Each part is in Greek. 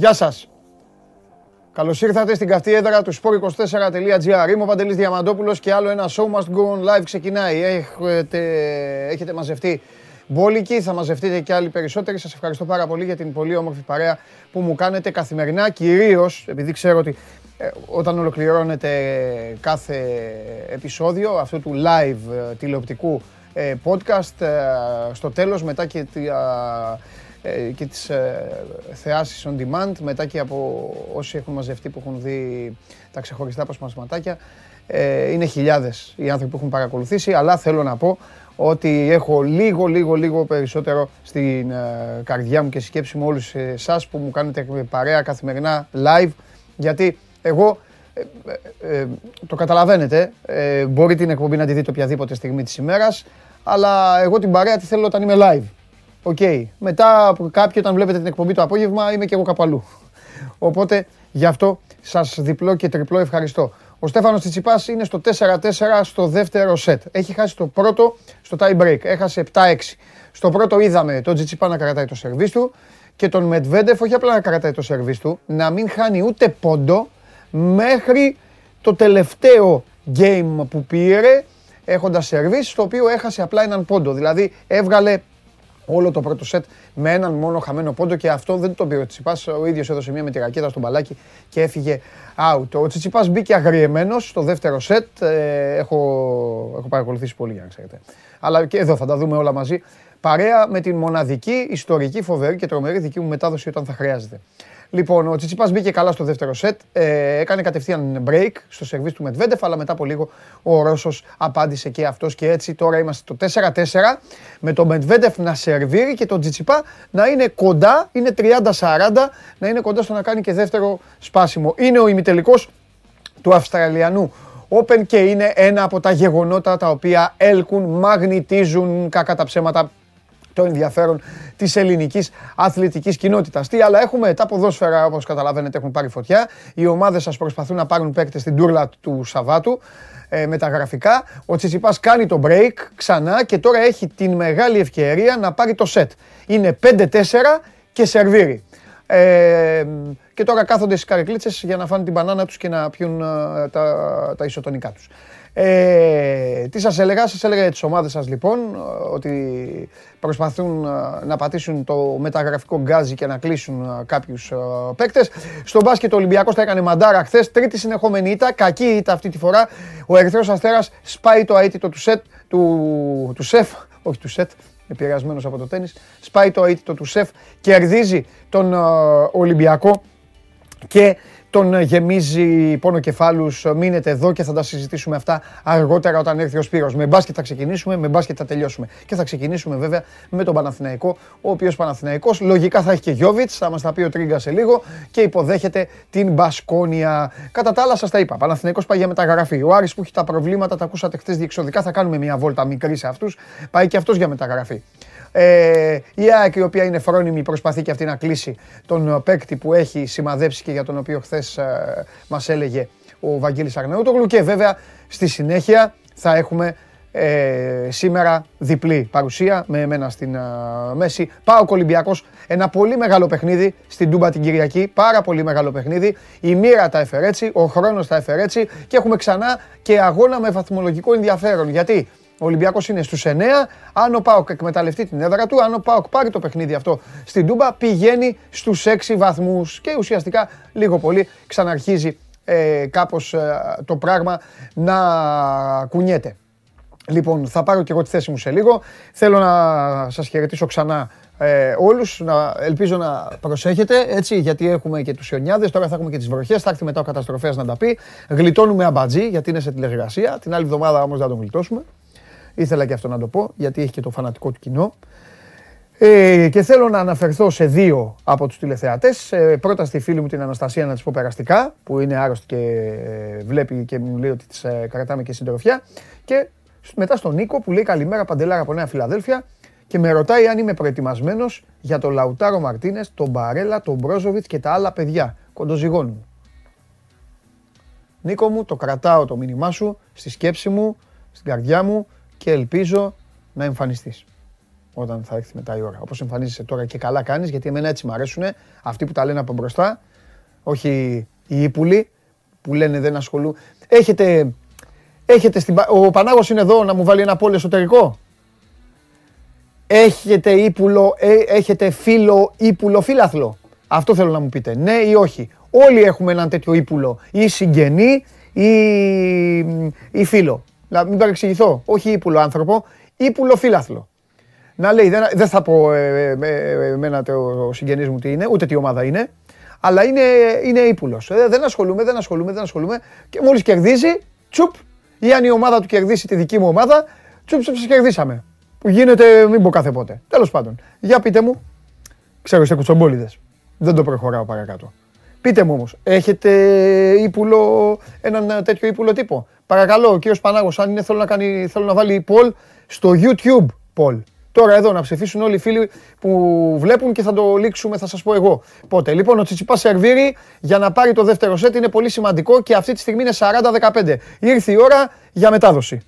Γεια σας. Καλώς ήρθατε στην καυτή έδρα του sport24.gr. Είμαι ο Παντελής Διαμαντόπουλος και άλλο ένα show must go on live ξεκινάει. Έχετε, έχετε μαζευτεί μπόλικοι, θα μαζευτείτε και άλλοι περισσότεροι. Σας ευχαριστώ πάρα πολύ για την πολύ όμορφη παρέα που μου κάνετε καθημερινά. Κυρίως, επειδή ξέρω ότι ε, όταν ολοκληρώνεται κάθε επεισόδιο αυτού του live ε, τηλεοπτικού ε, podcast, στο τέλος μετά και ε, και τις ε, θεάσεις on demand, μετά και από όσοι έχουν μαζευτεί που έχουν δει τα ξεχωριστά αποσπασματάκια. Ε, είναι χιλιάδες οι άνθρωποι που έχουν παρακολουθήσει, αλλά θέλω να πω ότι έχω λίγο, λίγο, λίγο περισσότερο στην καρδιά μου και σκέψη μου όλους εσάς που μου κάνετε παρέα καθημερινά live, γιατί εγώ το καταλαβαίνετε, μπορεί την εκπομπή να τη δείτε οποιαδήποτε στιγμή της ημέρας, αλλά εγώ την παρέα τη θέλω όταν είμαι live. OK. Okay. Μετά από κάποιοι όταν βλέπετε την εκπομπή το απόγευμα είμαι και εγώ κάπου Οπότε γι' αυτό σας διπλό και τριπλό ευχαριστώ. Ο Στέφανος Τσιτσιπάς είναι στο 4-4 στο δεύτερο σετ. Έχει χάσει το πρώτο στο tie break. Έχασε 7-6. Στο πρώτο είδαμε τον Τσιτσιπά να κρατάει το σερβίς του και τον Μετβέντεφ όχι απλά να κρατάει το σερβίς του, να μην χάνει ούτε πόντο μέχρι το τελευταίο game που πήρε έχοντας σερβίς, στο οποίο έχασε απλά έναν πόντο. Δηλαδή έβγαλε όλο το πρώτο σετ με έναν μόνο χαμένο πόντο και αυτό δεν το πήρε ο Τσιτσιπάς. Ο ίδιος έδωσε μία με τη ρακέτα στον μπαλάκι και έφυγε out. Ο Τσιτσιπάς μπήκε αγριεμένος στο δεύτερο σετ. Ε, έχω, έχω παρακολουθήσει πολύ για να ξέρετε. Αλλά και εδώ θα τα δούμε όλα μαζί. Παρέα με την μοναδική, ιστορική, φοβερή και τρομερή δική μου μετάδοση όταν θα χρειάζεται. Λοιπόν, ο Τσιτσιπάς μπήκε καλά στο δεύτερο σετ. Ε, έκανε κατευθείαν break στο σερβίς του Μετβέντεφ, αλλά μετά από λίγο ο Ρώσος απάντησε και αυτός. Και έτσι τώρα είμαστε το 4-4 με τον Μετβέντεφ να σερβίρει και τον Τσιτσιπά να είναι κοντά, είναι 30-40, να είναι κοντά στο να κάνει και δεύτερο σπάσιμο. Είναι ο ημιτελικός του Αυστραλιανού Open και είναι ένα από τα γεγονότα τα οποία έλκουν, μαγνητίζουν κακά τα ψέματα το ενδιαφέρον της ελληνικής αθλητικής κοινότητας. Τι άλλα έχουμε, τα ποδόσφαιρα όπως καταλαβαίνετε έχουν πάρει φωτιά. Οι ομάδες σας προσπαθούν να πάρουν παίκτες στην τούρλα του Σαββάτου ε, με τα γραφικά. Ο Τσιτσιπάς κάνει το break ξανά και τώρα έχει την μεγάλη ευκαιρία να πάρει το set. Είναι 5-4 και σερβίρει. Ε, και τώρα κάθονται στις καρεκλίτσες για να φάνε την μπανάνα τους και να πιούν ε, τα, τα ισοτονικά τους. Ε, τι σας έλεγα, σας έλεγα για τις ομάδες σας λοιπόν, ότι προσπαθούν ε, να πατήσουν το μεταγραφικό γκάζι και να κλείσουν ε, κάποιους ε, παίκτες. Στο μπάσκετ ο Ολυμπιακός τα έκανε μαντάρα χθες, τρίτη συνεχόμενη ήττα, κακή ήττα αυτή τη φορά. Ο Ερυθρός Αστέρας σπάει το αίτητο του σετ, του, του σεφ, όχι του σετ, επηρεασμένος από το τέννις, σπάει το αίτητο του σεφ, κερδίζει τον Ολυμπιακό και τον γεμίζει πόνο κεφάλους. Μείνετε εδώ και θα τα συζητήσουμε αυτά αργότερα όταν έρθει ο Σπύρος. Με μπάσκετ θα ξεκινήσουμε, με μπάσκετ θα τελειώσουμε. Και θα ξεκινήσουμε βέβαια με τον Παναθηναϊκό, ο οποίος Παναθηναϊκός λογικά θα έχει και Γιώβιτς, θα μας τα πει ο Τρίγκας σε λίγο και υποδέχεται την Μπασκόνια. Κατά τα άλλα σας τα είπα, Παναθηναϊκός πάει για μεταγραφή. Ο Άρης που έχει τα προβλήματα, τα ακούσατε χθες διεξοδικά, θα κάνουμε μια βόλτα μικρή σε αυτούς, πάει και αυτός για μεταγραφή. Ε, η ΑΕΚ η οποία είναι φρόνιμη προσπαθεί και αυτή να κλείσει τον παίκτη που έχει σημαδέψει και για τον οποίο χθες ε, μας έλεγε ο Βαγγέλης Αρναούτογλου και βέβαια στη συνέχεια θα έχουμε ε, σήμερα διπλή παρουσία με εμένα στην ε, μέση. Πάω Ολυμπιακός, ένα πολύ μεγάλο παιχνίδι στην Τούμπα την Κυριακή, πάρα πολύ μεγάλο παιχνίδι. Η μοίρα τα έφερε έτσι, ο χρόνος τα έφερε έτσι και έχουμε ξανά και αγώνα με βαθμολογικό ενδιαφέρον. Γιατί ο Ολυμπιακός είναι στους 9. Αν ο Πάοκ εκμεταλλευτεί την έδρα του, αν ο Πάοκ πάρει το παιχνίδι αυτό στην Τούμπα, πηγαίνει στους 6 βαθμούς και ουσιαστικά λίγο πολύ ξαναρχίζει ε, κάπως ε, το πράγμα να κουνιέται. Λοιπόν, θα πάρω και εγώ τη θέση μου σε λίγο. Θέλω να σας χαιρετήσω ξανά ε, όλους. Να, ελπίζω να προσέχετε, έτσι, γιατί έχουμε και τους Ιωνιάδες, τώρα θα έχουμε και τις βροχές, θα έρθει μετά ο καταστροφέας να τα πει. Γλιτώνουμε αμπατζή, γιατί είναι σε τηλεγρασία. Την άλλη εβδομάδα όμως δεν θα τον γλιτώσουμε. Ήθελα και αυτό να το πω, γιατί έχει και το φανατικό του κοινό. Ε, και θέλω να αναφερθώ σε δύο από τους τηλεθεατές. Ε, πρώτα στη φίλη μου την Αναστασία να της πω περαστικά, που είναι άρρωστη και ε, βλέπει και μου λέει ότι της ε, κρατάμε και συντροφιά. Και μετά στον Νίκο που λέει καλημέρα Παντελάρα από Νέα Φιλαδέλφια και με ρωτάει αν είμαι προετοιμασμένος για τον Λαουτάρο Μαρτίνες, τον Μπαρέλα, τον Μπρόζοβιτς και τα άλλα παιδιά. Κοντοζυγώνουν. Νίκο μου, το κρατάω το μήνυμά σου στη σκέψη μου, στην καρδιά μου και ελπίζω να εμφανιστείς. όταν θα έρθει μετά η ώρα. Όπως εμφανίζεσαι τώρα και καλά κάνεις, γιατί εμένα έτσι μου αρέσουν αυτοί που τα λένε από μπροστά, όχι οι ύπουλοι που λένε δεν ασχολούν. Έχετε, έχετε στην, ο Πανάγος είναι εδώ να μου βάλει ένα πόλο εσωτερικό; Έχετε ύπουλο, ε, έχετε φίλο ύπουλο φίλαθλο; Αυτό θέλω να μου πείτε. Ναι ή όχι. Όλοι έχουμε έναν τέτοιο ύπουλο. Ή συγγενή ή, ή φίλο. Να μην παρεξηγηθώ. Όχι ύπουλο άνθρωπο, ύπουλο φίλαθλο. Να λέει, δεν, δεν θα πω ε, ε, ε εμένα το συγγενής μου τι είναι, ούτε τι ομάδα είναι, αλλά είναι, είναι ύπουλος. Ε, δεν ασχολούμαι, δεν ασχολούμαι, δεν ασχολούμαι. Και μόλις κερδίζει, τσουπ, ή αν η ομάδα του κερδίσει τη δική μου ομάδα, τσουπ, τσουπ, κερδίσαμε. Που γίνεται, μην πω κάθε πότε. Τέλος πάντων. Για πείτε μου, ξέρω είστε κουτσομπόλιδες. Δεν το προχωράω παρακάτω. Πείτε μου όμως, έχετε ύπουλο, έναν τέτοιο ύπουλο τύπο; Παρακαλώ, ο κύριος Πανάγος, αν είναι θέλω να, κάνει, θέλω να βάλει poll στο YouTube poll. Τώρα εδώ να ψηφίσουν όλοι οι φίλοι που βλέπουν και θα το λήξουμε, θα σας πω εγώ πότε; Λοιπόν, ο Τσιτσιπάς σερβίρει για να πάρει το δεύτερο σετ είναι πολύ σημαντικό και αυτή τη στιγμή είναι 40-15. Ήρθε η ώρα για μετάδοση.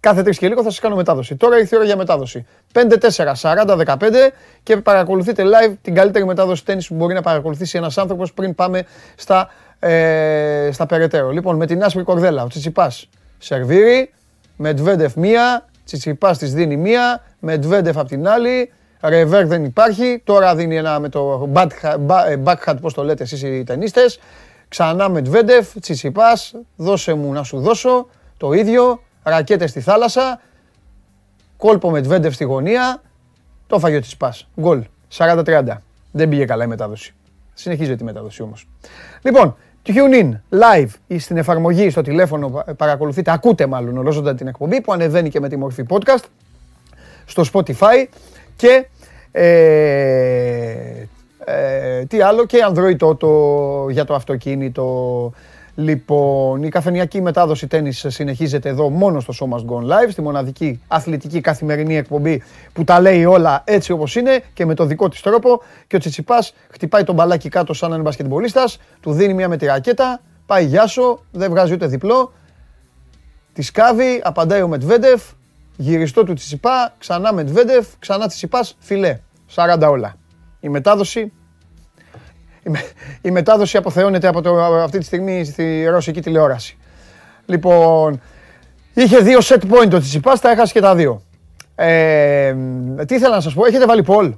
Κάθε τρεις και λίγο θα σας κάνω μετάδοση. Τώρα ήρθε η ώρα για μετάδοση. 5-4, 40-15 και παρακολουθείτε live την καλύτερη μετάδοση τέννη που μπορεί να παρακολουθήσει ένας άνθρωπος πριν πάμε στα, ε, στα περαιτέρω. Λοιπόν, με την άσπρη κορδέλα, ο Τσιτσιπάς σερβίρει, με Τβέντεφ μία, Τσιτσιπάς της δίνει μία, με Τβέντεφ απ' την άλλη. Ρεβέρ δεν υπάρχει. Τώρα δίνει ένα με το backhand, πώς το λέτε εσείς οι ταινίστες. Ξανά με Τβέντεφ, Τσιτσιπάς, δώσε μου να σου δώσω το ίδιο ρακέτες στη θάλασσα, κόλπο με Τβέντεφ στη γωνία, το φάγει ο Τσιπάς. Γκολ. 40-30. Δεν πήγε καλά η μετάδοση. Συνεχίζεται η μετάδοση όμως. Λοιπόν, tune in live ή στην εφαρμογή στο τηλέφωνο παρακολουθείτε, ακούτε μάλλον ολόζοντα την εκπομπή που ανεβαίνει και με τη μορφή podcast στο Spotify και ε, ε, τι άλλο και Android το, το, για το αυτοκίνητο Λοιπόν, η καφενιακή μετάδοση τέννις συνεχίζεται εδώ μόνο στο Show Must Go Live, στη μοναδική αθλητική καθημερινή εκπομπή που τα λέει όλα έτσι όπως είναι και με το δικό της τρόπο και ο Τσιτσιπάς χτυπάει τον μπαλάκι κάτω σαν έναν μπασκετμπολίστας, του δίνει μια με τη ρακέτα, πάει γεια σου, δεν βγάζει ούτε διπλό, τη σκάβει, απαντάει ο Μετβέντεφ, γυριστό του Τσιτσιπά, ξανά Μετβέντεφ, ξανά Τσιτσιπάς, φιλέ, 40 όλα. Η μετάδοση η μετάδοση αποθεώνεται από το, αυτή τη στιγμή στη ρωσική τηλεόραση. Λοιπόν, είχε δύο set point ο Τσιτσιπάς, τα έχασε και τα δύο. Ε, τι ήθελα να σας πω, έχετε βάλει Πολ.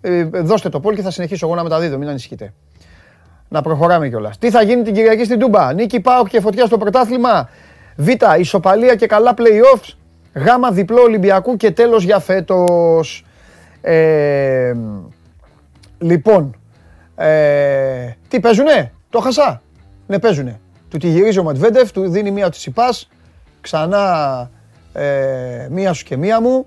Ε, δώστε το Πολ και θα συνεχίσω εγώ να μεταδίδω, μην ανησυχείτε. Να προχωράμε κιόλας. Τι θα γίνει την Κυριακή στην Τούμπα; Νίκη Πάοκ και φωτιά στο πρωτάθλημα. Β. Ισοπαλία και καλά play-offs. Γ. Διπλό Ολυμπιακού και τέλος για φέτος. Ε, Λοιπόν, ε, τι παίζουνε, το χασά. Ναι, παίζουνε. Του τη γυρίζει ο Ματβέντεφ, του δίνει μία του Τσιπάς, ξανά ε, μία σου και μία μου.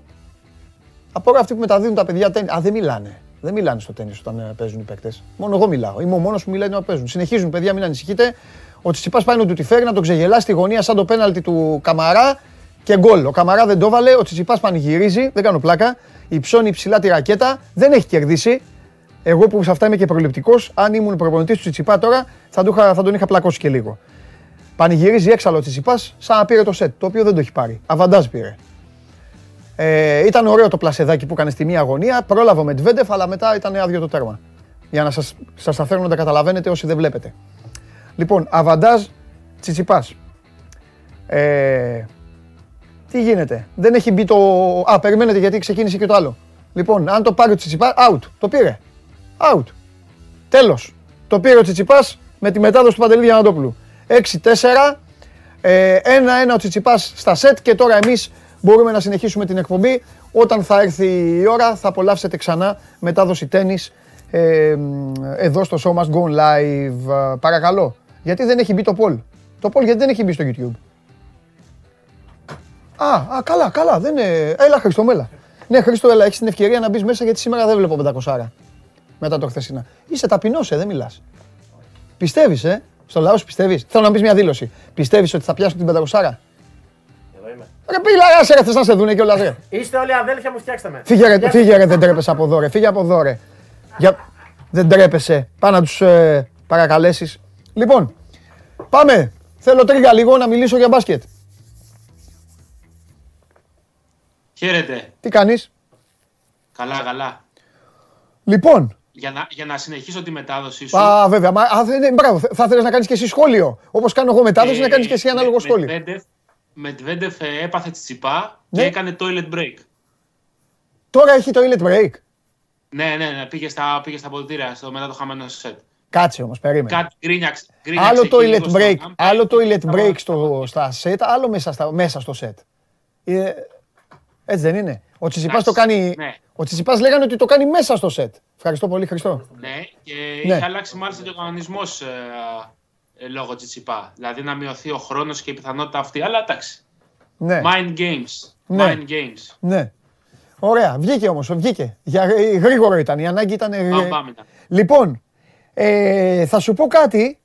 Από όλα αυτοί που μεταδίδουν τα παιδιά τέννη. Α, δεν μιλάνε. Δεν μιλάνε στο τέννη όταν ε, παίζουν οι παίκτες. Μόνο εγώ μιλάω. Είμαι ο μόνος που μιλάει να παίζουν. Συνεχίζουν, παιδιά, μην ανησυχείτε. Ο Τσιπά πάει να του τη φέρει, να τον ξεγελάσει στη γωνία σαν το πέναλτι του Καμαρά και γκολ. Ο Καμαρά δεν το βάλε, ο Τσιπά πανηγυρίζει, δεν κάνω πλάκα. Υψώνει ψηλά τη ρακέτα, δεν έχει κερδίσει. Εγώ που σε αυτά είμαι και προληπτικός, αν ήμουν προπονητής του Τσιτσιπά τώρα, θα, θα τον είχα πλακώσει και λίγο. Πανηγυρίζει έξαλλο ο Τσιτσιπάς, σαν να πήρε το σετ, το οποίο δεν το έχει πάρει. Αβαντάζ πήρε. Ε, ήταν ωραίο το πλασεδάκι που έκανε στη μία αγωνία. Πρόλαβε με Τβέντεφ, αλλά μετά ήταν άδειο το τέρμα. Για να σας, σας τα φέρνω να τα καταλαβαίνετε όσοι δεν βλέπετε. Λοιπόν, αβαντάζ Τσιτσιπάς. Ε, τι γίνεται; Δεν έχει μπει το... Α, περιμένετε γιατί ξεκίνησε και το άλλο. Λοιπόν, αν το πάρει ο Τσιτσιπά, out. Το πήρε. Out. Τέλος. Το πήρε ο Τσιτσιπάς με τη μετάδοση του Παντελή Διαμαντόπουλου. 6-4. 1-1 ε, ο Τσιτσιπάς στα σετ και τώρα εμείς μπορούμε να συνεχίσουμε την εκπομπή. Όταν θα έρθει η ώρα θα απολαύσετε ξανά μετάδοση τέννις ε, εδώ στο Show Must Go Live. Παρακαλώ. Γιατί δεν έχει μπει το Πολ. Το Πολ γιατί δεν έχει μπει στο YouTube; Α, α καλά, καλά. Δεν είναι... Έλα Χριστό, μέλα. Ναι, Χρήστο, έλα, έχεις την ευκαιρία να μπεις μέσα γιατί σήμερα δεν βλέπω 500 μετά το χθεσινά. Είσαι ταπεινός, ε, δεν μιλάς. Πιστεύεις, ε; Στο λαό σου πιστεύεις. Θέλω να πεις μια δήλωση. Πιστεύεις ότι θα πιάσουν την πεντακοσάρα. Εδώ είμαι. Ρε πίλα, άσε ρε, θες να σε δούνε κιόλας ρε. Είστε όλοι αδέλφια μου, φτιάξτε με. Φύγε ρε, φύγε ρε, δεν τρέπεσαι από εδώ ρε. Φύγε από εδώ ρε. Για... Δεν τρέπεσαι. Πάμε να τους ε, παρακαλέσεις. Λοιπόν, πάμε. Θέλω τρίγα λίγο να μιλήσω για μπάσκετ. Χαίρετε. Τι κάνεις; Καλά, καλά. Λοιπόν. Για να, για να συνεχίσω τη μετάδοσή σου. Α, βέβαια. Μα, α, ναι, μπράβο, θα ήθελε να κάνεις και εσύ σχόλιο. Όπως κάνω εγώ μετάδοση, ε, να κάνεις και εσύ ανάλογο σχόλιο. Μετβέντεφ ε, έπαθε τσιπά ναι. και έκανε toilet break. Τώρα έχει toilet break. Ναι, ναι, ναι. Πήγε στα, πήγε στα ποτήρια στο, μετά το χαμένο σετ. Κάτσε όμως, περίμενε. Κάτι γκρίνιαξ. Άλλο toilet break, άλλο toilet break στο, στα σετ, άλλο μέσα, στα, μέσα στο σετ. Ε, έτσι δεν είναι. Ο Τσιτσιπάς το κάνει... Ναι. Ο Τσιτσιπάς λέγανε ότι το κάνει μέσα στο σετ. Ευχαριστώ πολύ, Χριστό. Ναι, και ναι. είχε αλλάξει μάλιστα και ο κανονισμός ε, ε, λόγω Τσιτσιπά. Δηλαδή να μειωθεί ο χρόνος και η πιθανότητα αυτή. Αλλά εντάξει. Ναι. Mind games. Ναι. Mind games. Ναι. Ωραία, βγήκε όμως, βγήκε. Για, ε, γρήγορο ήταν, η ανάγκη ήταν. Ε, πάμε, λοιπόν, ε, θα σου πω κάτι.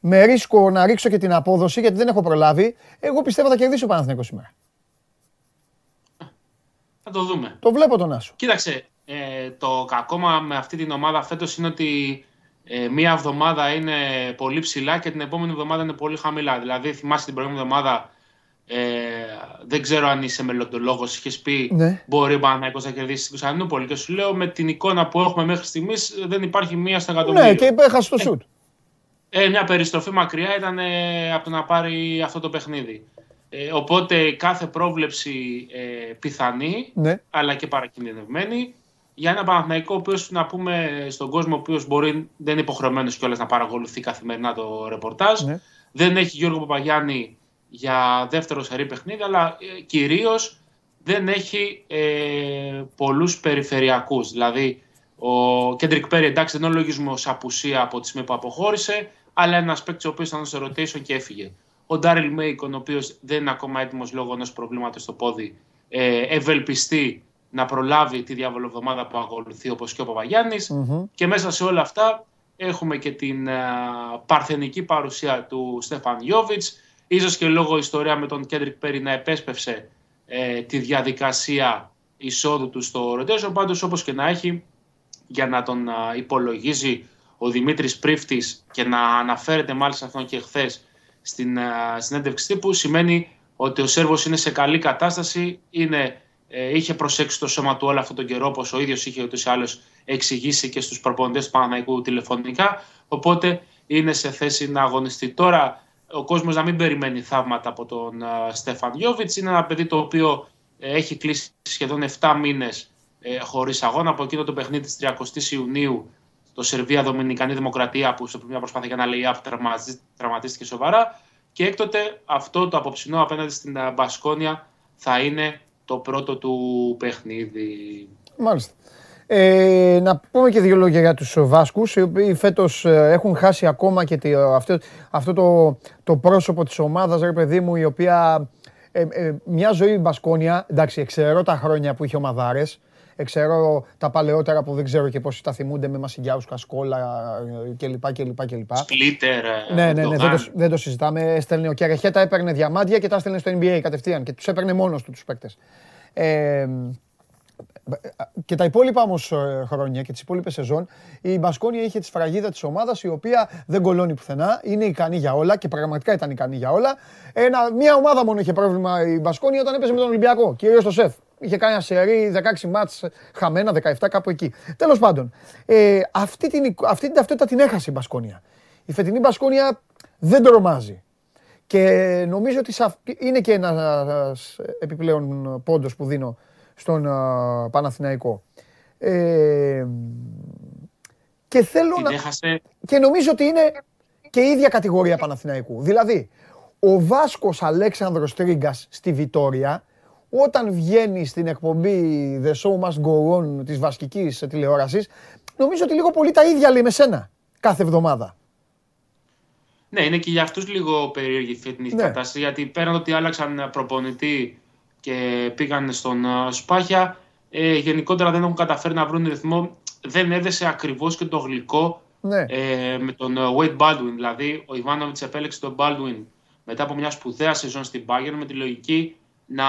Με ρίσκο να ρίξω και την απόδοση γιατί δεν έχω προλάβει. Εγώ πιστεύω θα κερδίσει ο Παναθηναϊκός σήμερα. Θα το δούμε. Το βλέπω τον Άσο. Κοίταξε, ε, το κακό με αυτή την ομάδα φέτος είναι ότι ε, μία εβδομάδα είναι πολύ ψηλά και την επόμενη εβδομάδα είναι πολύ χαμηλά. Δηλαδή, θυμάσαι την προηγούμενη εβδομάδα, ε, δεν ξέρω αν είσαι μελλοντολόγος, είχες πει ναι. μπορεί ο Παναγιώτο να κερδίσει την Κωνσταντινούπολη. Και σου λέω με την εικόνα που έχουμε μέχρι στιγμής δεν υπάρχει μία στο εκατομμύριο. Ναι, και έχασε το σουτ. Ε, μια περιστροφή μακριά ήταν ε, από το να πάρει αυτό το παιχνίδι. Ε, οπότε κάθε πρόβλεψη ε, πιθανή, ναι. αλλά και παρακινδυνευμένη, για ένα Παναθηναϊκό, ο οποίος να πούμε στον κόσμο, ο οποίος μπορεί δεν είναι υποχρεωμένος κιόλας να παρακολουθεί καθημερινά το ρεπορτάζ. Ναι. Δεν έχει Γιώργο Παπαγιάννη για δεύτερο σερή παιχνίδι, αλλά ε, κυρίως δεν έχει ε, πολλούς περιφερειακούς. Δηλαδή, ο Κέντρικ Πέρι εντάξει δεν είναι ο λογισμός απουσία από τη στιγμή που αποχώρησε, αλλά ένα παίκτης ο οποίος ήταν στο rotation και έφυγε. Ο Ντάριλ Μέικον, ο οποίος δεν είναι ακόμα έτοιμος λόγω ενός προβλήματος στο πόδι, ε, ευελπιστεί να προλάβει τη διαβολοβδομάδα που ακολουθεί όπως και ο παπαγιαννης και μέσα σε όλα αυτά έχουμε και την παρθενική παρουσία του Στέφαν Γιώβιτς. Ίσως και λόγω ιστορία με τον Κέντρικ Πέρι να επέσπευσε ε, τη διαδικασία εισόδου του στο Ροντέζο πάντως όπως και να έχει για να τον υπολογίζει ο Δημήτρης Πρίφτης και να αναφέρεται μάλιστα αυτόν και χθες στην συνέντευξη τύπου σημαίνει ότι ο Σέρβος είναι σε καλή κατάσταση, είναι ε, είχε προσέξει το σώμα του όλο αυτόν τον καιρό, όπως ο ίδιος είχε ούτως ή άλλως εξηγήσει και στους προπονητέ του Παναναϊκού τηλεφωνικά. Οπότε είναι σε θέση να αγωνιστεί. Τώρα ο κόσμος να μην περιμένει θαύματα από τον uh, Στέφαν Γιώβιτς. Είναι ένα παιδί το οποίο ε, έχει κλείσει σχεδόν 7 μήνες ε, χωρίς αγώνα. Από εκείνο το παιχνίδι της 30η Ιουνίου, το Σερβία Δομινικανή Δημοκρατία, που σε μια προσπάθεια για να λέει up τραυματίστηκε σοβαρά. Και έκτοτε αυτό το απόψινό απέναντι στην Μπασκόνια θα είναι το πρώτο του παιχνίδι. Μάλιστα. Ε, να πούμε και δύο λόγια για τους Βάσκους, οι οποίοι φέτος ε, έχουν χάσει ακόμα και αυτό, αυτό το, το πρόσωπο της ομάδας, ρε παιδί μου, η οποία ε, ε, μια ζωή Μπασκόνια, εντάξει, εξαιρώ τα χρόνια που είχε ομαδάρες, Ξέρω τα παλαιότερα που δεν ξέρω και πόσοι τα θυμούνται με Μασιγκιάου, Κασκόλα κλπ. κλπ, κλπ. Σπλίτερ. Ναι, ναι, ναι, δεν το, δεν το συζητάμε. Έστελνε ο Κιαρεχέτα, έπαιρνε διαμάντια και τα έστελνε στο NBA κατευθείαν και τους έπαιρνε μόνος του τους παίκτες. Ε, και τα υπόλοιπα όμως ε, χρόνια και τις υπόλοιπες σεζόν, η Μπασκόνια είχε τη σφραγίδα της ομάδας η οποία δεν κολώνει πουθενά, είναι ικανή για όλα και πραγματικά ήταν ικανή για όλα. Ένα, μια ομάδα μόνο είχε πρόβλημα η Μπασκόνια όταν έπαιζε με τον Ολυμπιακό, κυρίως το σεφ. Είχε κάνει ένα σερί 16 μάτς χαμένα, 17 κάπου εκεί. Τέλος πάντων, ε, αυτή, την, αυτή την ταυτότητα την έχασε η Μπασκόνια. Η φετινή Μπασκόνια δεν τρομάζει. Και νομίζω ότι είναι και ένας επιπλέον πόντος που δίνω στον Παναθηναϊκό. Ε, και θέλω να... Και νομίζω ότι είναι και η ίδια κατηγορία Παναθηναϊκού. Δηλαδή, ο Βάσκος Αλέξανδρος Τρίγκας στη Βιτόρια όταν βγαίνει στην εκπομπή The Show Must Go On της βασικής τηλεόρασης, νομίζω ότι λίγο πολύ τα ίδια λέει με σένα κάθε εβδομάδα. Ναι, είναι και για αυτούς λίγο περίεργη η φετινή ναι. κατάσταση, γιατί πέραν ότι άλλαξαν προπονητή και πήγαν στον ε, Σπάχια, ε, γενικότερα δεν έχουν καταφέρει να βρουν ρυθμό. Δεν έδεσε ακριβώς και το γλυκό ναι. ε, με τον ε, Wade Baldwin. Δηλαδή, ο Ιβάνοβιτς επέλεξε τον Baldwin μετά από μια σπουδαία σεζόν στην Bayern με τη λογική να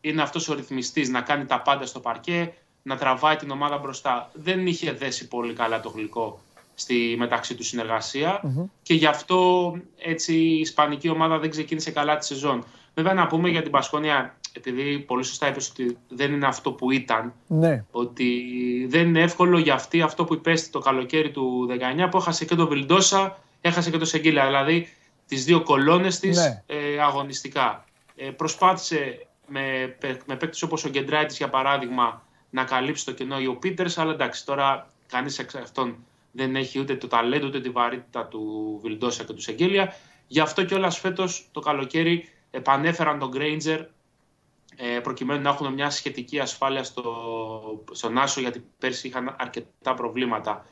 είναι αυτός ο ρυθμιστής, να κάνει τα πάντα στο παρκέ, να τραβάει την ομάδα μπροστά. Δεν είχε δέσει πολύ καλά το γλυκό στη μεταξύ του συνεργασια και γι' αυτό έτσι η ισπανική ομάδα δεν ξεκίνησε καλά τη σεζόν. Βέβαια να πούμε για την Πασκόνια, επειδή πολύ σωστά είπες ότι δεν είναι αυτό που ήταν. Ναι. Ότι δεν είναι εύκολο για αυτή αυτό που υπέστη το καλοκαίρι του 19 που έχασε και τον Βιλντόσα, έχασε και το Σεγγίλα. Δηλαδή τις δύο κολόνες της ναι. ε, αγωνιστικά. Ε, προσπάθησε με, με παίκτες όπως ο Γκεντράιτης για παράδειγμα να καλύψει το κενό ο Πίτερς, αλλά εντάξει τώρα κανείς εξ αυτών δεν έχει ούτε το ταλέντο ούτε τη βαρύτητα του Βιλντόσα και του Σεγγέλια. Γι' αυτό κιόλας φέτος το καλοκαίρι επανέφεραν τον Γκρέιντζερ ε, προκειμένου να έχουν μια σχετική ασφάλεια στο, στον Άσο γιατί πέρσι είχαν αρκετά προβλήματα.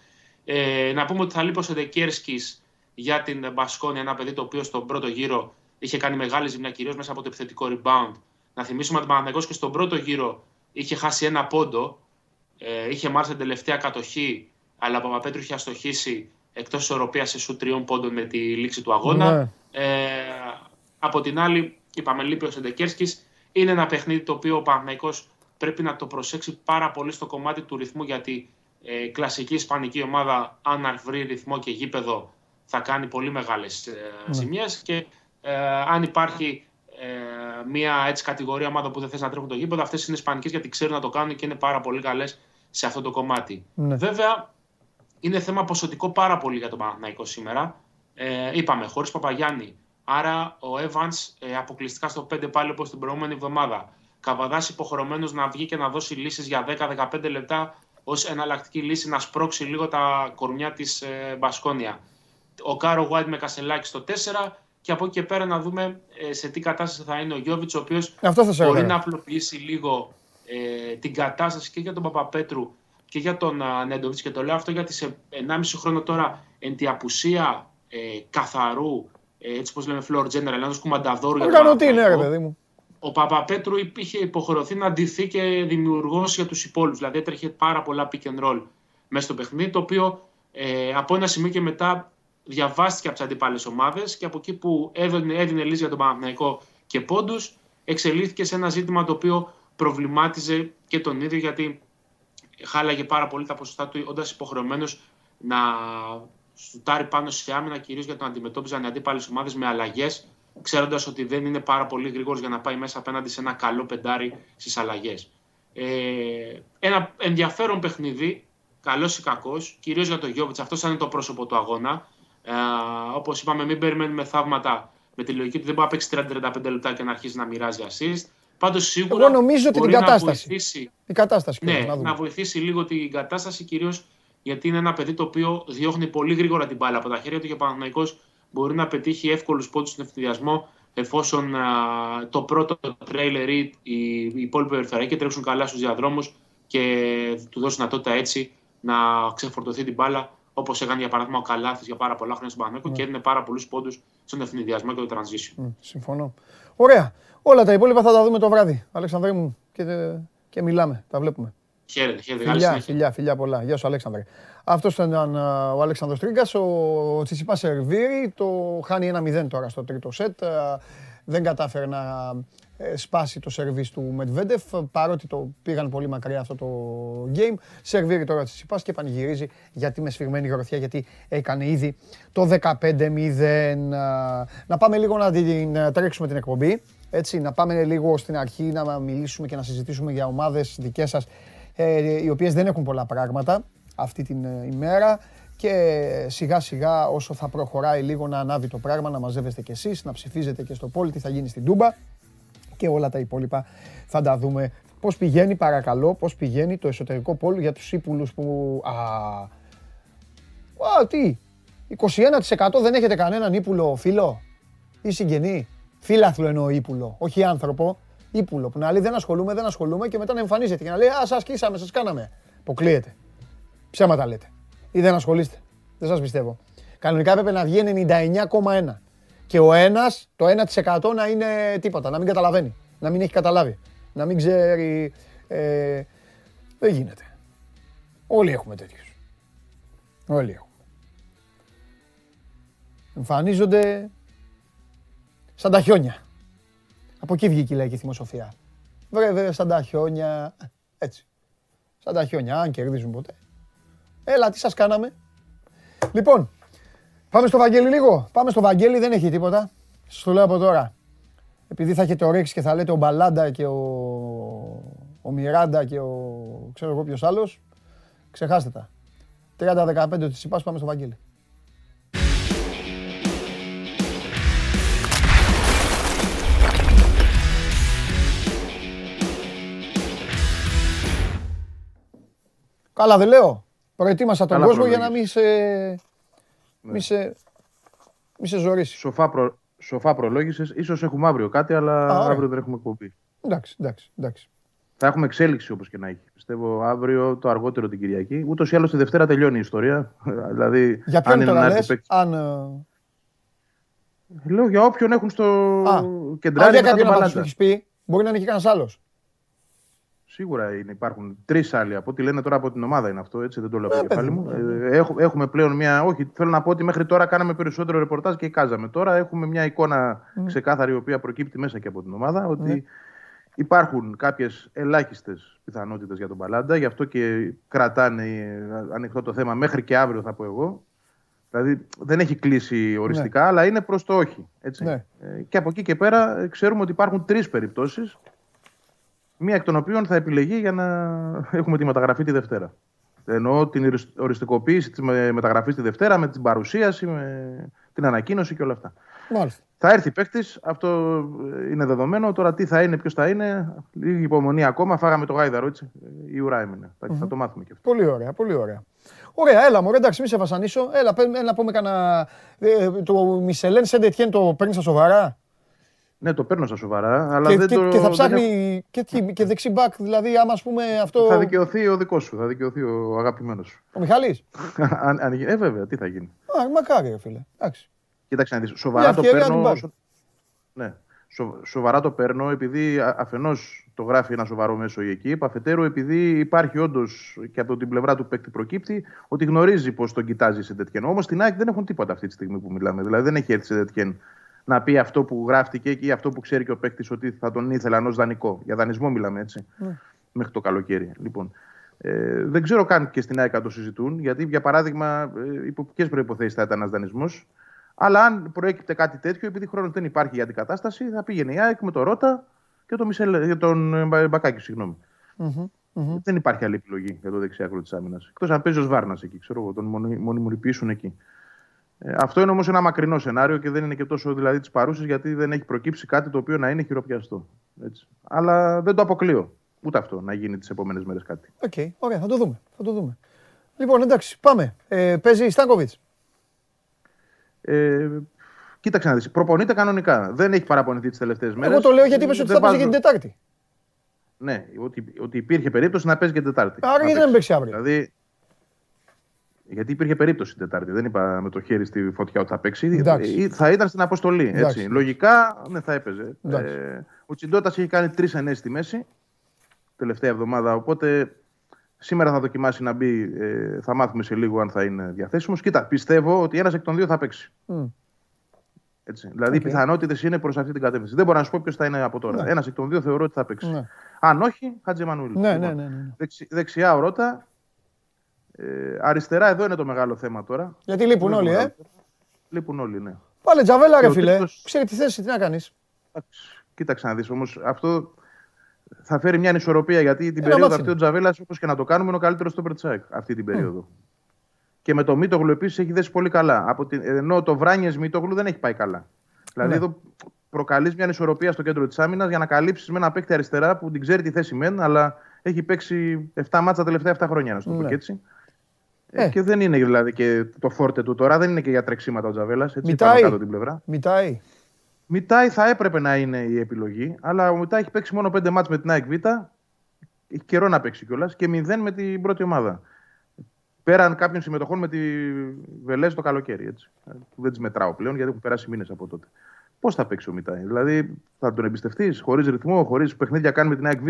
Ε, να πούμε ότι θα λείπει ο Σεντεκέρσκης για την Μπασκόνια, ένα παιδί το οποίο στον πρώτο γύρο είχε κάνει μεγάλη ζημιά κυρίως μέσα από το επιθετικό rebound. Να θυμίσουμε ότι ο και στον πρώτο γύρο είχε χάσει ένα πόντο, ε, είχε μάλιστα την τελευταία κατοχή, αλλά ο Παπαπέτρου είχε αστοχήσει εκτός ισορροπία σε σου τριών πόντων με τη λήξη του αγώνα. Ναι. Ε, από την άλλη, είπαμε, λείπει ο Σεντεκέρσκης. Είναι ένα παιχνίδι το οποίο ο Παναγενικό πρέπει να το προσέξει πάρα πολύ στο κομμάτι του ρυθμού, γιατί ε, κλασική ισπανική ομάδα, αν βρει ρυθμό και γήπεδο, θα κάνει πολύ μεγάλες ε, ναι. ζημιές και ε, αν υπάρχει ε, μια έτσι κατηγορία ομάδα που δεν θες να τρέχουν το γήπεδο, αυτές είναι ισπανικές γιατί ξέρουν να το κάνουν και είναι πάρα πολύ καλές σε αυτό το κομμάτι. Ναι. Βέβαια, είναι θέμα ποσοτικό πάρα πολύ για τον Παναθηναϊκό σήμερα. Ε, είπαμε, χωρίς Παπαγιάννη. Άρα ο Evans ε, αποκλειστικά στο 5 πάλι όπως την προηγούμενη εβδομάδα. Καβαδάς υποχρεωμένος να βγει και να δώσει λύσεις για 10-15 λεπτά ως εναλλακτική λύση να σπρώξει λίγο τα κορμιά της ε, Μπασκόνια. Ο Κάρο White με κασελάκι στο 4 και από εκεί και πέρα να δούμε ε, σε τι κατάσταση θα είναι ο Γιώβιτς, ο οποίος μπορεί να απλοποιήσει λίγο ε, την κατάσταση και για τον Παπαπέτρου και για τον Νέντοβιτς. Και το λέω αυτό γιατί σε 1,5 χρόνο τώρα εν τη απουσία ε, καθαρού, ε, έτσι όπως λέμε, floor general, ενός κουμανταδόρου. Κάνω τι είναι, ρε παιδί μου. Ο Παπαπέτρου είχε υποχρεωθεί να αντιθεί και δημιουργός για τους υπόλοιπους. Δηλαδή έτρεχε πάρα πολλά pick and roll μέσα στο παιχνίδι, το οποίο ε, από ένα σημείο και μετά διαβάστηκε από τις αντίπαλε ομάδες και από εκεί που έδινε, έδινε λύση για τον Παναθηναϊκό και πόντους, εξελίχθηκε σε ένα ζήτημα το οποίο προβλημάτιζε και τον ίδιο γιατί χάλαγε πάρα πολύ τα ποσοστά του, όντας υποχρεωμένος να σουτάρει πάνω σε άμυνα, κυρίως για τον αντιμετώπιζαν οι αντίπαλες ομάδες με αλλαγές, ξέροντας ότι δεν είναι πάρα πολύ γρήγορος για να πάει μέσα απέναντι σε ένα καλό πεντάρι στις αλλαγές. Ε, ένα ενδιαφέρον παιχνίδι, καλός ή κακός, κυρίως για τον Γιώβιτς. Αυτό είναι το πρόσωπο του αγώνα. Ε, Όπως είπαμε, μην περιμένουμε θαύματα με τη λογική ότι δεν μπορεί να παίξει 30-35 λεπτά και να αρχίσει να μοιράζει assist. Πάντως σίγουρα. Εγώ νομίζω ότι την κατάσταση. Βοηθήσει, η κατάσταση ναι, να, να βοηθήσει λίγο την κατάσταση κυρίως γιατί είναι ένα παιδί το οποίο διώχνει πολύ γρήγορα την μπάλα από τα χέρια του και ο Παναγενικό μπορεί να πετύχει εύκολους πόντους στον ευθυδιασμό εφόσον α, το πρώτο τρέιλερ ή οι υπόλοιποι περιφερειακοί τρέξουν καλά στους διαδρόμους και του δώσουν δυνατότητα έτσι να ξεφορτωθεί την μπάλα Όπως έκανε για παράδειγμα ο Καλάθης για πάρα πολλά χρόνια στον Παναγενικό και έδινε πάρα πολλούς πόντους στον ευθυνδιασμό και το transition. συμφωνώ. Ωραία. Όλα τα υπόλοιπα θα τα δούμε το βράδυ. Αλέξανδρέ μου και, και μιλάμε. Τα βλέπουμε. Χαίρετε, χαίρετε. Φιλιά, φιλιά, φιλιά πολλά. Γεια σου, Αλέξανδρε. Αυτός ήταν ο Αλέξανδρος Τρίγκας. Ο Τσιτσιπά Σερβίρη το χάνει ένα 0 τώρα στο τρίτο σετ. Δεν κατάφερε να ε, σπάσει το σερβίς του Μετβέντεφ, παρότι το πήγαν πολύ μακριά αυτό το game. Σερβίρει τώρα τη Τσιπάς και πανηγυρίζει γιατί με σφιγμένη γροθιά, γιατί έκανε ήδη το 15-0. Να πάμε λίγο να την ε, τρέξουμε την εκπομπή. Έτσι, να πάμε λίγο στην αρχή να μιλήσουμε και να συζητήσουμε για ομάδες δικές σας ε, οι οποίες δεν έχουν πολλά πράγματα αυτή την ημέρα και σιγά σιγά όσο θα προχωράει λίγο να ανάβει το πράγμα, να μαζεύεστε κι εσείς, να ψηφίζετε και στο πόλι τι θα γίνει στην Τούμπα και όλα τα υπόλοιπα θα τα δούμε. Πώς πηγαίνει παρακαλώ, πώς πηγαίνει το εσωτερικό πόλο για τους ύπουλους που... Α, α τι, 21% δεν έχετε κανέναν ύπουλο φίλο ή συγγενή; Φίλαθλο εννοώ ύπουλο, όχι άνθρωπο. Ύπουλο που να λέει δεν ασχολούμαι, δεν ασχολούμαι και μετά να εμφανίζεται και να λέει Α, σας σκίσαμε, σας κάναμε. Αποκλείεται. Ψέματα λέτε. Ή δεν ασχολείστε. Δεν σας πιστεύω. Κανονικά έπρεπε να βγει 99,1 και ο ένας, το 1% να είναι τίποτα, να μην καταλαβαίνει, να μην έχει καταλάβει, να μην ξέρει. Ε, δεν γίνεται. Όλοι έχουμε τέτοιους. Όλοι έχουμε. Εμφανίζονται σαν τα χιόνια. Από εκεί βγήκε η λαϊκή θυμοσοφία. Βέβαια, σαν τα χιόνια. Έτσι. Σαν τα χιόνια, αν κερδίζουν ποτέ. Έλα, τι σας κάναμε. Λοιπόν, Πάμε στο Βαγγέλη λίγο. Πάμε στο Βαγγέλη, δεν έχει τίποτα. Σας το λέω από τώρα. επειδή θα έχετε ορέξει και θα λέτε ο Μπαλάντα και ο, ο Μιράντα και ο ξέρω εγώ ποιος άλλος, ξεχάστε τα. 30-15 της είπας, πάμε στο Βαγγέλη. Καλά δεν λέω. Προετοίμασα τον κόσμο για να μην σε, ναι. μη σε, μη σε ζωρίσει. Σοφά, προ, σοφά προλόγησες. Ίσως έχουμε αύριο κάτι, αλλά Α, αύριο δεν έχουμε εκπομπή. Εντάξει, εντάξει, εντάξει. Θα έχουμε εξέλιξη όπως και να έχει. Πιστεύω αύριο το αργότερο την Κυριακή. Ούτως ή άλλως τη Δευτέρα τελειώνει η ιστορία. δηλαδή, για ποιον τώρα λες, αν... Ε, Λέω για όποιον έχουν στο κεντράρι. Αν για κάποιον να το έχεις πει, μπορεί να είναι και κανένας άλλος. Σίγουρα είναι, υπάρχουν τρεις άλλοι. Από ό,τι λένε τώρα από την ομάδα είναι αυτό, έτσι δεν το λέω από το κεφάλι μου. Ε, έχουμε πλέον μια. Όχι, θέλω να πω ότι μέχρι τώρα κάναμε περισσότερο ρεπορτάζ και εικάζαμε. Τώρα έχουμε μια εικόνα ξεκάθαρη, η οποία προκύπτει μέσα και από την ομάδα, ότι ναι. υπάρχουν κάποιες ελάχιστες πιθανότητες για τον Παλάντα. Γι' αυτό και κρατάνε ανοιχτό το θέμα μέχρι και αύριο, θα πω εγώ. Δηλαδή δεν έχει κλείσει οριστικά, ναι. αλλά είναι προς το όχι. Έτσι. Ναι. Ε, και από εκεί και πέρα ε, ξέρουμε ότι υπάρχουν τρεις περιπτώσεις Μία εκ των οποίων θα επιλεγεί για να έχουμε τη μεταγραφή τη Δευτέρα. Εννοώ την οριστικοποίηση της μεταγραφής τη Δευτέρα με την παρουσίαση, με την ανακοίνωση και όλα αυτά. Μάλιστα. Θα έρθει παίκτης, αυτό είναι δεδομένο. Τώρα τι θα είναι, ποιος θα είναι, λίγη υπομονή ακόμα. Φάγαμε το γάιδαρο, έτσι. Η ουρά έμεινε. Mm-hmm. Θα το μάθουμε και αυτό. Πολύ ωραία, πολύ ωραία. Ωραία, έλα μου, εντάξει, μη σε βασανίσω. Έλα, να πούμε κανένα. Ε, το Μισελέν Σεντετιέν το παίρνεις στα σοβαρά; Ναι, το παίρνω στα σοβαρά. Αλλά και, δεν και, το, και θα ψάχνει και, και δεξιμπάκ, δηλαδή άμα ας πούμε αυτό... Θα δικαιωθεί ο δικός σου, θα δικαιωθεί ο αγαπημένος σου. Ο Μιχάλης. αν, αν, ε, βέβαια, τι θα γίνει. Α, μακάρι, φίλε. Εντάξει. Κοίταξε να δεις, σοβαρά το παίρνω... Ναι, σο, σοβαρά το παίρνω επειδή αφενός το γράφει ένα σοβαρό μέσο η εκεί, αφετέρου επειδή υπάρχει όντως και από την πλευρά του παίκτη προκύπτει ότι γνωρίζει πώς τον κοιτάζει σε τέτοιον. Όμως στην ΑΕΚ δεν έχουν τίποτα αυτή τη στιγμή που μιλάμε. Δηλαδή δεν έχει έρθει σε τέτοιον να πει αυτό που γράφτηκε ή αυτό που ξέρει και ο παίκτης ότι θα τον ήθελαν ως δανεικό. Για δανεισμό μιλάμε έτσι. Ναι. Μέχρι το καλοκαίρι. Λοιπόν, ε, δεν ξέρω καν και στην ΑΕΚ το συζητούν, γιατί για παράδειγμα, ε, υπό ποιε προποθέσει θα ήταν ένας δανεισμός. Αλλά αν προέκυπτε κάτι τέτοιο, επειδή χρόνος δεν υπάρχει για αντικατάσταση, θα πήγαινε η ΑΕΚ με το Ρότα και τον, Μισελ, τον ε, Μπακάκη. Συγγνώμη. Mm-hmm. Δεν υπάρχει άλλη επιλογή για το δεξιάκρο της άμυνας. Εκτός αν παίζει ως Βάρνας εκεί, ξέρω εγώ, τον μονιμοποιήσουν εκεί. Ε, αυτό είναι όμως ένα μακρινό σενάριο και δεν είναι και τόσο δηλαδή της παρούση γιατί δεν έχει προκύψει κάτι το οποίο να είναι χειροπιαστό. Έτσι. Αλλά δεν το αποκλείω. Ούτε αυτό να γίνει τις επόμενες μέρες κάτι. OK, okay, ωραία, θα το δούμε. Θα το δούμε. Λοιπόν, εντάξει, πάμε. Ε, παίζει η Στάνκοβιτς. Ε, κοίταξε να δεις. Προπονείται κανονικά. Δεν έχει παραπονηθεί τις τελευταίες μέρες. Εγώ το λέω γιατί είπες ότι θα παίζει και την Τετάρτη. Ναι, ότι, ότι υπήρχε περίπτωση να παίζει και την Τετάρτη. Άρα γιατί δεν παίξει αύριο; Δηλαδή, γιατί υπήρχε περίπτωση την Τετάρτη. Δεν είπα με το χέρι στη φωτιά ότι θα παίξει. Ε, θα ήταν στην αποστολή. Έτσι. Λογικά ναι, θα έπαιζε. Ε, ο Τσιντότα έχει κάνει τρεις ενέσει στη μέση τελευταία εβδομάδα. Οπότε σήμερα θα δοκιμάσει να μπει. Ε, θα μάθουμε σε λίγο αν θα είναι διαθέσιμος. Κοίτα, πιστεύω ότι ένας εκ των δύο θα παίξει. Mm. Έτσι. Δηλαδή okay. οι πιθανότητες είναι προς αυτή την κατεύθυνση. Δεν μπορώ να σου πω ποιος θα είναι από τώρα. Ναι. Ένας εκ των δύο θεωρώ ότι θα παίξει. Ναι. Αν όχι, Χατζη Μανουήλ. Ναι, ναι, ναι, ναι. δεξιά ο Ρότα, ε, αριστερά εδώ είναι το μεγάλο θέμα τώρα. Γιατί λείπουν όλοι, ε. Λείπουν όλοι, ναι. Πάλε τζαβέλα, ρε φίλε. Τρίτος... Ξέρει τη θέση, τι να κάνεις. Κοίταξε να δεις όμως. Αυτό θα φέρει μια ανισορροπία γιατί την περίοδο αυτή ο Τζαβέλας, όπως και να το κάνουμε, είναι ο καλύτερος στο Περτσάκ αυτή την περίοδο. Mm. Και με το Μίτογλου επίσης έχει δέσει πολύ καλά. Από την... Ενώ το Βράνιες Μίτογλου δεν έχει πάει καλά. Δηλαδή ναι. εδώ προκαλείς μια ανισορροπία στο κέντρο της άμυνας για να καλύψεις με ένα παίκτη αριστερά που την ξέρει τη θέση μεν, αλλά έχει παίξει 7 μάτσα τα τελευταία 7 χρόνια, να το πω ναι. έτσι. Ε. Και δεν είναι δηλαδή και το φόρτε του τώρα, δεν είναι και για τρεξίματα ο Τζαβέλας. Έτσι, Μιτάει. κάτω την πλευρά. Μιτάει. Μιτάει θα έπρεπε να είναι η επιλογή, αλλά ο Μιτάει έχει παίξει μόνο πέντε μάτς με την ΑΕΚ Β. Έχει καιρό να παίξει κιόλας και μηδέν με την πρώτη ομάδα. Πέραν κάποιων συμμετοχών με τη Βελέζ το καλοκαίρι. Έτσι. Δεν τις μετράω πλέον γιατί έχουν περάσει μήνες από τότε. Πώς θα παίξει ο Μιτάει, Δηλαδή θα τον εμπιστευτείς χωρίς ρυθμό, χωρίς παιχνίδια κάνει με την ΑΕΚ Β;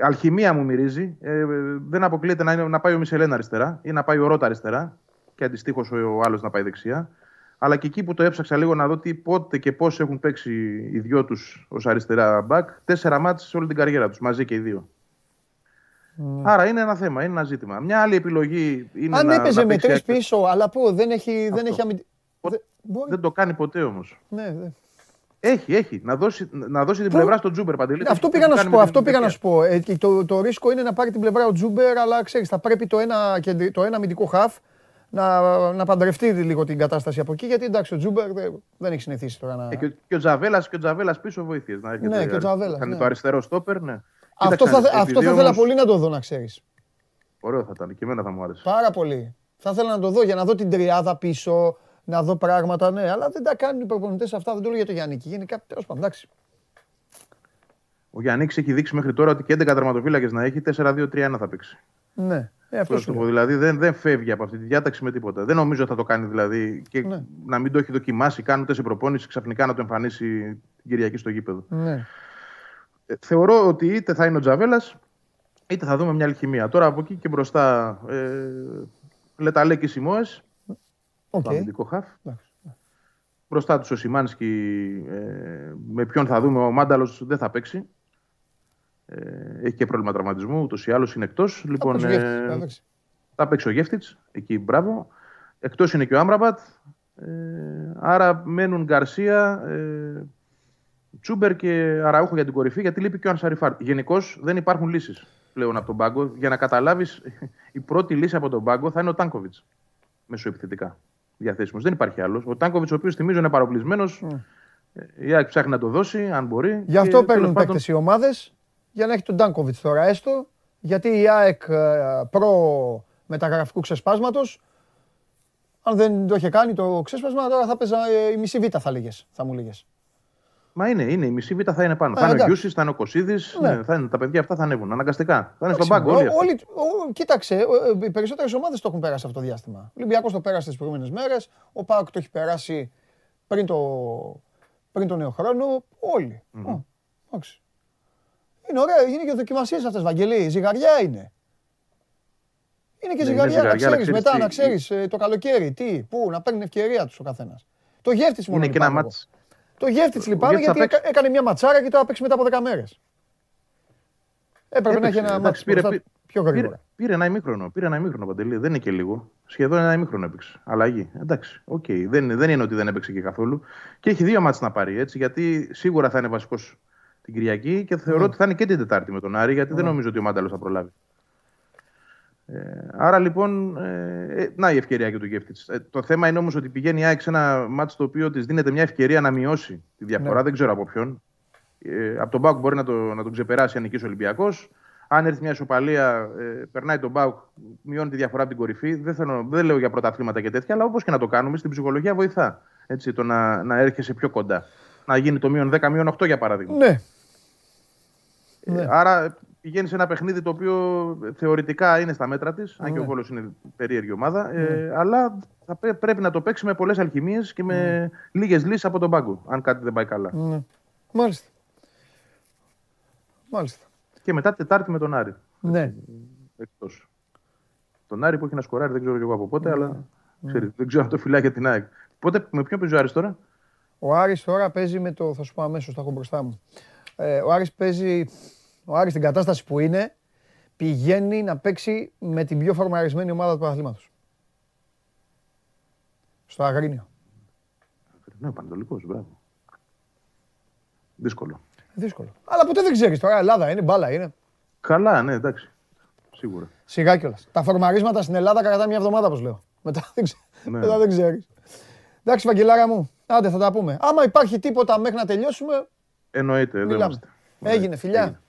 Αλχημία μου μυρίζει. Ε, δεν αποκλείεται να, είναι, να πάει ο Μισελέν αριστερά ή να πάει ο Ρότα αριστερά και αντιστοίχως ο άλλος να πάει δεξιά. Αλλά και εκεί που το έψαξα λίγο να δω τι, πότε και πώς έχουν παίξει οι δυο τους ως αριστερά μπακ, τέσσερα μάτσε σε όλη την καριέρα τους, μαζί και οι δύο. Mm. Άρα είναι ένα θέμα, είναι ένα ζήτημα. Μια άλλη επιλογή είναι. Αν να, έπαιζε να με τρεις πίσω, αλλά πού δεν έχει. Δεν, έχει δεν το κάνει ποτέ όμως. Ναι, ναι. Έχει, έχει. Να δώσει, να δώσει την πλευρά στον Τζούμπερ Παντελή. Αυτό πήγα να σου πω. Αυτό πήγα να σου πω. Ε, το, το ρίσκο είναι να πάρει την πλευρά ο Τζούμπερ, αλλά ξέρεις, θα πρέπει το ένα, το ένα αμυντικό χαφ να, να παντρευτεί λίγο την κατάσταση από εκεί. Γιατί εντάξει, ο Τζούμπερ δεν, δεν έχει συνηθίσει τώρα να. Ε, και, και ο Τζαβέλας και ο Τζαβέλας πίσω βοήθεια. Ναι, και ο Τζαβέλας. Ναι. το αριστερό στόπερ, ναι. Αυτό, θα, αυτό θα ήθελα πολύ να το δω, να ξέρεις. Ωραίο θα ήταν. Και εμένα θα μου άρεσε. Πάρα πολύ. Θα ήθελα να το δω για να δω την τριάδα πίσω, να δω πράγματα, ναι. Αλλά δεν τα κάνουν οι προπονητές αυτά. Δεν το λέω για το Γιάννη. Γενικά, τέλος πάντων, εντάξει. Ο Γιάννης έχει δείξει μέχρι τώρα ότι και 11 τερματοφύλακες να έχει, 4-2-3-1 θα παίξει. Ναι. Ε, αυτό σου δηλαδή δεν, δεν φεύγει από αυτή τη διάταξη με τίποτα. Δεν νομίζω ότι θα το κάνει δηλαδή και ναι. να μην το έχει δοκιμάσει, κάνοντα σε προπόνηση ξαφνικά να το εμφανίσει την Κυριακή στο γήπεδο. Ναι. Ε, θεωρώ ότι είτε θα είναι ο Τζαβέλας, είτε θα δούμε μια αλχημία. Τώρα από εκεί και μπροστά ε, Λεταλέ και Σιμόε. Okay. Το αμυντικό χαφ. Μπροστά του ο Σιμάνσκι, ε, με ποιον θα δούμε, ο Μάνταλος δεν θα παίξει. Ε, έχει και πρόβλημα τραυματισμού, ούτως ή άλλως είναι εκτός. Λοιπόν, ε, θα παίξει ο Γεύτιτ, εκεί μπράβο. Εκτός είναι και ο Άμραμπατ. Ε, άρα μένουν Γκαρσία, ε, Τσούμπερ και Αραούχο για την κορυφή, γιατί λείπει και ο Ανσαριφάρ. Γενικώς δεν υπάρχουν λύσεις πλέον από τον πάγκο. Για να καταλάβεις, η πρώτη λύση από τον πάγκο θα είναι ο Τάνκοβιτς. Μεσοεπιθετικά διαθέσιμος. Δεν υπάρχει άλλος. Ο Τάνκοβιτς, ο οποίος θυμίζω είναι παροπλισμένος. Mm. Η ΑΕΚ ψάχνει να το δώσει, αν μπορεί. Γι' αυτό παίρνουν παίκτες οι ομάδες για να έχει τον Τάνκοβιτς τώρα έστω. Γιατί η ΑΕΚ ε, προ μεταγραφικού ξεσπάσματος, αν δεν το είχε κάνει το ξέσπασμα, τώρα θα παίζα ε, η μισή β' θα, λέγες, θα μου λέγες. Μα είναι, είναι. Η μισή β' θα είναι πάνω. Ε, θα είναι ο Γιούσης, θα είναι ο Κωσίδης. Ναι. Ναι, τα παιδιά αυτά θα ανέβουν αναγκαστικά. Θα είναι στον πάγκο. Όλοι, όλοι, κοίταξε, οι περισσότερες ομάδες το έχουν περάσει αυτό το διάστημα. Ο Ολυμπιακός το πέρασε τις προηγούμενες μέρες. Ο Πάοκ το έχει περάσει πριν το, πριν το νέο χρόνο. Όλοι. Mm-hmm. είναι ωραία, είναι και δοκιμασίες αυτές, Βαγγελί. Ζυγαριά είναι. Είναι και ναι, ζυγαριά, να ξέρεις μετά, να ξέρεις ε, το καλοκαίρι τι, πού, να παίρνει ευκαιρία τους ο καθένας. Το γεύτης μόνο. Είναι και ένα μάτσο. Το γεύτη λυπάμαι γιατί παίξει... έκανε μια ματσάρα και τώρα παίξει μετά από 10 μέρες. Έπρεπε να έχει ένα μάτσο πήρε, πιο γρήγορα. Πήρε, πήρε ένα ημίχρονο. Πήρε ένα ημίχρονο παντελή. Δεν είναι και λίγο. Σχεδόν ένα ημίχρονο έπαιξε. Αλλαγή. Εντάξει. Okay. Δεν, δεν είναι ότι δεν έπαιξε και καθόλου. Και έχει δύο μάτσε να πάρει έτσι. Γιατί σίγουρα θα είναι βασικός την Κυριακή και θεωρώ mm. ότι θα είναι και την Τετάρτη με τον Άρη. Γιατί mm. δεν νομίζω ότι ο Μάνταλος θα προλάβει. Ε, άρα λοιπόν, ε, ε, να η ευκαιρία και του Γκέφτιτ. Ε, το θέμα είναι όμως ότι πηγαίνει η ΑΕΚ σε ένα μάτσο το οποίο της δίνεται μια ευκαιρία να μειώσει τη διαφορά. Ναι. Δεν ξέρω από ποιον. Ε, από τον Μπάουκ μπορεί να, το, να τον ξεπεράσει αν νικήσει ο Ολυμπιακός. Αν έρθει μια ισοπαλία, ε, περνάει τον Μπάουκ, μειώνει τη διαφορά από την κορυφή. Δεν, θέλω, δεν λέω για πρωταθλήματα και τέτοια, αλλά όπως και να το κάνουμε, στην ψυχολογία βοηθά. Έτσι, το να, να έρχεσαι πιο κοντά. Να γίνει το μείον 10, μείον 8 για παράδειγμα. Ναι. Ε, ναι. Άρα πηγαίνεις σε ένα παιχνίδι το οποίο θεωρητικά είναι στα μέτρα της, αν και ο Βόλος είναι περίεργη ομάδα. Ε, ναι. αλλά θα πρέπει να το παίξει με πολλές αλχημίες και με ναι. λίγες λύσεις από τον πάγκο, αν κάτι δεν πάει καλά. Ναι. Μάλιστα. Μάλιστα. Και μετά Τετάρτη με τον Άρη. Ναι. Εκτός. Τον Άρη που έχει να σκοράρει, δεν ξέρω και εγώ από πότε, αλλά ξέρει, δεν ξέρω αν το φυλάει για την ΑΕΚ. Πότε, με ποιον παίζει ο Άρης τώρα; Ο Άρης τώρα παίζει με το, θα σου πω αμέσως, θα έχω μπροστά μου. Ε, ο Άρης παίζει ο Άρης στην κατάσταση που είναι, πηγαίνει να παίξει με την πιο φορμαρισμένη ομάδα του πρωταθλήματος. Στο Αγρίνιο. Ναι, Πανατολικός, μπράβο. Δύσκολο. Δύσκολο. Αλλά ποτέ δεν ξέρεις τώρα, Ελλάδα είναι, μπάλα είναι. Καλά, ναι, εντάξει. Σίγουρα. Σιγά κιόλας. Τα φορμαρίσματα στην Ελλάδα κατά μια εβδομάδα, όπως λέω. Μετά δεν, ξέ... ναι. Μετά δεν ξέρεις. Εντάξει, Βαγγελάρα μου, άντε θα τα πούμε. Άμα υπάρχει τίποτα μέχρι να τελειώσουμε, Εννοείται, δεν Έγινε, φιλιά.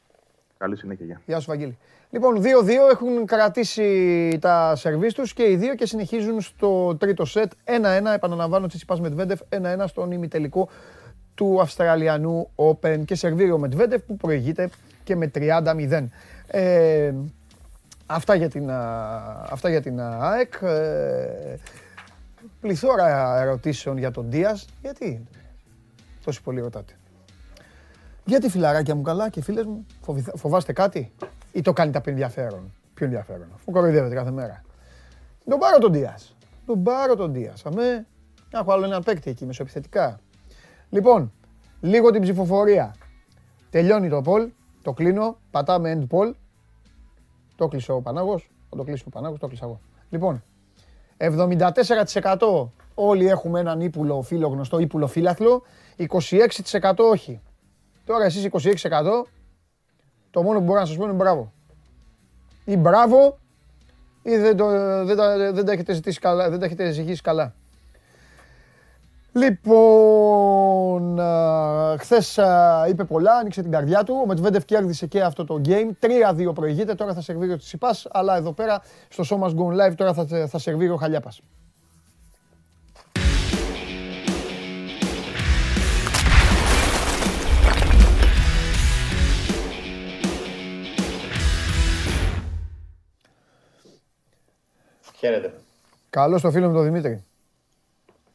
Καλή συνέχεια. Γεια, γεια σου, Βαγγέλη. Λοιπόν, 2-2 έχουν κρατήσει τα σερβίς τους και οι δύο και συνεχίζουν στο τρίτο σετ. 1-1, επαναλαμβάνω, Τσιτσιπάς Μετβέντεφ, 1-1 στον ημιτελικό του Αυστραλιανού Open και σερβίρει ο Μετβέντεφ που προηγείται και με 30-0. Ε, αυτά για την, αυτά για την ΑΕΚ. Ε, πληθώρα ερωτήσεων για τον Δίας. Γιατί τόσοι πολύ ρωτάτε; Γιατί φιλαράκια μου καλά και φίλες μου, φοβάστε κάτι; Ή το κάνετε από ενδιαφέρον; Πιο ενδιαφέρον, αφού κοροϊδεύετε κάθε μέρα. Τον πάρω τον Δίας. Τον πάρω τον Δίας. Αμέ, έχω άλλο ένα παίκτη εκεί, μεσοεπιθετικά. Λοιπόν, λίγο την ψηφοφορία. Τελειώνει το poll, το κλείνω, πατάμε end poll. Το κλείσε ο Πανάγος, θα το κλείσει ο Πανάγος, το κλείσα εγώ. Λοιπόν, 74% όλοι έχουμε έναν ύπουλο φίλο γνωστό, ύπουλο φύλαθλο. 26% όχι. Τώρα εσείς 26% το μόνο που μπορώ να σας πω είναι μπράβο. Ή μπράβο ή δεν, το, δεν, τα, δεν τα έχετε ζητήσει καλά, δεν τα έχετε ζυγίσει καλά. Λοιπόν, χθες είπε πολλά, άνοιξε την καρδιά του. Ο Μετβέντεφ κέρδισε και αυτό το game. 3-2 προηγείται, τώρα θα σερβίρει ο Τσιπάς, αλλά εδώ πέρα στο σώμα Gone Live τώρα θα, θα σερβίρει ο Χαλιάπας. Χαίρετε. Καλώς το φίλο μου τον Δημήτρη.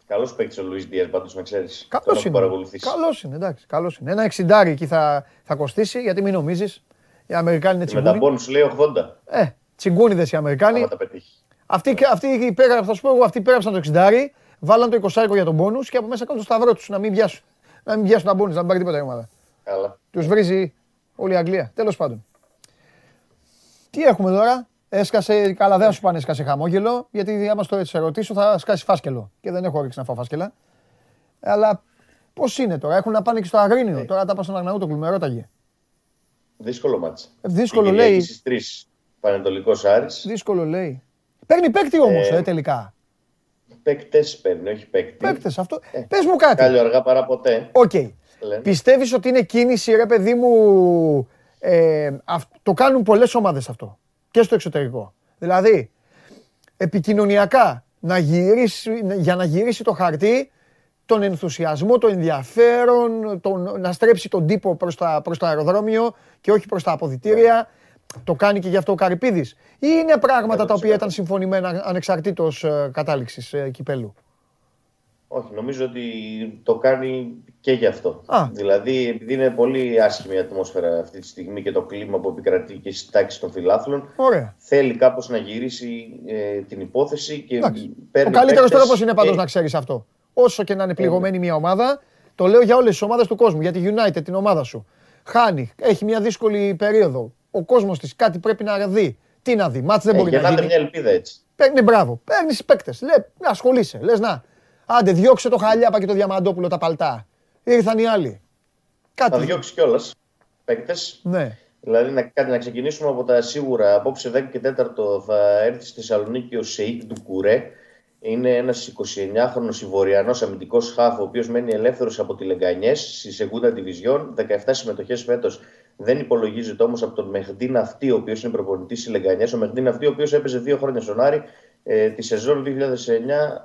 Καλός παίκτης ο Λουίς Δία, πάντως να ξέρεις. Καλός είναι. Καλός είναι, εντάξει. Καλός είναι. Ένα εξιντάρι εκεί θα, θα κοστίσει, γιατί μην νομίζεις. Οι Αμερικάνοι είναι τσιγκούνι. Με τα σου λέει 80. Ε, τσιγκούνιδες οι Αμερικάνοι. Θα τα πετύχει. Αυτοί, αυτοί, πέρα, θα σου πω εγώ, αυτοί πέρασαν το εξιντάρι, βάλαν το 20 για τον πόνου και από μέσα κάνουν το σταυρό τους να μην πιάσουν. Να μην πιάσουν τα μπόνου, να μην πάρει τίποτα η ομάδα. Τους βρίζει όλη η Αγγλία. Τέλος πάντων. Τι έχουμε τώρα; Έσκασε, καλά δεν σου πάνε έσκασε χαμόγελο, γιατί άμα στο έτσι ρωτήσω θα σκάσει φάσκελο. Και δεν έχω ρίξει να φάω φάσκελα. Αλλά πώς είναι τώρα, έχουν να πάνε και στο Αγρίνιο. Ε. Τώρα τα πάω στον Αγναούτοκλου, με ρώταγε. Δύσκολο μάτσα. Ε, δύσκολο λέει. Στι τρεις Πανετολικός Άρης. Δύσκολο λέει. Παίρνει παίκτη όμως ε, ε, τελικά. Παίκτες παίρνει, όχι παίκτη. Παίκτες αυτό. Ε, Πες μου κάτι. Κάλιο αργά παρά ποτέ. Οκ. Okay. Πιστεύεις ότι είναι κίνηση, ρε παιδί μου. Ε, το κάνουν πολλές ομάδες αυτό και στο εξωτερικό. Δηλαδή, επικοινωνιακά, να γυρίσει, για να γυρίσει το χαρτί, τον ενθουσιασμό, το ενδιαφέρον, τον, να στρέψει τον τύπο προς, τα, προς το αεροδρόμιο και όχι προς τα αποδητήρια. Το κάνει και γι' αυτό ο Καρυπίδης. Ή είναι πράγματα τα οποία ήταν συμφωνημένα ανεξαρτήτως ε, κατάληξης ε, κυπέλου. Όχι, νομίζω ότι το κάνει και γι' αυτό. Δηλαδή, επειδή είναι πολύ άσχημη η ατμόσφαιρα αυτή τη στιγμή και το κλίμα που επικρατεί και στι τάξει των φιλάθλων, θέλει κάπως να γυρίσει ε, την υπόθεση και παίρνει. Ο καλύτερος τρόπος είναι πάντως να ξέρεις αυτό. Όσο και να είναι πληγωμένη μια ομάδα, το λέω για όλες τις ομάδες του κόσμου. Για τη United, την ομάδα σου. Χάνει, έχει μια δύσκολη περίοδο. Ο κόσμος της κάτι πρέπει να δει. Τι να δει, μάτς δεν ε, μπορεί να δει. μια ελπίδα έτσι. Παίρνει μπράβο. Παίρνεις παίκτες. Λε, ασχολείσαι. Λες να. Άντε, διώξε το Χαλιάπα και το Διαμαντόπουλο τα παλτά. Ήρθαν οι άλλοι. Κάτι. Θα διώξει κιόλας παίκτες. Ναι. Δηλαδή να, κάτι, να ξεκινήσουμε από τα σίγουρα. Απόψε 10 και 4 θα έρθει στη Θεσσαλονίκη ο Σεϊκ του Κουρέ. Είναι ένας 29χρονο Ιβοριανός αμυντικός χάφο, ο οποίος μένει ελεύθερος από τη Λεγκανιές στη Σεγούντα Division. 17 συμμετοχές φέτος. Δεν υπολογίζεται όμως από τον Μεχντή Ναυτή, ο οποίος είναι προπονητής της Λεγκανιές. Ο Μεχντή Ναυτή, ο οποίος έπαιζε δύο χρόνια στον Άρη ε, τη σεζόν 2009,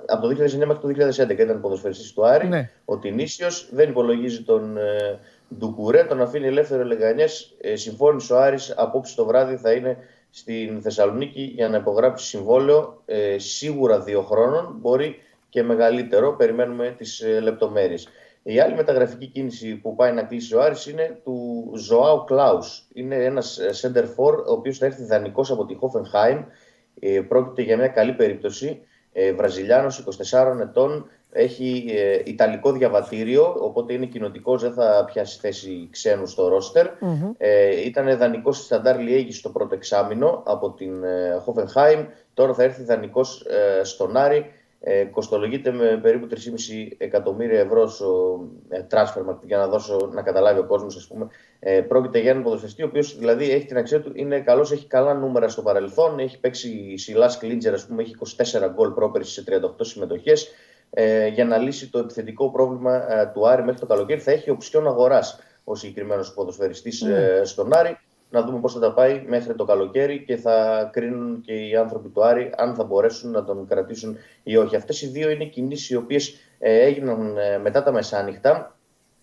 από το 2009 μέχρι το 2011 ήταν ποδοσφαιριστής του Άρη. Ναι. Ο Τινίσιος δεν υπολογίζει τον ε, Ντουκουρέ, τον αφήνει ελεύθερο Λεγανιές. Ε, συμφώνησε ο Άρης, απόψε το βράδυ θα είναι στην Θεσσαλονίκη για να υπογράψει συμβόλαιο ε, σίγουρα δύο χρόνων, μπορεί και μεγαλύτερο, περιμένουμε τις ε, λεπτομέρειες. Η άλλη μεταγραφική κίνηση που πάει να κλείσει ο Άρης είναι του Ζωάου Κλάους. Είναι ένας ε, center for, ο οποίος θα έρθει δανεικός από τη Hoffenheim ε, πρόκειται για μια καλή περίπτωση. Ε, Βραζιλιάνος, 24 ετών, έχει ε, Ιταλικό διαβατήριο, οπότε είναι κοινοτικός, δεν θα πιάσει θέση ξένου στο ροστερ Ε, ήταν δανεικό στη Σταντάρ Λιέγης στο πρώτο εξάμεινο από την ε, Hoffenheim. Τώρα θα έρθει δανεικό ε, στον Άρη. Ε, κοστολογείται με περίπου 3,5 εκατομμύρια ευρώ στο ε, transfer για να, δώσω, να καταλάβει ο κόσμος, ας πούμε. Ε, πρόκειται για έναν ποδοσφαιριστή, ο οποίος δηλαδή έχει την αξία του, είναι καλός, έχει καλά νούμερα στο παρελθόν. Έχει παίξει σιλά κλίντζερ, ας πούμε, έχει 24 γκολ πρόπερση σε 38 συμμετοχές. Ε, για να λύσει το επιθετικό πρόβλημα ε, του Άρη μέχρι το καλοκαίρι, θα έχει οψιόν αγοράς ο συγκεκριμένος ποδοσφαιριστής mm. ε, στον Άρη να δούμε πώς θα τα πάει μέχρι το καλοκαίρι και θα κρίνουν και οι άνθρωποι του Άρη αν θα μπορέσουν να τον κρατήσουν ή όχι. Αυτές οι δύο είναι κινήσεις οι οποίες ε, έγιναν ε, μετά τα μεσάνυχτα.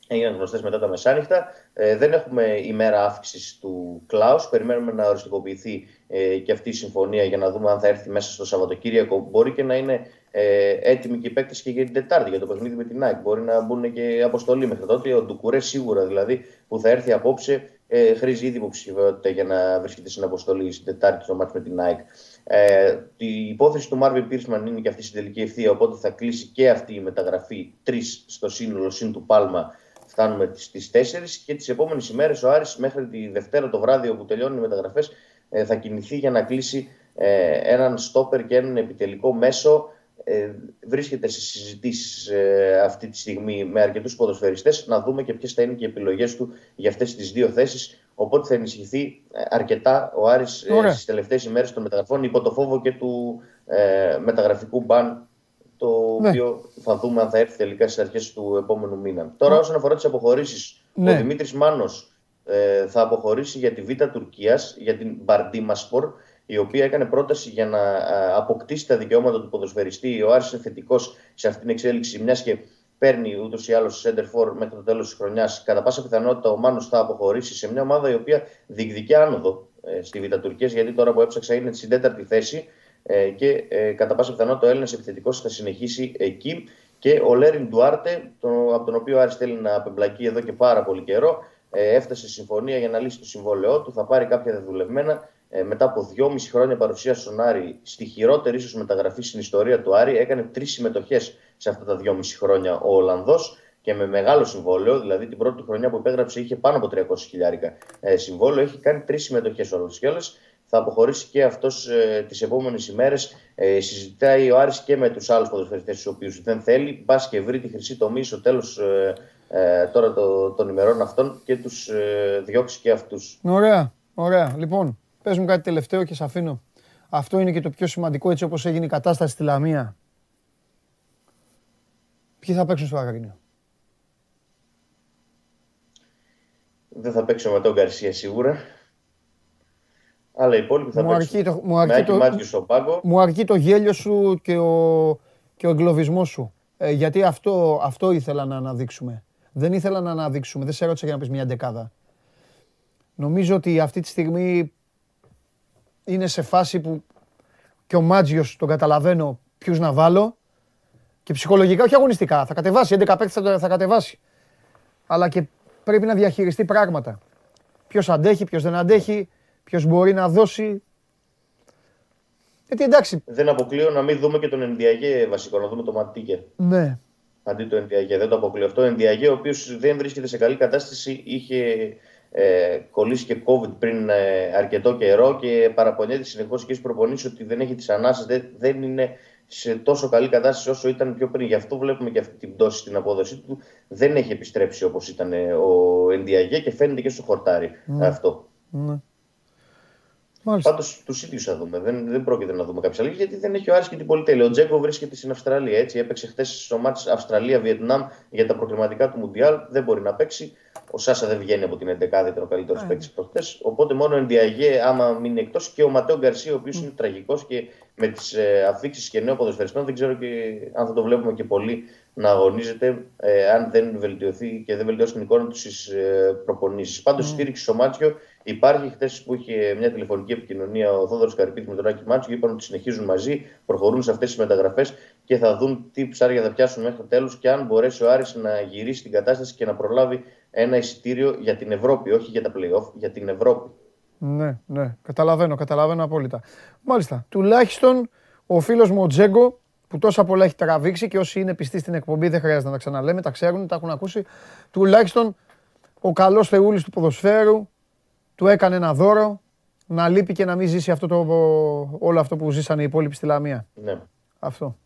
Έγιναν γνωστές μετά τα μεσάνυχτα. Ε, δεν έχουμε ημέρα αύξησης του Κλάους. Περιμένουμε να οριστικοποιηθεί ε, και αυτή η συμφωνία για να δούμε αν θα έρθει μέσα στο Σαββατοκύριακο. Μπορεί και να είναι ε, έτοιμοι και οι παίκτες και για την Τετάρτη, για το παιχνίδι με την ΑΕΚ. Μπορεί να μπουν και αποστολή μέχρι τότε. Ο Ντουκουρέ σίγουρα δηλαδή που θα έρθει απόψε ε, χρήζει ήδη υποψηφιότητα για να βρίσκεται στην αποστολή στην Τετάρτη στο μάτι με την ΑΕΚ. Ε, η υπόθεση του Μάρβιν Πίρσμαν είναι και αυτή στην τελική ευθεία, οπότε θα κλείσει και αυτή η μεταγραφή. Τρεις στο σύνολο, συν του Πάλμα, φτάνουμε στι 4 και τις επόμενες ημέρες ο Άρης μέχρι τη Δευτέρα το βράδυ, όπου τελειώνουν οι μεταγραφές, ε, θα κινηθεί για να κλείσει ε, έναν στόπερ και έναν επιτελικό μέσο ε, βρίσκεται σε συζητήσεις ε, αυτή τη στιγμή με αρκετούς ποδοσφαιριστές να δούμε και ποιες θα είναι και οι επιλογές του για αυτές τις δύο θέσεις οπότε θα ενισχυθεί ε, αρκετά ο Άρης ε, στις τελευταίες ημέρες των μεταγραφών υπό το φόβο και του ε, μεταγραφικού μπαν το ναι. οποίο θα δούμε αν θα έρθει τελικά στις αρχές του επόμενου μήνα. Τώρα ναι. όσον αφορά τις αποχωρήσεις, ναι. ο Δημήτρης Μάνος ε, θα αποχωρήσει για τη Β' Τουρκίας, για την Μπαρντίμασπορ, η οποία έκανε πρόταση για να αποκτήσει τα δικαιώματα του ποδοσφαιριστή. Ο Άρης είναι θετικός σε αυτήν την εξέλιξη, μιας και παίρνει ούτως ή άλλως center for μέχρι το τέλος της χρονιάς. Κατά πάσα πιθανότητα ο Μάνος θα αποχωρήσει σε μια ομάδα η οποία διεκδικεί άνοδο ε, στη Β' Τουρκίας, γιατί τώρα που έψαξα είναι στην τέταρτη θέση ε, και ε, κατά πάσα πιθανότητα ο Έλληνας επιθετικός θα συνεχίσει εκεί. Και ο Λέριν Ντουάρτε, από τον οποίο ο Άρης θέλει να απεμπλακεί εδώ και πάρα πολύ καιρό, έφτασε σε συμφωνία για να λύσει το συμβόλαιό του. Θα πάρει κάποια δεδουλευμένα ε, μετά από δυόμιση χρόνια παρουσίας στον Άρη, στη χειρότερη ίσως μεταγραφή στην ιστορία του Άρη, έκανε τρεις συμμετοχές σε αυτά τα δυόμιση χρόνια ο Ολλανδός και με μεγάλο συμβόλαιο, δηλαδή την πρώτη χρονιά που υπέγραψε είχε πάνω από 300 χιλιάρικα ε, συμβόλαιο, έχει κάνει τρεις συμμετοχές όλε και όλε. Θα αποχωρήσει και αυτός ε, τις επόμενες ημέρες. Ε, συζητάει ο Άρης και με τους άλλους ποδοσφαιριστές, τους οποίους δεν θέλει. Μπας και βρει τη χρυσή τομή στο τέλος ε, ε, τώρα το, των ημερών αυτών και τους ε, διώξει και αυτούς. Ωραία, ωραία. Λοιπόν, Πες μου κάτι τελευταίο και σε αφήνω. Αυτό είναι και το πιο σημαντικό έτσι όπως έγινε η κατάσταση στη Λαμία. Ποιοι θα παίξουν στο Αγρίνιο; Δεν θα παίξω με τον Γκαρσία σίγουρα. Αλλά οι υπόλοιποι θα μου παίξουν. Το, μου, αρκεί το, μου αρκεί το γέλιο σου και ο, και ο εγκλωβισμός σου. Ε, γιατί αυτό, αυτό ήθελα να αναδείξουμε. Δεν ήθελα να αναδείξουμε. Δεν σε έρωτησα για να πεις μια δεκάδα. Νομίζω ότι αυτή τη στιγμή είναι σε φάση που και ο Μάτζιος τον καταλαβαίνω ποιους να βάλω. Και ψυχολογικά, όχι αγωνιστικά. Θα κατεβάσει. 11 παίκτες θα, θα κατεβάσει. Αλλά και πρέπει να διαχειριστεί πράγματα. Ποιος αντέχει, ποιος δεν αντέχει, ποιος μπορεί να δώσει. Γιατί εντάξει. Δεν αποκλείω να μην δούμε και τον Ενδιαγέ βασικό, να δούμε το Ματίκε. Ναι. Αντί το Ενδιαγέ. Δεν το αποκλείω αυτό. Ο Ενδιαγέ, ο οποίος δεν βρίσκεται σε καλή κατάσταση, είχε ε, κολλήσει και COVID πριν ε, αρκετό καιρό και παραπονιέται συνεχώς και στι προπονήσει ότι δεν έχει τις ανάσες, δεν, δεν είναι σε τόσο καλή κατάσταση όσο ήταν πιο πριν. Γι' αυτό βλέπουμε και αυτή την πτώση στην απόδοσή του. Δεν έχει επιστρέψει όπως ήταν ε, ο Ενδιαγέ και φαίνεται και στο χορτάρι ναι. αυτό. Ναι. Πάντως τους ίδιους θα δούμε. Δεν, δεν πρόκειται να δούμε κάποια άλλη γιατί δεν έχει ο Άρης και την πολυτέλεια. Ο Τζέκο βρίσκεται στην Αυστραλία. Έτσι. Έπαιξε χθες στο μάτι Αυστραλία-Βιετνάμ για τα προκριματικά του Μουντιάλ. Δεν μπορεί να παίξει. Ο Σάσα δεν βγαίνει από την 11η, ήταν ο καλύτερος yeah. παίκτης προχτές. Οπότε μόνο ο Ενδιαγέ, άμα μείνει εκτός, και ο Ματέο Γκαρσία, ο οποίος mm. είναι τραγικός και με τις ε, αφήξεις και νέων ποδοσφαιριστών, δεν ξέρω και αν θα το βλέπουμε και πολύ να αγωνίζεται, ε, αν δεν βελτιωθεί και δεν βελτιώσει την εικόνα του στις ε, προπονήσεις. Πάντως, mm. στήριξη στο Μάτσιο υπάρχει. Χθε που είχε μια τηλεφωνική επικοινωνία ο Θόδωρος Καρυπίτη με τον Άκη Μάτσιο, είπαν ότι συνεχίζουν μαζί, προχωρούν σε αυτές τις μεταγραφές και θα δουν τι ψάρια θα πιάσουν μέχρι το τέλος και αν μπορέσει ο Άρης να γυρίσει την κατάσταση και να προλάβει ένα εισιτήριο για την Ευρώπη, όχι για τα playoff, για την Ευρώπη. Ναι, ναι, καταλαβαίνω, καταλαβαίνω απόλυτα. Μάλιστα, τουλάχιστον ο φίλος μου ο Τζέγκο, που τόσα πολλά έχει τραβήξει και όσοι είναι πιστοί στην εκπομπή δεν χρειάζεται να τα ξαναλέμε, τα ξέρουν, τα έχουν ακούσει, τουλάχιστον ο καλός θεούλης του ποδοσφαίρου του έκανε ένα δώρο να λείπει και να μην ζήσει αυτό το, όλο αυτό που ζήσανε οι υπόλοιποι στη Λαμία. Ναι. Αυτό.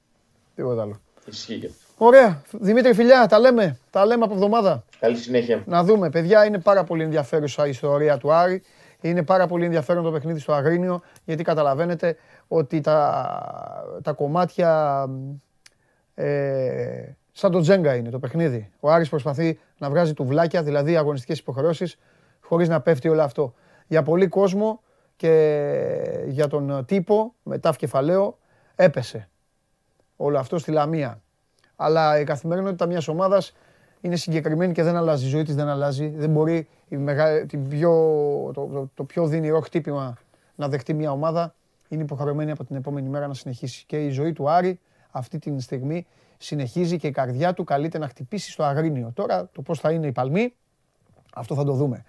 Τίποτα άλλο. Ισχύει Ωραία. Δημήτρη, φιλιά, τα λέμε. Τα λέμε από εβδομάδα. Καλή συνέχεια. Να δούμε. Παιδιά, είναι πάρα πολύ ενδιαφέρουσα η ιστορία του Άρη. Είναι πάρα πολύ ενδιαφέρον το παιχνίδι στο Αγρίνιο, γιατί καταλαβαίνετε ότι τα, τα κομμάτια ε, σαν το τζέγκα είναι το παιχνίδι. Ο Άρης προσπαθεί να βγάζει τουβλάκια, δηλαδή αγωνιστικές υποχρεώσεις, χωρίς να πέφτει όλο αυτό. Για πολύ κόσμο και για τον τύπο, μετά κεφαλαίο, έπεσε όλο αυτό στη Λαμία. Αλλά η καθημερινότητα μιας ομάδας είναι συγκεκριμένη και δεν αλλάζει. Η ζωή της δεν αλλάζει. Δεν μπορεί η την πιο, το, το, το πιο δυνηρό χτύπημα να δεχτεί μια ομάδα. Είναι υποχρεωμένη από την επόμενη μέρα να συνεχίσει. Και η ζωή του Άρη αυτή τη στιγμή συνεχίζει και η καρδιά του καλείται να χτυπήσει στο Αγρίνιο. Τώρα το πώς θα είναι η Παλμή, αυτό θα το δούμε.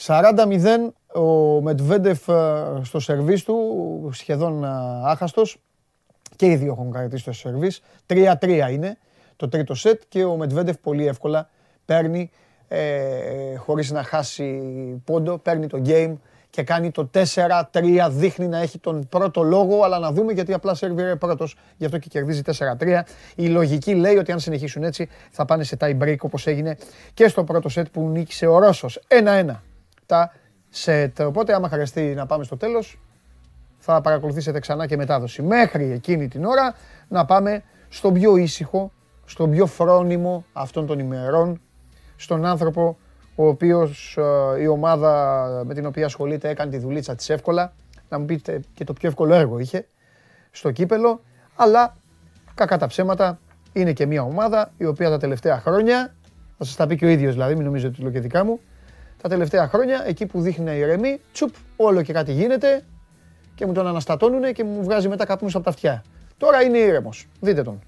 40-0 ο Μετβέντεφ ε, στο σερβίς του, σχεδόν ε, άχαστος. Και οι δύο έχουν κρατήσει το σερβίς. 3-3 είναι το τρίτο σετ και ο Μετβέντεφ πολύ εύκολα παίρνει ε, χωρίς να χάσει πόντο, παίρνει το game και κάνει το 4-3, δείχνει να έχει τον πρώτο λόγο, αλλά να δούμε γιατί απλά σερβίρε πρώτος, γι' αυτό και κερδίζει 4-3. Η λογική λέει ότι αν συνεχίσουν έτσι θα πάνε σε tie break όπως έγινε και στο πρώτο σετ που νίκησε ο Ρώσος. 1-1 τα σετ. Οπότε άμα χρειαστεί να πάμε στο τέλος, θα παρακολουθήσετε ξανά και μετάδοση. Μέχρι εκείνη την ώρα να πάμε στον πιο ήσυχο, στον πιο φρόνιμο αυτών των ημερών, στον άνθρωπο ο οποίος ε, η ομάδα με την οποία ασχολείται έκανε τη δουλίτσα της εύκολα. Να μου πείτε και το πιο εύκολο έργο είχε στο κύπελο. Αλλά κακά τα ψέματα είναι και μια ομάδα η οποία τα τελευταία χρόνια, θα σας τα πει και ο ίδιος δηλαδή, μην νομίζετε ότι το λέω και δικά μου, τα τελευταία χρόνια εκεί που δείχνει να ηρεμεί, τσουπ, όλο και κάτι γίνεται και μου τον αναστατώνουν και μου βγάζει μετά καπνούς από τα αυτιά. Τώρα είναι ήρεμος. Δείτε τον.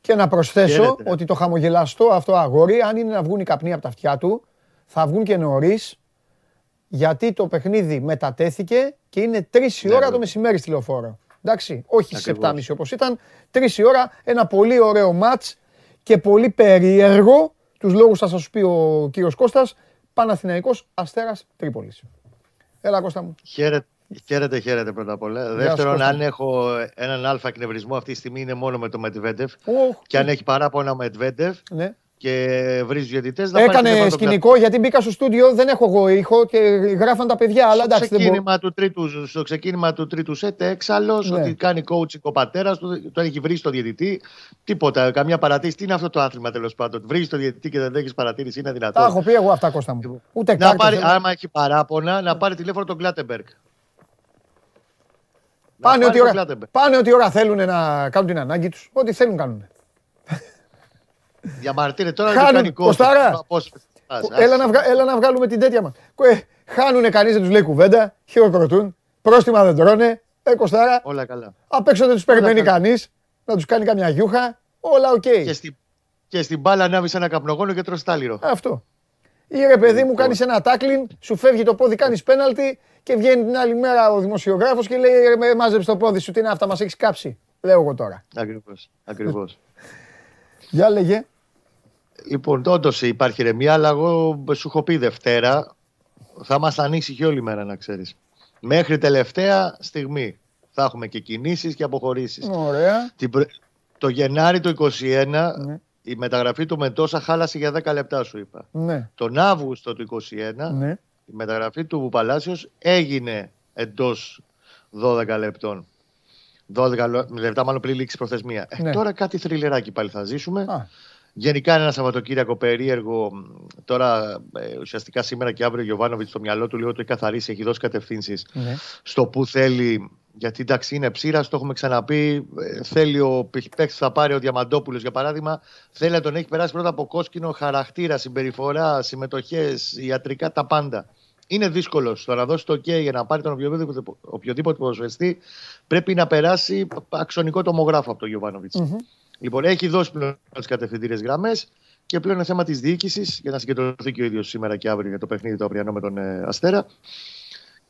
Και να προσθέσω ότι το χαμογελαστό αυτό αγόρι, αν είναι να βγουν οι καπνοί από τα αυτιά του, θα βγουν και νωρίς, γιατί το παιχνίδι μετατέθηκε και είναι 3 η ναι, ώρα το μεσημέρι στη λεωφόρο. Εντάξει, όχι στι 7.30 όπως ήταν. 3 η ώρα, ένα πολύ ωραίο ματ και πολύ περίεργο. Τους λόγους θα σας πει ο κύριος Κώστας, Παναθηναϊκός Αστέρας Τρίπολης. Έλα Κώστα μου. Χαίρετε. Χαίρετε, χαίρετε πρώτα απ' όλα. Δεύτερον, αν έχω έναν αλφα εκνευρισμό αυτή τη στιγμή είναι μόνο με το Μετβέντεφ. και αν έχει παράπονα Μετβέντεφ ναι. Και βρει διαιτητές. Έκανε σκηνικό γιατί μπήκα στο στούντιο, δεν έχω εγώ ήχο και γράφαν τα παιδιά. Αλλά εντάξει, στο, ξεκίνημα του τρίτου, στο ξεκίνημα του τρίτου σετ, έξαλλος, ναι. ότι κάνει coaching ο πατέρας του, το έχει βρει στο διαιτητή. Τίποτα, καμιά παρατήρηση. Τι είναι αυτό το άθλημα τέλος πάντων. Βρεις το διαιτητή και δεν έχεις παρατήρηση, είναι δυνατό. Τα έχω πει εγώ αυτά, Κώστα μου. Ούτε να πάρει, άμα έχει παράπονα, να πάρει τηλέφωνο τον Κλάτεμπεργκ. Πάνε ό,τι, ώρα, πάνε ό,τι ώρα θέλουν να κάνουν την ανάγκη τους. Ό,τι θέλουν κάνουν. Διαμαρτύρε τώρα Χάνουν, κάνει Κωστάρα, έλα, να βγα, έλα να βγάλουμε την τέτοια μας. Ε, χάνουνε κανείς δεν τους λέει κουβέντα, χειροκροτούν, πρόστιμα δεν τρώνε. Ε, Κωστάρα, όλα καλά. Απ' έξω δεν τους περιμένει κανείς, να τους κάνει καμιά γιούχα, όλα OK. Okay. Και, στη, και στην μπάλα ανάβεις ένα καπνογόνο και τρως τάλιρο. Αυτό. Ή ρε παιδί μου, λοιπόν. κάνεις ένα τάκλιν, σου φεύγει το πόδι, κάνεις πέναλτι, και βγαίνει την άλλη μέρα ο δημοσιογράφος και λέει «Ε, μάζεψε το πόδι σου, τι είναι αυτά, μας έχεις κάψει. Λέω εγώ τώρα. Ακριβώς, ακριβώς. Για λέγε. Λοιπόν, όντως υπάρχει ρεμία, αλλά εγώ σου έχω πει Δευτέρα θα μας και όλη μέρα να ξέρεις. Μέχρι τελευταία στιγμή θα έχουμε και κινήσεις και αποχωρήσεις. Ωραία. Το Γενάρη του 2021 ναι. η μεταγραφή του Μεντόσα χάλασε για 10 λεπτά σου είπα. Ναι. Τον Αύγουστο του 2021 ναι η μεταγραφή του Παλάσιος έγινε εντός 12 λεπτών. 12 λεπτά μάλλον πριν λήξει προθεσμία. Ε, ναι. τώρα κάτι θρυλεράκι πάλι θα ζήσουμε. Α. Γενικά είναι ένα Σαββατοκύριακο περίεργο. Τώρα ε, ουσιαστικά σήμερα και αύριο ο Γιωβάνοβιτς στο μυαλό του λίγο το έχει καθαρίσει, έχει δώσει κατευθύνσεις ναι. στο που θέλει. Γιατί εντάξει είναι ψήρας, το έχουμε ξαναπεί. Ε, θέλει ο παίκτης θα πάρει ο Διαμαντόπουλος για παράδειγμα. Θέλει να τον έχει περάσει πρώτα από κόσκινο χαρακτήρα, συμπεριφορά, συμμετοχές, ιατρικά τα πάντα είναι δύσκολος. Το να δώσει το OK για να πάρει τον οποιοδήποτε, οποιοδήποτε ποδοσφαιριστή πρέπει να περάσει αξονικό τομογράφο από τον γιωβανοβιτ Λοιπόν, έχει δώσει πλέον τι κατευθυντήριες γραμμές και πλέον είναι θέμα της διοίκησης για να συγκεντρωθεί και ο ίδιος σήμερα και αύριο για το παιχνίδι το αυριανό με τον ε, Αστέρα.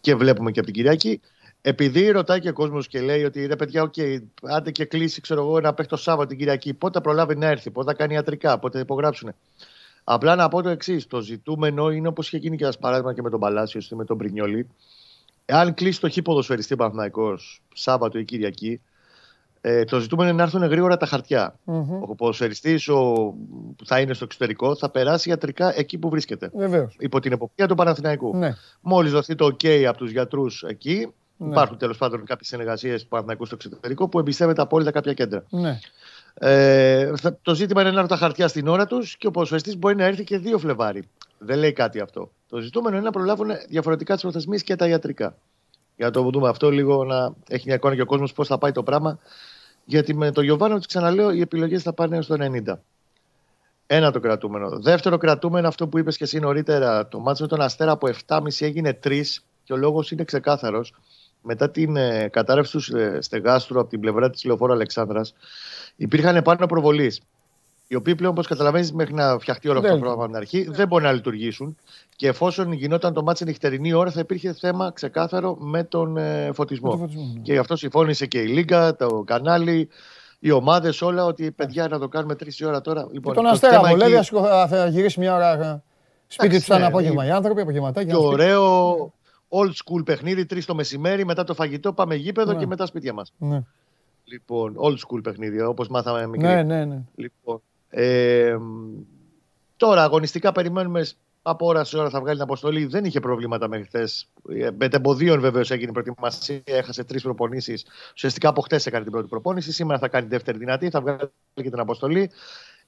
Και βλέπουμε και από την Κυριακή. Επειδή ρωτάει και ο κόσμος και λέει ότι ρε παιδιά, okay, άντε και κλείσει ξέρω εγώ, ένα παίχτο Σάββατο την Κυριακή, πότε θα προλάβει να έρθει, πότε θα κάνει ιατρικά, πότε θα υπογράψουν. Απλά να πω το εξής: Το ζητούμενο είναι όπως είχε γίνει και ένα παράδειγμα και με τον Παλάσιος ή με τον Πρινιόλη. Εάν κλείσει το χι ποδοσφαιριστή Παναθναϊκό Σάββατο ή Κυριακή, ε, το ζητούμενο είναι να έρθουν γρήγορα τα χαρτιά. Mm-hmm. Ο ποδοσφαιριστής που θα είναι στο εξωτερικό θα περάσει ιατρικά εκεί που βρίσκεται. Βεβαίως. Υπό την εποπτεία του Παναθηναϊκού. Ναι. Μόλις δοθεί το OK από τους γιατρούς εκεί, ναι. υπάρχουν τέλος πάντων κάποιες συνεργασίες του Παναθηναϊκού στο εξωτερικό που εμπιστεύεται απόλυτα κάποια κέντρα. Ναι. Ε, το ζήτημα είναι να έρθουν τα χαρτιά στην ώρα τους και ο ποδοσφαιριστής μπορεί να έρθει και 2 Φλεβάρι. Δεν λέει κάτι αυτό. Το ζητούμενο είναι να προλάβουν διαφορετικά τις προθεσμίες και τα ιατρικά. Για να το δούμε αυτό λίγο, να έχει μια εικόνα και ο κόσμος πώς θα πάει το πράγμα. Γιατί με το Γιωβάνο, ξαναλέω, οι επιλογές θα πάνε έως το 90. Ένα το κρατούμενο. Δεύτερο κρατούμενο, αυτό που είπες και εσύ νωρίτερα, το μάτσο με τον Αστέρα από 7,5 έγινε 3 και ο λόγος είναι ξεκάθαρος. Μετά την ε, κατάρρευση του ε, στεγάστρου από την πλευρά της λεωφόρου Αλεξάνδρας, υπήρχαν πάνω προβολής. Οι οποίοι πλέον, όπως καταλαβαίνεις, μέχρι να φτιαχτεί όλο αυτό το πρόγραμμα από την αρχή, δεν μπορεί να λειτουργήσουν. Και εφόσον γινόταν το μάτι νυχτερινή ώρα, θα υπήρχε θέμα ξεκάθαρο με τον ε, φωτισμό. φωτισμό ναι. Και γι' αυτό συμφώνησε και η Λίγκα, το κανάλι, οι ομάδες, όλα ότι παιδιά να το κάνουμε τρεις ώρα τώρα. Λοιπόν, και τον Αστέρα βολεύει, εκεί... θα γυρίσει μια ώρα ε, σπίτι τους σαν ναι, απόγευμα. Οι άνθρωποι, απογευματάκια. Και ωραίο old school παιχνίδι, τρεις το μεσημέρι, μετά το φαγητό, πάμε γήπεδο ναι. και μετά σπίτια μας. Ναι. Λοιπόν, old school παιχνίδι, όπως μάθαμε μικρή. Ναι, ναι, ναι. Λοιπόν, ε, τώρα αγωνιστικά περιμένουμε από ώρα σε ώρα θα βγάλει την αποστολή. Δεν είχε προβλήματα μέχρι χθες. Ε, με τεμποδίων βεβαίως έγινε η προετοιμασία. Έχασε τρεις προπονήσεις. Ουσιαστικά από χτε έκανε την πρώτη προπόνηση. Σήμερα θα κάνει δεύτερη δυνατή. Θα βγάλει και την αποστολή.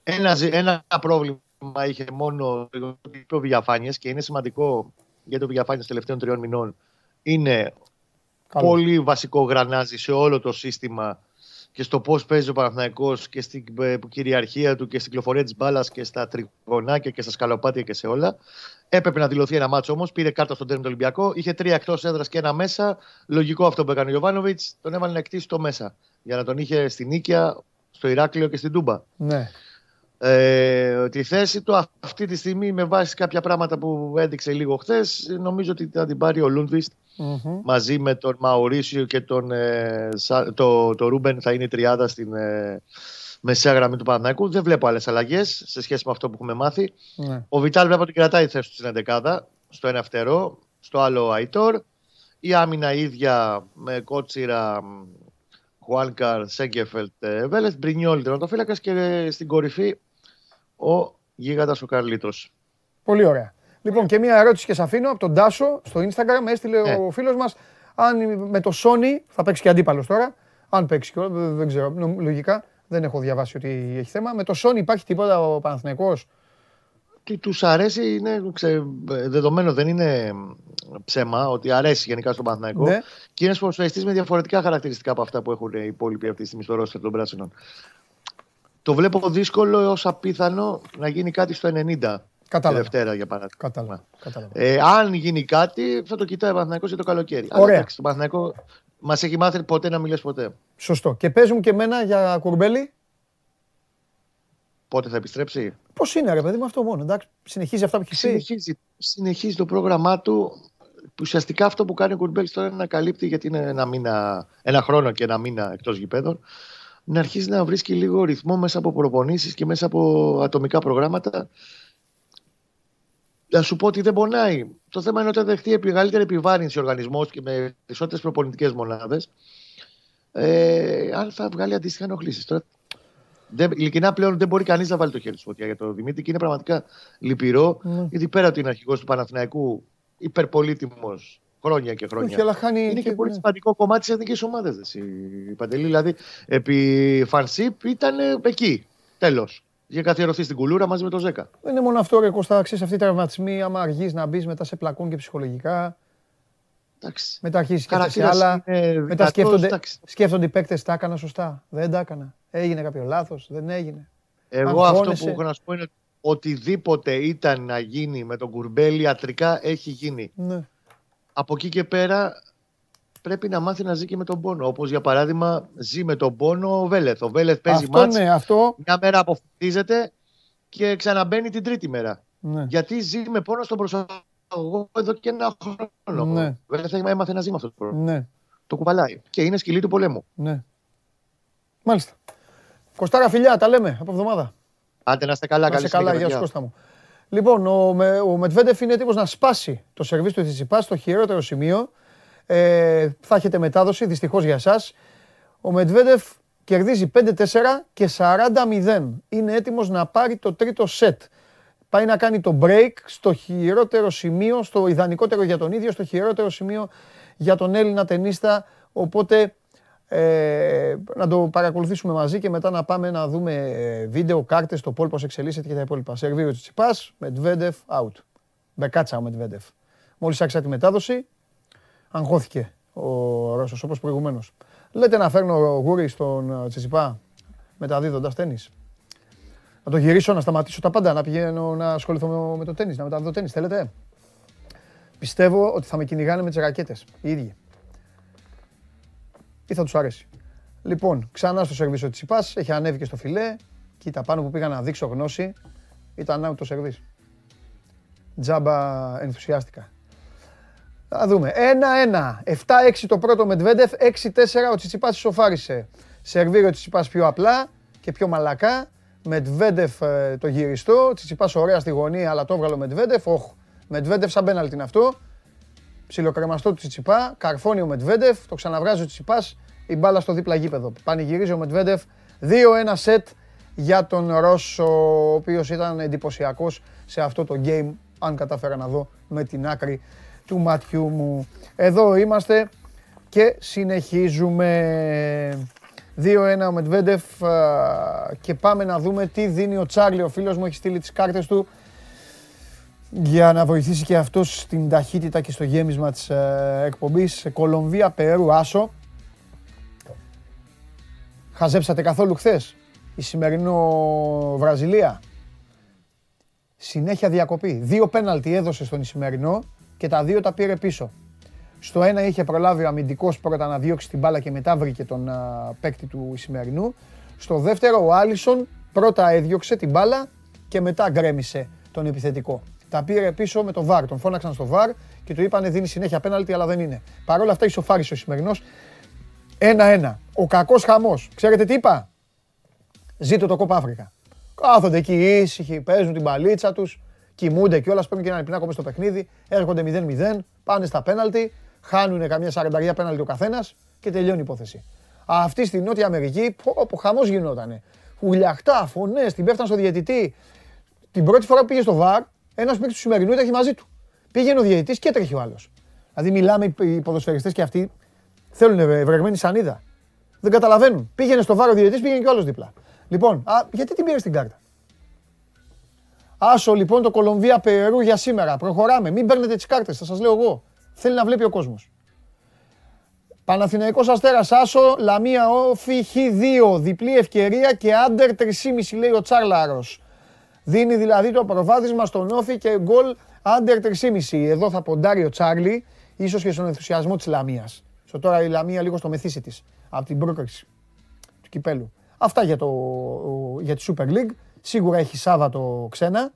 Ένα, ένα πρόβλημα είχε μόνο το διαφάνειες και είναι σημαντικό για το διαφάνειε των τελευταίων τριών μηνών. Είναι πολύ βασικό γρανάζι σε όλο το σύστημα και στο πώς παίζει ο Παναθηναϊκός και στην ε, κυριαρχία του και στην κυκλοφορία της μπάλας και στα τριγωνάκια και στα σκαλοπάτια και σε όλα. Έπρεπε να δηλωθεί ένα μάτσο όμως. Πήρε κάρτα στον τέρμινο του Ολυμπιακό. Είχε τρία εκτός έδρας και ένα μέσα. Λογικό αυτό που έκανε ο Ιωβάνοβιτς. Τον έβαλε να εκτίσει το μέσα. Για να τον είχε στην Νίκαια, στο Ηράκλειο και στην Τούμπα. Ναι. Ε, τη θέση του αυτή τη στιγμή με βάση κάποια πράγματα που έδειξε λίγο χθες, νομίζω ότι θα την πάρει ο λουνβιστ μαζί με τον Μαουρίσιο και τον ε, το, το Ρούμπεν θα είναι η τριάδα στην ε, μεσαία γραμμή του Παναθηναϊκού. Δεν βλέπω άλλες αλλαγές σε σχέση με αυτό που έχουμε μάθει. Ναι. Ο Βιτάλ βλέπω ότι κρατάει τη θέση του στην 11 στο ένα φτερό, στο άλλο Αϊτόρ. Η άμυνα ίδια με κότσιρα Χουάνκαρ, Σέγκεφελτ, ε, Βέλεθ, Μπρινιόλ, τερματοφύλακας και στην κορυφή ο γίγαντας ο Καρλίτος. Πολύ ωραία. Λοιπόν, και μία ερώτηση και σε αφήνω από τον Τάσο στο Instagram. Έστειλε ναι. ο φίλος μας αν με το Sony θα παίξει και αντίπαλος τώρα. Αν παίξει και δεν ξέρω. Λογικά δεν έχω διαβάσει ότι έχει θέμα. Με το Sony υπάρχει τίποτα ο Παναθηναϊκός; Τι τους αρέσει είναι ξε, δεδομένο, δεν είναι ψέμα ότι αρέσει γενικά στον Παναθηναϊκό. Ναι. Και είναι σπορτσταριστή με διαφορετικά χαρακτηριστικά από αυτά που έχουν οι υπόλοιποι αυτή τη στιγμή στο ρόστερ των πράσινων. Το βλέπω δύσκολο έω απίθανο να γίνει κάτι στο 90. Κατάλαβα. Δευτέρα για παράδειγμα. Κατάλαβα. Κατάλαβα. Ε, αν γίνει κάτι, θα το κοιτάει ο Παναθηναϊκός για το καλοκαίρι. Ωραία. Αλλά, το Παναθηναϊκό μας έχει μάθει ποτέ να μιλήσει ποτέ. Σωστό. Και παίζουν και εμένα για κουρμπέλι. Πότε θα επιστρέψει; Πώς είναι, ρε παιδί μου, αυτό μόνο. Εντάξει, συνεχίζει αυτά που έχεις συνεχίζει, συνεχίζει το πρόγραμμά του. Ουσιαστικά αυτό που κάνει ο Κουρμπέλ τώρα είναι να καλύπτει γιατί είναι ένα, μήνα, ένα χρόνο και ένα μήνα εκτός γηπέδων να αρχίσει να βρίσκει λίγο ρυθμό μέσα από προπονήσεις και μέσα από ατομικά προγράμματα. Να σου πω ότι δεν πονάει. Το θέμα είναι ότι θα δεχτεί μεγαλύτερη επιβάρυνση ο οργανισμός και με περισσότερες προπονητικές μονάδες. Ε, αν θα βγάλει αντίστοιχα ενοχλήσεις. Τώρα, δεν, ειλικρινά πλέον δεν μπορεί κανείς να βάλει το χέρι στη φωτιά για το Δημήτρη και είναι πραγματικά λυπηρό. Mm. Γιατί πέρα ότι είναι αρχηγός του Παναθηναϊκού, υπερπολίτημο, χρόνια και χρόνια. Όχι, αλλά χάνει είναι και, και πολύ σημαντικό κομμάτι της εθνικής ομάδας. Παντελή, δηλαδή επί Φανσίπ ήταν εκεί. Τέλος. Είχε καθιερωθεί στην κουλούρα μαζί με το Ζέκα. Δεν είναι μόνο αυτό, ρε Κώστα, ξέρεις αυτή η τραυματισμή. Άμα αργείς να μπεις, μετά σε πλακούν και ψυχολογικά. Εντάξει. Μετά αρχίζει και σε άλλα. Μετά σκέφτονται, σκέφτονται οι παίκτες, τα έκανα σωστά. Δεν τα έκανα. Έγινε κάποιο λάθος. Δεν έγινε. Εγώ αυτό που έχω να σου πω είναι οτιδήποτε ήταν να γίνει με τον Κουρμπέλη ιατρικά έχει γίνει. Ναι από εκεί και πέρα πρέπει να μάθει να ζει και με τον πόνο. Όπως για παράδειγμα ζει με τον πόνο ο Βέλεθ. Ο Βέλεθ παίζει αυτό, μάτς, ναι, αυτό... μια μέρα αποφυτίζεται και ξαναμπαίνει την τρίτη μέρα. Ναι. Γιατί ζει με πόνο στον προσωπικό εδώ και ένα χρόνο. Ναι. Ο Βέλεθ έμαθε να ζει με αυτό το πρόβλημα. Ναι. Το κουβαλάει. Και είναι σκυλή του πολέμου. Ναι. Μάλιστα. Κοστάρα φιλιά, τα λέμε από εβδομάδα. Άντε να είστε καλά, καλή καλά, γεια σου Κώστα μου. Λοιπόν, ο, ο Μετβέντεφ είναι έτοιμος να σπάσει το σερβίς του Τσιτσιπά στο χειρότερο σημείο. Ε, θα έχετε μετάδοση, δυστυχώς για εσά. Ο Μετβέντεφ κερδίζει 5-4 και 40-0. Είναι έτοιμος να πάρει το τρίτο σετ. Πάει να κάνει το break στο χειρότερο σημείο, στο ιδανικότερο για τον ίδιο, στο χειρότερο σημείο για τον Έλληνα ταινίστα. Οπότε ε, να το παρακολουθήσουμε μαζί και μετά να πάμε να δούμε ε, βίντεο, κάρτες, το πόλ πώς εξελίσσεται και τα υπόλοιπα. Σερβίριο Τσιπάς, Μετβέντεφ, out. Μπεκάτσα ο Μετβέντεφ. Μόλις άρχισα τη μετάδοση, αγχώθηκε ο Ρώσος όπως προηγουμένως. Λέτε να φέρνω γούρι στον ε, Τσιτσιπά μεταδίδοντας τέννις. Να το γυρίσω, να σταματήσω τα πάντα, να πηγαίνω να ασχοληθώ με το τέννις, να μεταδίδω τέννις. Θέλετε; Πιστεύω ότι θα με κυνηγάνε με τις ρακέτες, οι ίδιοι ή θα τους αρέσει. Λοιπόν, ξανά στο σερβίσο τη ΙΠΑΣ, έχει ανέβει και στο φιλέ Κοίτα, πάνω που πήγα να δείξω γνώση, ήταν out το σερβίς. Τζάμπα ενθουσιάστηκα. Θα δούμε. 1-1. 7-6 το πρώτο Μετβέντεφ, 6-4 ο Τσιτσιπάς σοφάρισε. Σερβίρει ο Τσιτσιπάς πιο απλά και πιο μαλακά. Μετβέντεφ ε, το γυριστό. Τσιτσιπάς ωραία στη γωνία, αλλά το έβγαλε ο Μετβέντεφ. Όχ. Μετβέντεφ σαν πέναλτι είναι αυτό. Ψιλοκρεμαστό του Τσιτσιπά. Καρφώνει ο Μετβέντεφ. Το ξαναβράζει ο Τσιτσιπάς. Η μπάλα στο δίπλα γήπεδο. Πανηγυρίζει ο Μετβέντεφ. 2-1 σετ για τον Ρώσο, ο οποίος ήταν εντυπωσιακός σε αυτό το game, αν κατάφερα να δω με την άκρη του ματιού μου. Εδώ είμαστε και συνεχίζουμε. 2-1 ο Μετβέντεφ και πάμε να δούμε τι δίνει ο Τσάρλι. Ο φίλος μου έχει στείλει τις κάρτες του για να βοηθήσει και αυτός στην ταχύτητα και στο γέμισμα της εκπομπής. Κολομβία, Περού, Άσο. Χαζέψατε καθόλου χθες η σημερινό Βραζιλία; Συνέχεια διακοπή. Δύο πέναλτι έδωσε στον Ισημερινό και τα δύο τα πήρε πίσω. Στο ένα είχε προλάβει ο αμυντικός πρώτα να διώξει την μπάλα και μετά βρήκε τον παίκτη του Ισημερινού. Στο δεύτερο ο Άλισον πρώτα έδιωξε την μπάλα και μετά γκρέμισε τον επιθετικό. Τα πήρε πίσω με το βαρ. Τον φώναξαν στο βαρ και του είπανε δίνει συνέχεια πέναλτι, αλλά δεν είναι. Παρ' όλα αυτά ισοφάρισε ο Ισημερινό. Ένα-ένα. Ο κακός χαμός. Ξέρετε τι είπα; Ζήτω το κόπα Αφρικα. Κάθονται εκεί ήσυχοι, παίζουν την παλίτσα τους, κοιμούνται κιόλας, παίρνουν και ένα πινάκο στο παιχνίδι, έρχονται 0-0, πάνε στα πέναλτι, χάνουν καμιά σαρανταριά πέναλτι ο καθένας και τελειώνει η υπόθεση. Αυτή στη Νότια Αμερική, που χαμός γινότανε. Ουλιαχτά, φωνές, την πέφτανε στο διαιτητή. Την πρώτη φορά που πήγε στο βαρ, ένας παίκτης του σημερινού ήταν μαζί του. Πήγαινε ο διαιτητής και έτρεχε ο άλλος. Δηλαδή, μιλάμε οι ποδοσφαιριστές και αυτοί θέλουν βρεγμένη σανίδα. Δεν καταλαβαίνουν. Πήγαινε στο βάρο διαιτητής, πήγαινε και ο άλλος δίπλα. Λοιπόν, α, γιατί την πήρε την κάρτα; Άσο λοιπόν το Κολομβία Περού για σήμερα. Προχωράμε. Μην παίρνετε τις κάρτες, θα σας λέω εγώ. Θέλει να βλέπει ο κόσμος. Παναθηναϊκός Αστέρας Άσο, Λαμία Όφη, Χ2, διπλή ευκαιρία και άντερ 3,5 λέει ο Τσάρλαρος. Δίνει δηλαδή το προβάδισμα στον Όφη και γκολ άντερ 3,5. Εδώ θα ποντάρει ο Τσάρλι, ίσως και στον ενθουσιασμό της Λαμίας. Στο τώρα η Λαμία λίγο στο μεθύσι της, από την πρόκριση του κυπέλου. Αυτά για, το, για τη Super League. Σίγουρα έχει Σάββατο ξένα.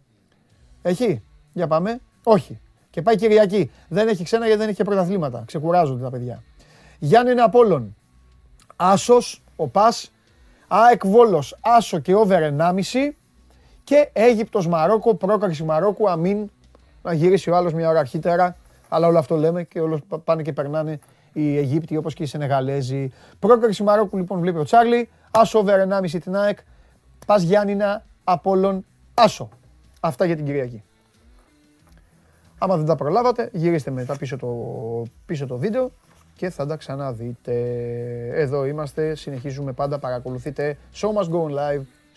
Έχει; Για πάμε. Όχι. Και πάει Κυριακή. Δεν έχει ξένα γιατί δεν έχει πρωταθλήματα. Ξεκουράζονται τα παιδιά. Γιάννη Απόλλων. Άσος, ο Πας. ΑΕΚ Βόλος, Άσο και over 1,5. Και Αίγυπτος Μαρόκο, πρόκριση Μαρόκου, αμήν. Να γυρίσει ο άλλος μια ώρα αρχίτερα. Αλλά όλο αυτό λέμε και όλο πάνε και περνάνε οι Αιγύπτιοι όπως και οι Σενεγαλέζοι. Πρόκριση Μαρόκου λοιπόν βλέπει ο Τσάρλι. Άσο over 1,5 την ΑΕΚ. Πας Γιάννηνα, Απόλλων, Άσο. Αυτά για την Κυριακή. Άμα δεν τα προλάβατε, γυρίστε μετά πίσω το, πίσω το βίντεο και θα τα ξαναδείτε. Εδώ είμαστε, συνεχίζουμε πάντα, παρακολουθείτε Show Must Go Live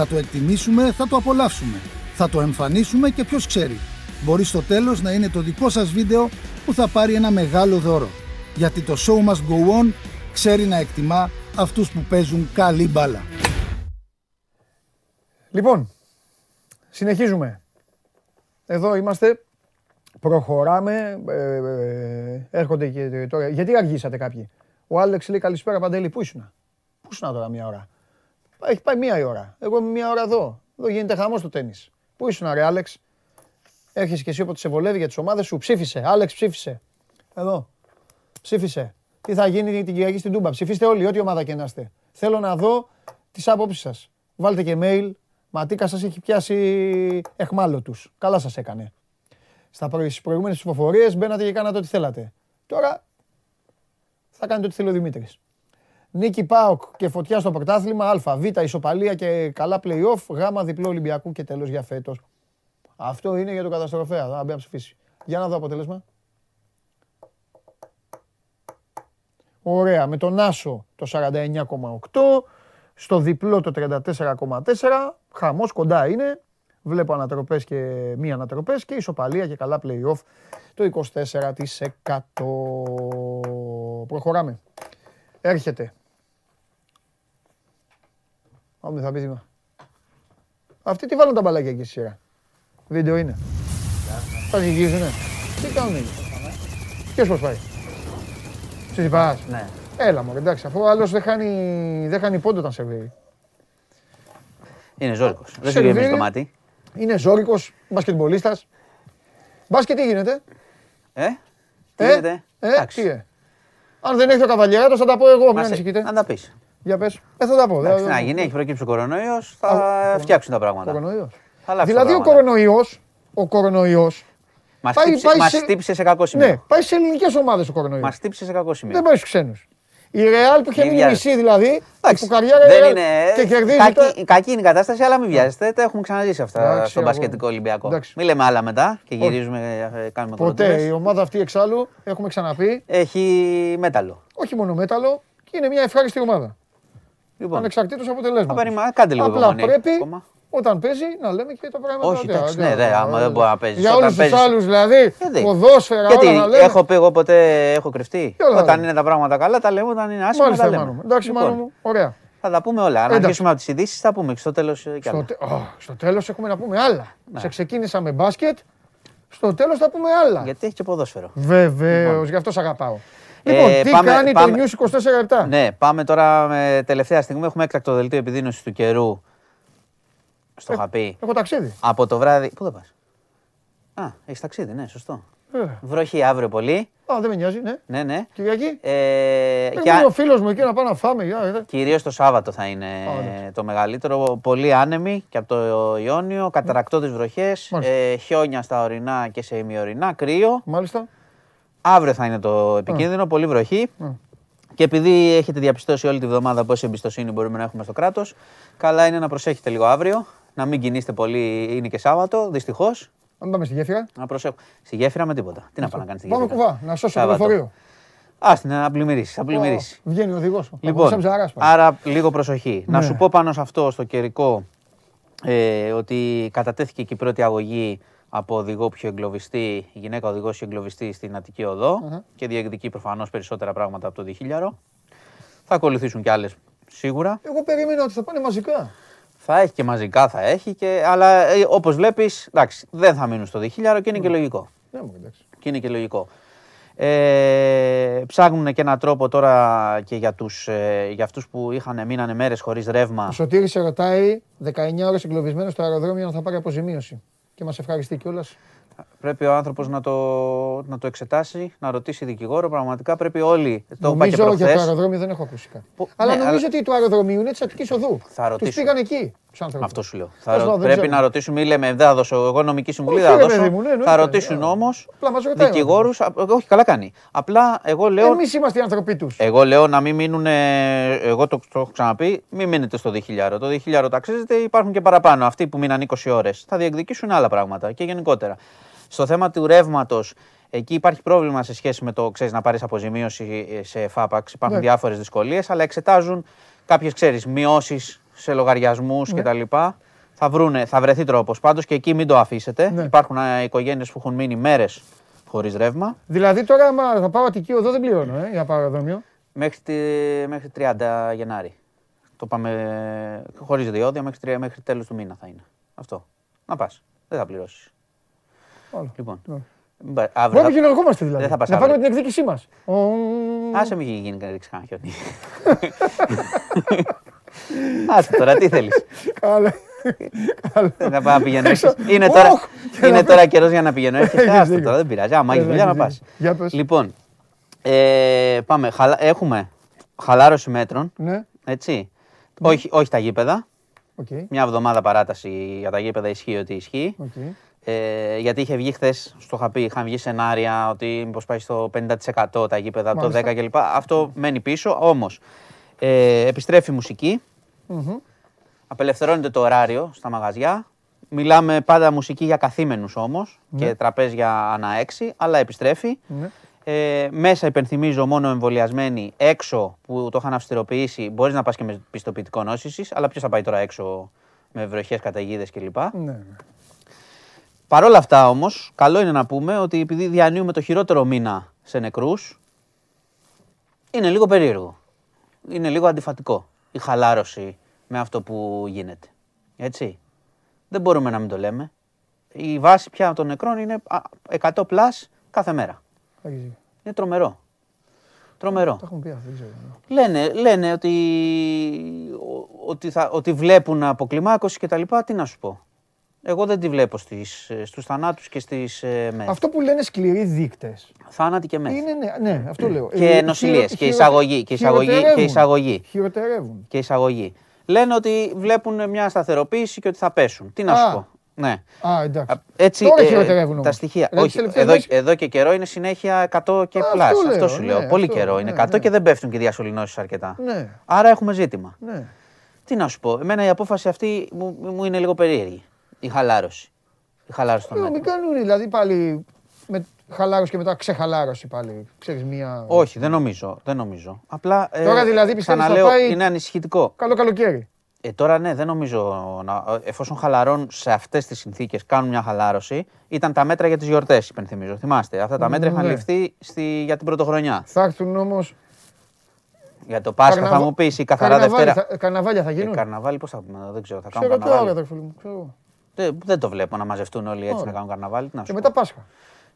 Θα το εκτιμήσουμε, θα το απολαύσουμε. Θα το εμφανίσουμε και ποιος ξέρει. Μπορεί στο τέλος να είναι το δικό σας βίντεο που θα πάρει ένα μεγάλο δώρο γιατί το show must go on ξέρει να εκτιμά αυτούς που παίζουν καλή μπάλα. Λοιπόν, συνεχίζουμε. Εδώ είμαστε, προχωράμε, ε, ε, έρχονται και τώρα. Γιατί αργήσατε κάποιοι; Ο Άλεξ λέει καλησπέρα Παντελή, πού ήσουν. Πού ήσουν τώρα μία ώρα; Έχει πάει μία η ώρα. Εγώ είμαι μία ώρα εδώ. Εδώ γίνεται χαμός το τέννη. Πού ήσουν, ρε Άλεξ; Έρχεσαι και εσύ όποτε σε βολεύει για τις ομάδες σου. Ψήφισε. Άλεξ, ψήφισε. Εδώ. Ψήφισε. Τι θα γίνει την Κυριακή στην Τούμπα. Ψηφίστε όλοι, ό,τι ομάδα και να είστε. Θέλω να δω τις άποψει σας. Βάλτε και mail. Ματίκα σας έχει πιάσει εχμάλωτους. Καλά σας έκανε. Στα προηγούμενες ψηφοφορίες μπαίνατε και κάνατε ό,τι θέλατε. Τώρα θα κάνετε ό,τι θέλει ο Δημήτρης. Νίκη Πάοκ και φωτιά στο πρωτάθλημα. Α, Β, ισοπαλία και καλά playoff. Γ, διπλό Ολυμπιακού και τέλος για φέτος. Αυτό είναι για τον καταστροφέα. Θα μπει να ψηφίσει. Για να δω αποτέλεσμα. Ωραία. Με τον Άσο το 49,8. Στο διπλό το 34,4. Χαμός κοντά είναι. Βλέπω ανατροπές και μη ανατροπές και ισοπαλία και καλά play-off το 24%. Προχωράμε. Έρχεται. Πάμε θα πεις Αυτοί τι βάλουν τα μπαλάκια εκεί σειρά. Βίντεο είναι. Θα γυρίζουνε. Τι κάνουν εκεί; Ποιος πώς πάει. Τσιτσιπάς. Ναι. Έλα μου, εντάξει, αφού ο άλλος δεν χάνει, δεν χάνει πόντο όταν σερβίρει. Είναι ζώρικος. Δεν σου γεμίζει το μάτι. Είναι ζώρικος, μπασκετμπολίστας. Μπάσκετ τι γίνεται; Ε, τι ε; γίνεται; Ε, τι ε; Αν δεν έχει το καβαλιέρα, θα τα πω εγώ, μην ανησυχείτε. Να τα πεις. Για πες. Ε, θα τα πω. Εντάξει, να γίνει, έχει προκύψει ο κορονοϊός, θα φτιάξουν τα πράγματα. Κορονοϊός. Δηλαδή ο κορονοϊός, ο κορονοϊός Μας χτύπησε σε κακό σημείο. Ναι, πάει σε ελληνικές ομάδες ο κορονοϊός. Μας χτύπησε σε κακό σημείο. Δεν πάει στους ξένους. Η Ρεάλ που είχε μείνει μισή δηλαδή. Εντάξει, που καριέρα δεν είναι. Και κερδίζει. Κακή, κακή είναι η κατάσταση, αλλά μην βιάζεστε. Τα έχουμε ξαναζήσει αυτά στον μπασκετικό Ολυμπιακό. Μην λέμε άλλα μετά και γυρίζουμε. Ε, κάνουμε Ποτέ. Η ομάδα αυτή εξάλλου έχουμε ξαναπεί. Έχει μέταλλο. Όχι μόνο μέταλλο και είναι μια ευχάριστη ομάδα. Λοιπόν. Ανεξαρτήτως αποτελέσματος. Κάντε λίγο Απλά πρέπει όταν παίζει να λέμε και τα πράγματα. Όχι, εντάξει, ναι, ναι, άμα δεν μπορεί να παίζεις. Για όλους τους άλλους δηλαδή. Ποδόσφαιρα, Γιατί όλα να λέμε. έχω πει εγώ ποτέ έχω κρυφτεί. Όταν είναι τα πράγματα καλά, τα λέμε. Όταν είναι άσχημα, τα λέμε. Εντάξει, μάλλον μου. Ωραία. Θα τα πούμε όλα. Αν αρχίσουμε από τις ειδήσεις, θα πούμε και στο τέλος. Στο, στο τέλος έχουμε να πούμε άλλα. Ναι. Σε ξεκίνησα με μπάσκετ. Στο τέλος θα πούμε άλλα. Γιατί έχει και ποδόσφαιρο. Βεβαίως, λοιπόν. γι' αυτό σε αγαπάω. Λοιπόν, ε, τι πάμε, κάνει πάμε, το News 24 Ναι, πάμε τώρα με τελευταία στιγμή. Έχουμε έκτακτο δελτίο επιδείνωσης του καιρού στο είχα πει. Έχω ταξίδι. Από το βράδυ. Πού θα πας; Α, έχεις ταξίδι, ναι, σωστό. Ε. Βροχή αύριο πολύ. Α, δεν με νοιάζει, ναι. Ναι, ναι. Κυριακή. Ε, και ο φίλος μου εκεί να πάμε να φάμε. Κυρίως το Σάββατο θα είναι το μεγαλύτερο. Πολύ άνεμη και από το Ιόνιο. Καταρακτώτε βροχές. Ε, χιόνια στα ορεινά και σε ημιορεινά. Κρύο. Μάλιστα. Αύριο θα είναι το επικίνδυνο. Πολύ βροχή. Και επειδή έχετε διαπιστώσει όλη τη βδομάδα πόση εμπιστοσύνη μπορούμε να έχουμε στο κράτος, καλά είναι να προσέχετε λίγο αύριο να μην κινείστε πολύ, είναι και Σάββατο, δυστυχώς. Αν πάμε στη γέφυρα. Να προσέχω. Στη γέφυρα με τίποτα. Τι να πάμε να κάνει στη γέφυρα; Πάμε κουβά, να σώσω το λεωφορείο. Άστι να πλημμυρίσει. πλημμυρίσει. Βγαίνει ο οδηγός. Λοιπόν, άρα λίγο προσοχή. Να ναι. σου πω πάνω σε αυτό στο καιρικό ε, ότι κατατέθηκε και η πρώτη αγωγή από οδηγό πιο εγκλωβιστή, γυναίκα οδηγός πιο εγκλωβιστή στην Αττική και διεκδικεί προφανώς περισσότερα πράγματα από το διχίλιαρο. Θα ακολουθήσουν κι άλλες σίγουρα. Εγώ περίμενα ότι θα πάνε μαζικά. Θα έχει και μαζικά, θα έχει, και... αλλά ε, όπως βλέπεις, δεν θα μείνουν στο διχίλιαρο και είναι και λογικό. Ναι, και είναι και λογικό. Ε, ψάχνουν και έναν τρόπο τώρα και για, τους, ε, για αυτούς που είχαν, μείνανε μέρες χωρίς ρεύμα. Ο Σωτήρης σε ρωτάει 19 ώρες εγκλωβισμένος στο αεροδρόμιο να θα πάρει αποζημίωση. Και μας ευχαριστεί κιόλας. Πρέπει ο άνθρωπος να το, να το εξετάσει, να ρωτήσει δικηγόρο. Πραγματικά πρέπει όλοι. Το νομίζω για το αεροδρόμιο δεν έχω ακούσει κάτι. Αλλά ναι, νομίζω ότι το αεροδρομίου είναι της Αττικής Οδού. Θα ρωτήσω. Τους πήγαν εκεί. Αυτό σου λέω. Θα πρέπει να ρωτήσουν. Μην λέμε δεν θα δώσω εγώ νομική συμβουλή. Θα, δώσω. Ναι, θα ρωτήσουν όμως δικηγόρους. Όχι, καλά κάνει. Απλά εγώ λέω. Εμείς είμαστε οι άνθρωποι τους. Εγώ λέω να μην μείνουν. Εγώ το, το έχω ξαναπεί. Μην μείνετε στο διχιλιάρο. Το διχιλιάρο ταξίζεται. Υπάρχουν και παραπάνω. Αυτοί που μείναν 20 ώρες θα διεκδικήσουν άλλα πράγματα και γενικότερα. Στο θέμα του ρεύματος, εκεί υπάρχει πρόβλημα σε σχέση με το ξέρεις, να πάρεις αποζημίωση σε ΦΑΠΑΞ. Υπάρχουν ναι. διάφορες δυσκολίες, αλλά εξετάζουν κάποιες μειώσεις σε λογαριασμούς ναι. κτλ. Θα, βρούνε, θα βρεθεί τρόπος. Πάντως και εκεί μην το αφήσετε. Ναι. Υπάρχουν οικογένειες που έχουν μείνει μέρες χωρίς ρεύμα. Δηλαδή τώρα, άμα θα πάω Αττική οδό, δεν πληρώνω ε, για αεροδρόμιο. Μέχρι, τη, μέχρι 30 Γενάρη. Το πάμε χωρίς διόδια μέχρι, μέχρι τέλος του μήνα θα είναι. Αυτό. Να πας. Δεν θα πληρώσεις. Λοιπόν. Ναι. Αύριο Μπορεί να ερχόμαστε δηλαδή. Δεν θα να πάρουμε την εκδίκησή μας. Άσε μην γίνει να ρίξει κανένα χιόνι. Άσε τώρα, τι θέλεις. Καλέ. Να πάω να πηγαίνω. Είναι τώρα, είναι τώρα καιρός για να πηγαίνω. Άσε τώρα, δεν πειράζει. Άμα έχεις δουλειά να πας. Λοιπόν, ε, πάμε. Έχουμε χαλάρωση μέτρων. Ναι. Έτσι. Όχι, όχι τα γήπεδα. Μια εβδομάδα παράταση για τα γήπεδα ισχύει ότι ισχύει. Ε, γιατί είχε βγει χθες, στο είχα πει, είχαν βγει σενάρια ότι μήπως πάει στο 50% τα γήπεδα, το 10% κλπ. Αυτό μένει πίσω, όμως ε, επιστρέφει η μουσική, απελευθερώνεται το ωράριο στα μαγαζιά, μιλάμε πάντα μουσική για καθήμενους όμως και ναι. τραπέζια ανά έξι, αλλά επιστρέφει. Ναι. Ε, μέσα υπενθυμίζω μόνο εμβολιασμένοι, έξω που το είχαν αυστηροποιήσει, μπορείς να πας και με πιστοποιητικό νόσησης, αλλά ποιος θα πάει τώρα έξω με βροχές, καταιγίδες κλπ. Ναι, Παρ' όλα αυτά όμως, καλό είναι να πούμε ότι επειδή διανύουμε το χειρότερο μήνα σε νεκρούς, είναι λίγο περίεργο. Είναι λίγο αντιφατικό η χαλάρωση με αυτό που γίνεται. Έτσι. Δεν μπορούμε να μην το λέμε. Η βάση πια των νεκρών είναι 100 πλάς κάθε μέρα. Είναι τρομερό. Τρομερό. Το έχουν πει αυτό, δεν ξέρω. Λένε, λένε ότι, ότι, θα, ότι βλέπουν αποκλιμάκωση και τα λοιπά. Τι να σου πω. Εγώ δεν τη βλέπω στις, στους θανάτους και στις ε, Αυτό που λένε σκληροί δείκτες. Θάνατοι και μέσα. Είναι, ναι, ναι, αυτό λέω. Και ε, νοσηλίες και εισαγωγή. Και εισαγωγή. Και εισαγωγή. Χειροτερεύουν. Και εισαγωγή. Λένε ότι βλέπουν μια σταθεροποίηση και ότι θα πέσουν. Τι να σου πω. Ναι. Α, εντάξει. Έτσι, Τώρα ε, χειροτερεύουν. Τα στοιχεία. Όχι, εδώ, εδώ και καιρό είναι συνέχεια 100 και πλάς. Αυτό, αυτό σου λέω. Ναι, Πολύ αυτό, καιρό είναι 100 ναι, ναι. και δεν πέφτουν και οι διασωληνώσεις αρκετά. Ναι. Άρα έχουμε ζήτημα. Ναι. Τι να σου πω. Εμένα η απόφαση αυτή μου, μου είναι λίγο περίεργη. Η χαλάρωση. Η χαλάρωση των Μην κάνουν δηλαδή πάλι με χαλάρωση και μετά ξεχαλάρωση πάλι. Ξέρεις, μία... Όχι, δεν νομίζω. Δεν νομίζω. Απλά, ε, Τώρα δηλαδή πιστεύεις θα πάει... είναι ανησυχητικό. Καλό καλοκαίρι. Ε, τώρα ναι, δεν νομίζω. Να, εφόσον χαλαρώνουν σε αυτές τις συνθήκες, κάνουν μια χαλάρωση, ήταν τα μέτρα για τις γιορτές, υπενθυμίζω. Θυμάστε. Αυτά τα μέτρα είχαν ναι. ληφθεί στη, για την πρωτοχρονιά. Θα έρθουν όμω. Για το Πάσχα θα μου πεις η καθαρά Δευτέρα. Θα, καρναβάλια θα γίνουν; Ε, καρναβάλι πώς θα πούμε, δεν ξέρω. Θα κάνουν ξέρω καρναβάλι. Τώρα, μου, ξέρω. Δεν, δεν το βλέπω να μαζευτούν όλοι έτσι Ωραία. να κάνουν καρναβάλι. Να και μετά Πάσχα.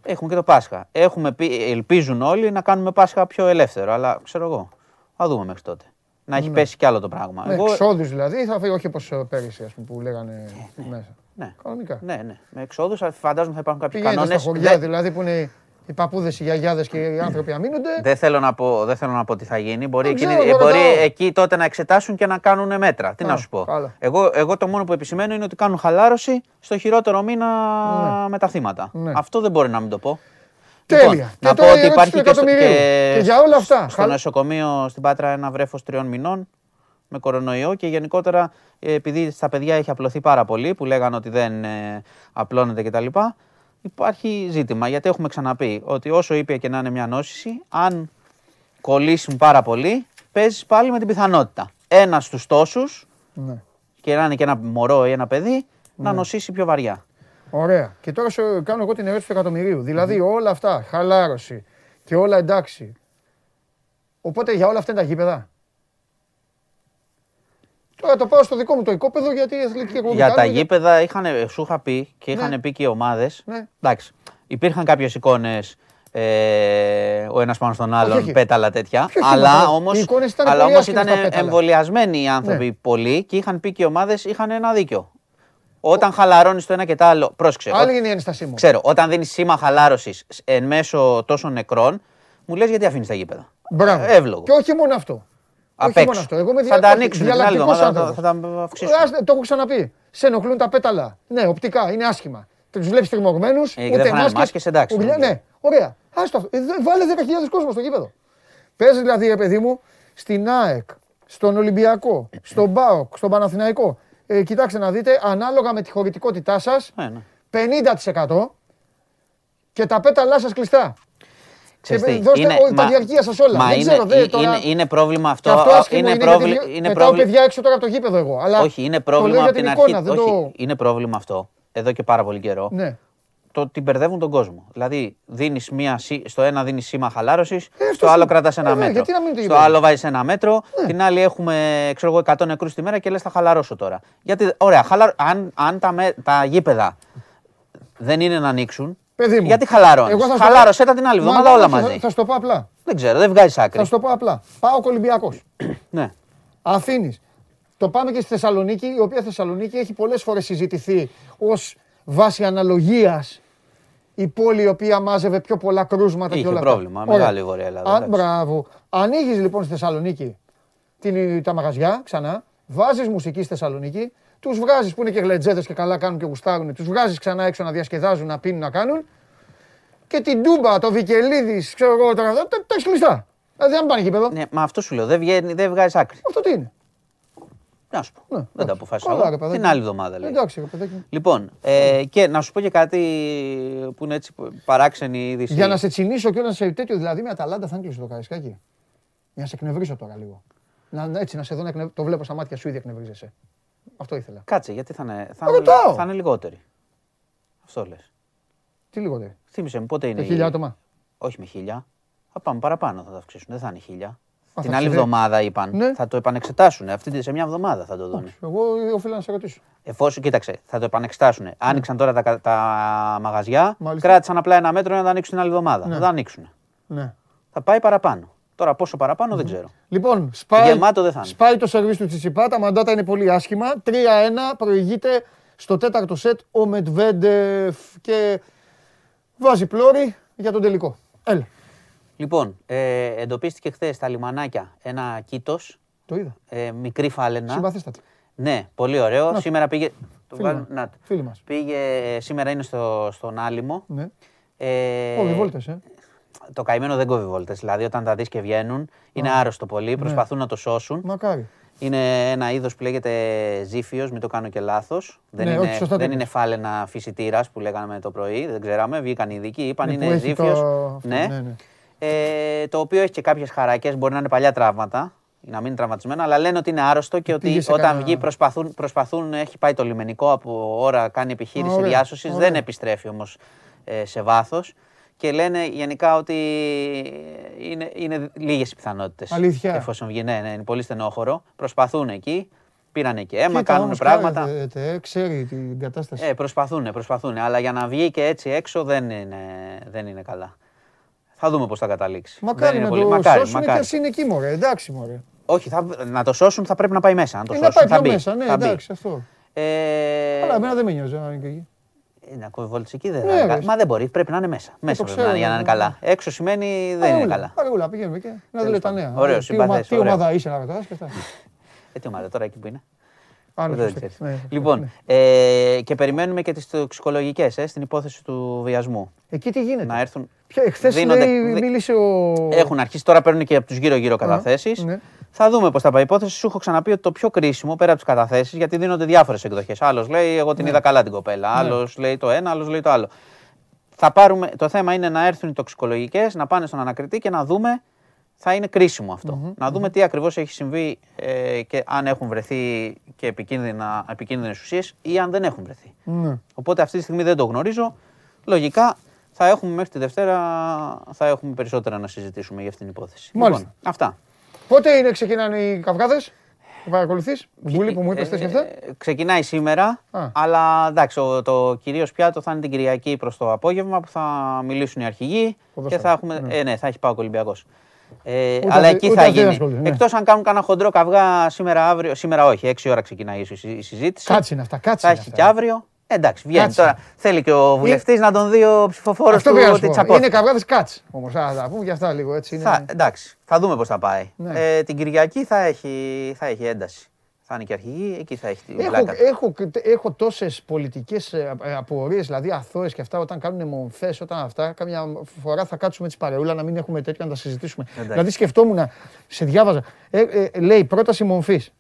Έχουμε και το Πάσχα. Έχουμε πει, ελπίζουν όλοι να κάνουμε Πάσχα πιο ελεύθερο, αλλά ξέρω εγώ. Θα δούμε μέχρι τότε να έχει ναι. πέσει κι άλλο το πράγμα. Με Εγώ... εξόδους δηλαδή, θα φύγει όχι όπως πέρυσι ας πούμε, που λέγανε ναι, ναι. μέσα. Ναι. Κανονικά. Ναι, ναι. Με εξόδους φαντάζομαι θα υπάρχουν κάποιοι κανόνε. Στα χωριά δηλαδή που είναι οι παππούδες, οι γιαγιάδες και οι άνθρωποι αμήνονται. Δεν θέλω να πω, δεν θέλω να πω τι θα γίνει. Μπορεί, εκείνη, ξέρω, μπορεί εκεί τότε να εξετάσουν και να κάνουν μέτρα. Τι Α, να σου πω. Εγώ, εγώ το μόνο που επισημαίνω είναι ότι κάνουν χαλάρωση στο χειρότερο μήνα ναι. με τα θύματα. Ναι. Αυτό δεν μπορεί να μην το πω. Τέλεια. Λοιπόν, να πω ότι υπάρχει και, στο, και, για όλα αυτά. Στο νοσοκομείο στην Πάτρα ένα βρέφος τριών μηνών με κορονοϊό και γενικότερα επειδή στα παιδιά έχει απλωθεί πάρα πολύ που λέγανε ότι δεν ε, απλώνεται κτλ. Υπάρχει ζήτημα γιατί έχουμε ξαναπεί ότι όσο ήπια και να είναι μια νόσηση, αν κολλήσουν πάρα πολύ, παίζεις πάλι με την πιθανότητα. Ένας στους τόσους, ναι. και να είναι και ένα μωρό ή ένα παιδί, να ναι. νοσήσει πιο βαριά. Ωραία. Και τώρα σου κάνω εγώ την ερώτηση του εκατομμυρίου. Δηλαδή όλα αυτά, χαλάρωση και όλα εντάξει. Οπότε για όλα αυτά είναι τα γήπεδα. Τώρα το πάω στο δικό μου το οικόπεδο γιατί η αθλητική εκπομπή. Για τα γήπεδα είχαν, σου είχα πει και είχαν ναι. πει και οι ομάδες. Ναι. Εντάξει. Υπήρχαν κάποιες εικόνες ε, ο ένας πάνω στον άλλον, όχι, πέταλα τέτοια. αλλά όμω ήταν, ήταν εμβολιασμένοι οι άνθρωποι ναι. πολλοί και είχαν πει και οι ομάδες είχαν ένα δίκιο. Όταν χαλαρώνεις το ένα και το άλλο. Πρόσεξε. Άλλη είναι η ένστασή μου. Ξέρω, όταν δίνεις σήμα χαλάρωσης εν μέσω τόσων νεκρών, μου λες γιατί αφήνεις τα γήπεδα. Μπράβο. Εύλογο. Και όχι μόνο αυτό. Απ' όχι μόνο αυτό. Εγώ με θα τα ανοίξουν την άλλη εβδομάδα. Θα, τα αυξήσουν. Το έχω ξαναπεί. Σε ενοχλούν τα πέταλα. Ναι, οπτικά είναι άσχημα. Τους βλέπεις τριμωγμένους. Ε, ούτε μάσκες. εντάξει. Ναι, ωραία. Άστο. Ε, βάλε 10.000 κόσμο στο γήπεδο. Παίζει δηλαδή, ρε παιδί μου, στην ΑΕΚ, στον Ολυμπιακό, στον ΜΠΑΟΚ, στον Παναθηναϊκό ε, κοιτάξτε να δείτε, ανάλογα με τη χωρητικότητά σας, ναι, 50% και τα πέταλά σας κλειστά. Ξέρετε, ε, δώστε είναι, τα διαρκεία σας όλα. Μα δεν είναι, ξέρω, δε, τώρα... είναι, είναι πρόβλημα αυτό. Και αυτό είναι, είναι, πρόβλη... είναι πρόβλημα. παιδιά έξω τώρα από το γήπεδο εγώ. Αλλά όχι, είναι πρόβλημα από την αρχή. Όχι, το... είναι πρόβλημα αυτό εδώ και πάρα πολύ καιρό. Ναι το ότι μπερδεύουν τον κόσμο. Δηλαδή, δίνεις μία, στο ένα δίνεις σήμα χαλάρωσης, ε, στο άλλο κρατάς ένα ε, μέτρο. στο άλλο βάζεις ένα μέτρο, ναι. την άλλη έχουμε ξέρω εγώ, 100 νεκρούς τη μέρα και λες θα χαλαρώσω τώρα. Γιατί, ωραία, χαλα... αν, αν τα, με... τα γήπεδα δεν είναι να ανοίξουν, Παιδί μου. γιατί χαλαρώνεις; Χαλάρωσε τα την άλλη εβδομάδα όλα μαζί. Θα, σου το πω απλά. Δεν ξέρω, δεν βγάζεις άκρη. Θα σου το πω απλά. Πάω Ολυμπιακός. ναι. Αφήνει. Το πάμε και στη Θεσσαλονίκη, η οποία Θεσσαλονίκη έχει πολλές φορές συζητηθεί ως βάση αναλογίας η πόλη η οποία μάζευε πιο πολλά κρούσματα Είχε και όλα πρόβλημα, αυτά. μεγάλη η Βορεια Ελλάδα. Α, μπράβο. Ανοίγεις λοιπόν στη Θεσσαλονίκη την, τα μαγαζιά ξανά, βάζεις μουσική στη Θεσσαλονίκη, τους βγάζεις που είναι και γλετζέδε και καλά κάνουν και γουστάρουν, τους βγάζεις ξανά έξω να διασκεδάζουν, να πίνουν, να κάνουν. Και την Τούμπα, το Βικελίδης, ξέρω εγώ τώρα, τα, τα έχεις κλειστά. Δηλαδή δεν πάνε γήπεδο. Ναι, μα αυτό σου λέω, δεν, βγαίνει, δεν βγάζεις άκρη. Αυτό τι είναι; Να σου πω. Ναι, δεν τα αποφάσισα εγώ. Την άλλη εβδομάδα λέει. Εντάξει, παιδάκι. Λοιπόν, ε, και να σου πω και κάτι που είναι έτσι παράξενη είδηση. Για να σε τσινήσω και να σε τέτοιο, δηλαδή με Αταλάντα θα κλείσει το καρισκάκι. Για να σε εκνευρίσω τώρα λίγο. Να, έτσι να σε δω να το βλέπω στα μάτια σου ήδη εκνευρίζεσαι. Αυτό ήθελα. Κάτσε, γιατί θα είναι, θα, είναι, θα είναι λιγότεροι. Αυτό λες. Τι λιγότερο. Θύμησε μου πότε είναι. Με χίλια άτομα; Όχι με χίλια. Θα πάμε παραπάνω, θα τα αυξήσουν. Δεν θα είναι χίλια. Την άλλη εβδομάδα είπαν. Ναι. Θα το επανεξετάσουν. Αυτή σε μια εβδομάδα θα το δουν. Εγώ οφείλω να σε ρωτήσω. Εφόσον, κοίταξε, θα το επανεξετάσουν. Ναι. Άνοιξαν τώρα τα, τα μαγαζιά, Μάλιστα. κράτησαν απλά ένα μέτρο να τα ανοίξουν την άλλη εβδομάδα. Ναι. Θα τα ανοίξουν. Ναι. Θα πάει παραπάνω. Τώρα πόσο παραπάνω δεν ξέρω. Λοιπόν, σπάει, Γεμάτο δεν θα είναι. σπάει το σερβίς του Τσιτσιπά, τα μαντάτα είναι πολύ άσχημα. 3-1 προηγείται στο τέταρτο σετ ο Μετβέντεφ και βάζει πλώρη για τον τελικό. Έλα. Λοιπόν, ε, εντοπίστηκε χθες στα λιμανάκια ένα κήτος. Το είδα. Ε, μικρή φάλαινα. Συμπαθήστατη. Ναι, πολύ ωραίο. Σήμερα πήγε. Το φίλοι, να, φίλοι μας. Πήγε, σήμερα είναι στο, στον Άλυμο. Ναι. Ε, Κόβει βόλτες, ε. Το καημένο δεν κόβει βόλτες. Δηλαδή όταν τα δεις και βγαίνουν, είναι άρρωστο πολύ, ναι. προσπαθούν να το σώσουν. Μακάρι. Είναι ένα είδος που λέγεται ζήφιο, μην το κάνω και λάθος. Δεν, ναι, είναι, δεν είναι φάλαινα φυσιτήρας που λέγαμε το πρωί, δεν ξέραμε. Βγήκαν οι ειδικοί, είπαν ναι, είναι ζήφιο. Το... Ναι. ναι, ναι ε, το οποίο έχει και κάποιες χαράκες, μπορεί να είναι παλιά τραύματα, να μην είναι τραυματισμένο, αλλά λένε ότι είναι άρρωστο και ότι όταν βγει προσπαθούν, προσπαθούν, έχει πάει το λιμενικό από ώρα, κάνει επιχείρηση διάσωσης, δεν επιστρέφει όμως ε, σε βάθος. Και λένε γενικά ότι είναι, είναι λίγες οι πιθανότητες. Αλήθεια. Εφόσον βγει, ναι, ναι, είναι πολύ στενόχωρο. Προσπαθούν εκεί. Πήραν και αίμα, κάνουν πράγματα. Ε, ξέρει την κατάσταση. Ε, προσπαθούν, προσπαθούν. Αλλά για να βγει και έτσι έξω δεν είναι, δεν είναι καλά. Θα δούμε πώς θα καταλήξει. Μακάρι να το μακάρι, σώσουν μακάρι. και είναι εκεί, μωρέ. Εντάξει, μωρέ. Όχι, θα, να το σώσουν θα πρέπει να πάει μέσα. Να το ε, σώσουν, να πάει θα μέσα, ναι, θα εντάξει, αυτό. Ε... Αλλά εμένα δεν με νοιάζει να είναι και εκεί. Ε, να κόβει βόλτες εκεί δεν ναι, Μα δεν μπορεί, πρέπει να είναι μέσα. Μέσα πρέπει να είναι για να είναι καλά. Έξω σημαίνει δεν είναι καλά. Παραγούλα, πηγαίνουμε και να δούμε τα νέα. Ωραίος, συμπαθές. Τι ομάδα είσαι να ρωτάς και αυτά. Ε, τι ομάδα τώρα εκεί που είναι; Ναι, λοιπόν, ναι. ε, και περιμένουμε και τις τοξικολογικές ε, στην υπόθεση του βιασμού. Εκεί τι γίνεται; Να έρθουν. Χθες μίλησε ο. Έχουν αρχίσει τώρα παίρνουν και από τους γύρω-γύρω καταθέσεις. Ναι. Θα δούμε πώς θα πάει η υπόθεση. Σου έχω ξαναπεί ότι το πιο κρίσιμο πέρα από τις καταθέσεις, γιατί δίνονται διάφορες εκδοχές. Άλλος λέει: Εγώ την είδα καλά την κοπέλα. Άλλος λέει το ένα, άλλος λέει το άλλο. Θα πάρουμε, το θέμα είναι να έρθουν οι τοξικολογικές, να πάνε στον ανακριτή και να δούμε θα είναι κρίσιμο Να δούμε τι ακριβώς έχει συμβεί ε, και αν έχουν βρεθεί και επικίνδυνα, επικίνδυνες ουσίες ή αν δεν έχουν βρεθεί. Ναι. Οπότε αυτή τη στιγμή δεν το γνωρίζω. Λογικά θα έχουμε μέχρι τη Δευτέρα θα έχουμε περισσότερα να συζητήσουμε για αυτήν την υπόθεση. Μάλιστα. Λοιπόν, αυτά. Πότε είναι ξεκινάνε οι καυγάδες; Παρακολουθείς, Βούλη που μου είπες και αυτά; Ε, ξεκινάει σήμερα, αλλά εντάξει, το κυρίως πιάτο θα είναι την Κυριακή προς το απόγευμα που θα μιλήσουν οι αρχηγοί και θα, έχουμε, ναι. Ε, ναι, θα έχει πάει ο Ολυμπιακός. Ε, αλλά εκεί θα γίνει. Ναι. Εκτός αν κάνουν κανένα χοντρό καυγά σήμερα, αύριο. Σήμερα όχι, 6 ώρα ξεκινάει η συζήτηση. Κάτσε είναι αυτά, κάτσε. Θα έχει και αύριο. Εντάξει, βγαίνει τώρα. Θέλει και ο βουλευτής να τον δει ο ψηφοφόρος του ότι Είναι καυγάδες κάτσε όμως. Θα πούμε για αυτά λίγο έτσι. εντάξει, θα δούμε πώς θα πάει. Ναι. Ε, την Κυριακή θα έχει, θα έχει ένταση θα είναι και αρχηγοί, εκεί θα έχει την έχω, πλάκα. Έχω, έχω τόσες πολιτικές ε, ε, απορίες, δηλαδή αθώες και αυτά, όταν κάνουν μομφές, όταν αυτά. Κάμια φορά θα κάτσουμε τη παρεούλα να μην έχουμε τέτοια να τα συζητήσουμε. Εντάξει. Δηλαδή σκεφτόμουν, σε διάβαζα. Ε, ε, λέει πρόταση μομφής.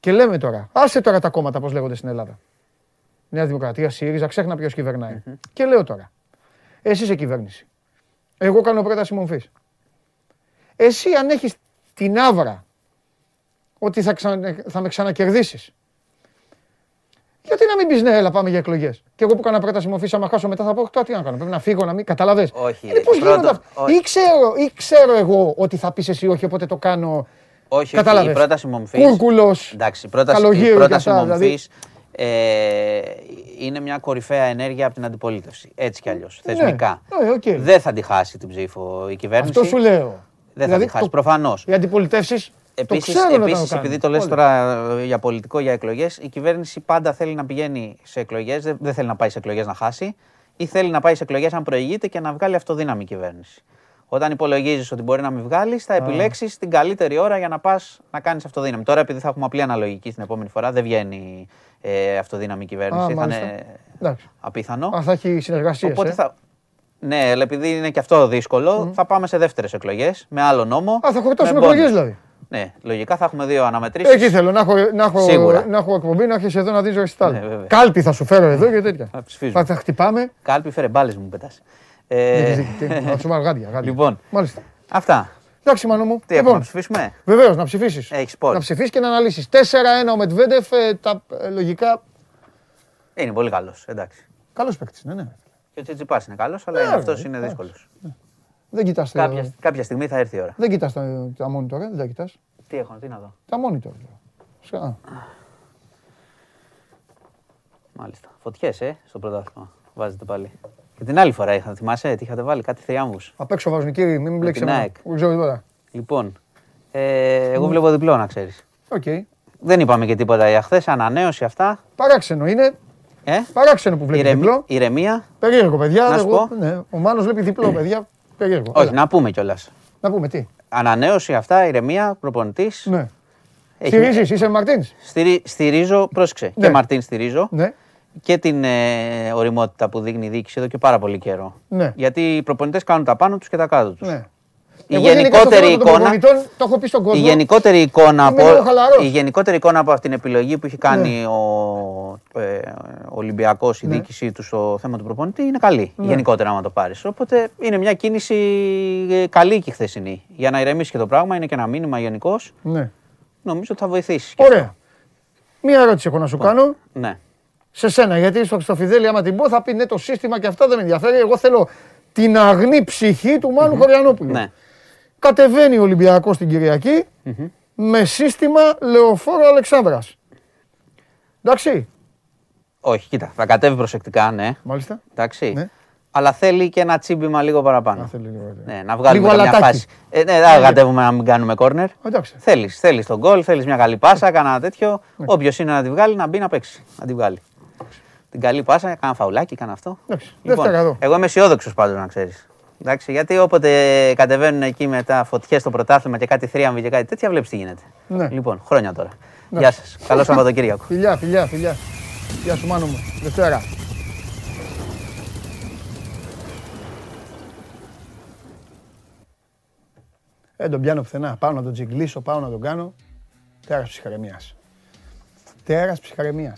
Και λέμε τώρα, άσε τώρα τα κόμματα πώς λέγονται στην Ελλάδα. Νέα Δημοκρατία, ΣΥΡΙΖΑ, ξέχνα ποιος κυβερνάει. Mm-hmm. Και λέω τώρα, εσύ είσαι κυβέρνηση. Εγώ κάνω πρόταση μομφής. Εσύ αν έχεις την άβρα ότι θα, θα με ξανακερδίσεις. Γιατί να μην πεις ναι, έλα πάμε για εκλογές. Και εγώ που έκανα πρόταση μορφής, άμα χάσω μετά θα πω τι να κάνω. Πρέπει να φύγω, να μην καταλαβέ. Όχι. Ε, Πώς γίνονται αυτά; Ή ξέρω, ή ξέρω εγώ ότι θα πεις εσύ όχι, οπότε το κάνω. Όχι, όχι. Η πρόταση μορφή. Κούρκουλος. Εντάξει, η πρόταση, η πρόταση μορφής δηλαδή. ε, είναι μια κορυφαία ενέργεια από την αντιπολίτευση. Έτσι κι αλλιώς. Ναι, θεσμικά. Ναι, okay. Δεν θα τη χάσει την ψήφο η κυβέρνηση. Αυτό σου λέω. Δεν δηλαδή, θα τη χάσει. Προφανώς. Οι αντιπολιτεύσει Επίση, επίσης, επειδή το λες τώρα για πολιτικό, για εκλογές, η κυβέρνηση πάντα θέλει να πηγαίνει σε εκλογές, δεν θέλει να πάει σε εκλογές να χάσει, ή θέλει να πάει σε εκλογές αν προηγείται και να βγάλει αυτοδύναμη κυβέρνηση. Όταν υπολογίζεις ότι μπορεί να μην βγάλει, θα επιλέξεις την καλύτερη ώρα για να πας να κάνεις αυτοδύναμη. Τώρα, επειδή θα έχουμε απλή αναλογική στην επόμενη φορά, δεν βγαίνει ε, αυτοδύναμη κυβέρνηση. θα είναι απίθανο. Α, θα έχει συνεργασίες. Οπότε ε; θα, ναι, αλλά επειδή είναι και αυτό δύσκολο, θα πάμε σε δεύτερες εκλογές με άλλο νόμο. Α, θα χορτάσουμε εκλογές δηλαδή. Ναι, λογικά θα έχουμε δύο αναμετρήσεις. Εκεί θέλω να έχω, να έχω, να έχω εκπομπή, να έχεις εδώ να δεις ρεστάλ. Ναι, Κάλπι θα σου φέρω εδώ και τέτοια. Θα, θα χτυπάμε. Κάλπι φέρε μπάλες μου πετάς. Ε... Θα σου βάλω γάντια. Λοιπόν, Μάλιστα. αυτά. Εντάξει, μάνο μου. Τι λοιπόν, να ψηφίσουμε; Βεβαίως, να ψηφίσεις. Έχεις πόλη. Να ψηφίσεις και να αναλύσεις. 4-1 ο Μετβέντεφ, ε, τα ε, λογικά. Είναι πολύ καλός. Εντάξει. Καλός παίκτης, ναι, ναι. Και ο Τσιτσιπά είναι καλός, αλλά ναι, αυτός είναι δύσκολος. Ναι. Δεν κοιτάς κάποια, κάποια στιγμή θα έρθει η ώρα. Δεν κοιτάς τα, τα monitor, δεν τα κοιτάς. Τι έχω, τι να δω. Τα monitor. Σκα. Μάλιστα. Φωτιές, ε, στο πρωτάθλημα. Βάζετε πάλι. Και την άλλη φορά είχατε, θυμάσαι, τι είχατε βάλει, κάτι θριάμβους. Απ' έξω βάζουν κύριοι, μην μπλέξεις. Δεν ξέρω τίποτα. Λοιπόν, ε, εγώ βλέπω διπλό να ξέρεις. Okay. Δεν είπαμε και τίποτα για χθες, ανανέωση αυτά. Παράξενο είναι. Ε; Παράξενο που βλέπεις Ηρεμ... διπλό. Ηρεμία. Περίεργο, παιδιά. Να εγώ, ναι, ο Μάνος βλέπει διπλό, παιδιά. Περίεργο. Όχι, να πούμε κιόλας. Να πούμε τι; Ανανέωση αυτά, ηρεμία, προπονητής. Ναι. Έχει... Στηρίζεις, είσαι Μαρτίνς; Στηρι... Στηρίζω, πρόσεξε. Ναι. Και Μαρτίν στηρίζω. Ναι. Και την ε, οριμότητα που δείχνει η διοίκηση εδώ και πάρα πολύ καιρό. Ναι. Γιατί οι προπονητές κάνουν τα πάνω τους και τα κάτω τους. Ναι η γενικότερη εικόνα. Το έχω πει στον κόσμο. Η γενικότερη εικόνα, από, η γενικότερη εικόνα από την επιλογή που έχει κάνει ναι. ο ε, Ολυμπιακός, η ναι. διοίκησή του στο θέμα του προπονητή είναι καλή. Ναι. Γενικότερα, άμα το πάρεις. Οπότε είναι μια κίνηση ε, καλή και χθεσινή. Για να ηρεμήσει και το πράγμα, είναι και ένα μήνυμα γενικώς. Ναι. Νομίζω ότι θα βοηθήσει. Ωραία. Μία ερώτηση έχω να σου κάνω. Ναι. Σε σένα, γιατί στο, στο Φιδέλη, άμα την πω, θα πει ναι, το σύστημα και αυτά δεν με ενδιαφέρει. Εγώ θέλω την αγνή ψυχή του Μάνου mm Χωριανόπουλου. Ναι. Κατεβαίνει ο Ολυμπιακός την κυριακη με σύστημα λεωφόρο Αλεξάνδρας. Εντάξει. Όχι, κοίτα, θα κατέβει προσεκτικά, ναι. Μάλιστα. Εντάξει. Ναι. Αλλά θέλει και ένα τσίμπημα λίγο παραπάνω. Να, θέλει λίγο, ναι, να βγάλουμε λίγο μια φάση. Ε, ναι, δεν κατέβουμε να μην κάνουμε κόρνερ. Θέλεις θέλεις τον γκολ, θέλεις μια καλή πάσα, κανένα τέτοιο. Ναι. Όποιος είναι να τη βγάλει, να μπει να παίξει. Να τη βγάλει. Την καλή πάσα, κάνα φαουλάκι, κάνα αυτό. Λοιπόν, εγώ είμαι αισιόδοξος πάντως να ξέρεις. Εντάξει, γιατί όποτε κατεβαίνουν εκεί μετά φωτιές στο πρωτάθλημα και κάτι θρίαμβη και κάτι τέτοια, βλέπεις τι γίνεται. Ναι. Λοιπόν, χρόνια τώρα. Ναι. Γεια σας. Καλό Σαββατοκύριακο. φιλιά, φιλιά, φιλιά. Γεια σου, μάνο μου. Δευτέρα. Δεν τον πιάνω πουθενά. Πάω να τον τζιγκλίσω, πάω να τον κάνω. Τέρας ψυχαρεμία. Τέρας ψυχαρεμία.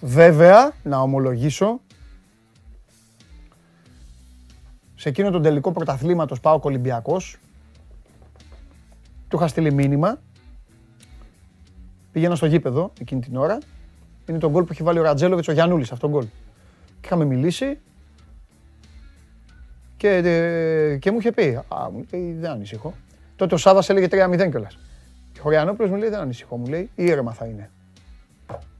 Βέβαια, να ομολογήσω σε εκείνο τον τελικό πρωταθλήματος πάω Ολυμπιακός. Του είχα στείλει μήνυμα. Πήγαινα στο γήπεδο εκείνη την ώρα. Είναι το γκολ που έχει βάλει ο Ρατζέλοβιτς ο Γιανούλης αυτό το γκολ. Και είχαμε μιλήσει. Και, ε, και μου είχε πει, Α, μου λέει, δεν ανησυχώ. Τότε ο Σάβας έλεγε 3-0 κιόλας. Και ο Χωριανόπουλος μου λέει, δεν ανησυχώ. Μου λέει, ήρεμα θα είναι.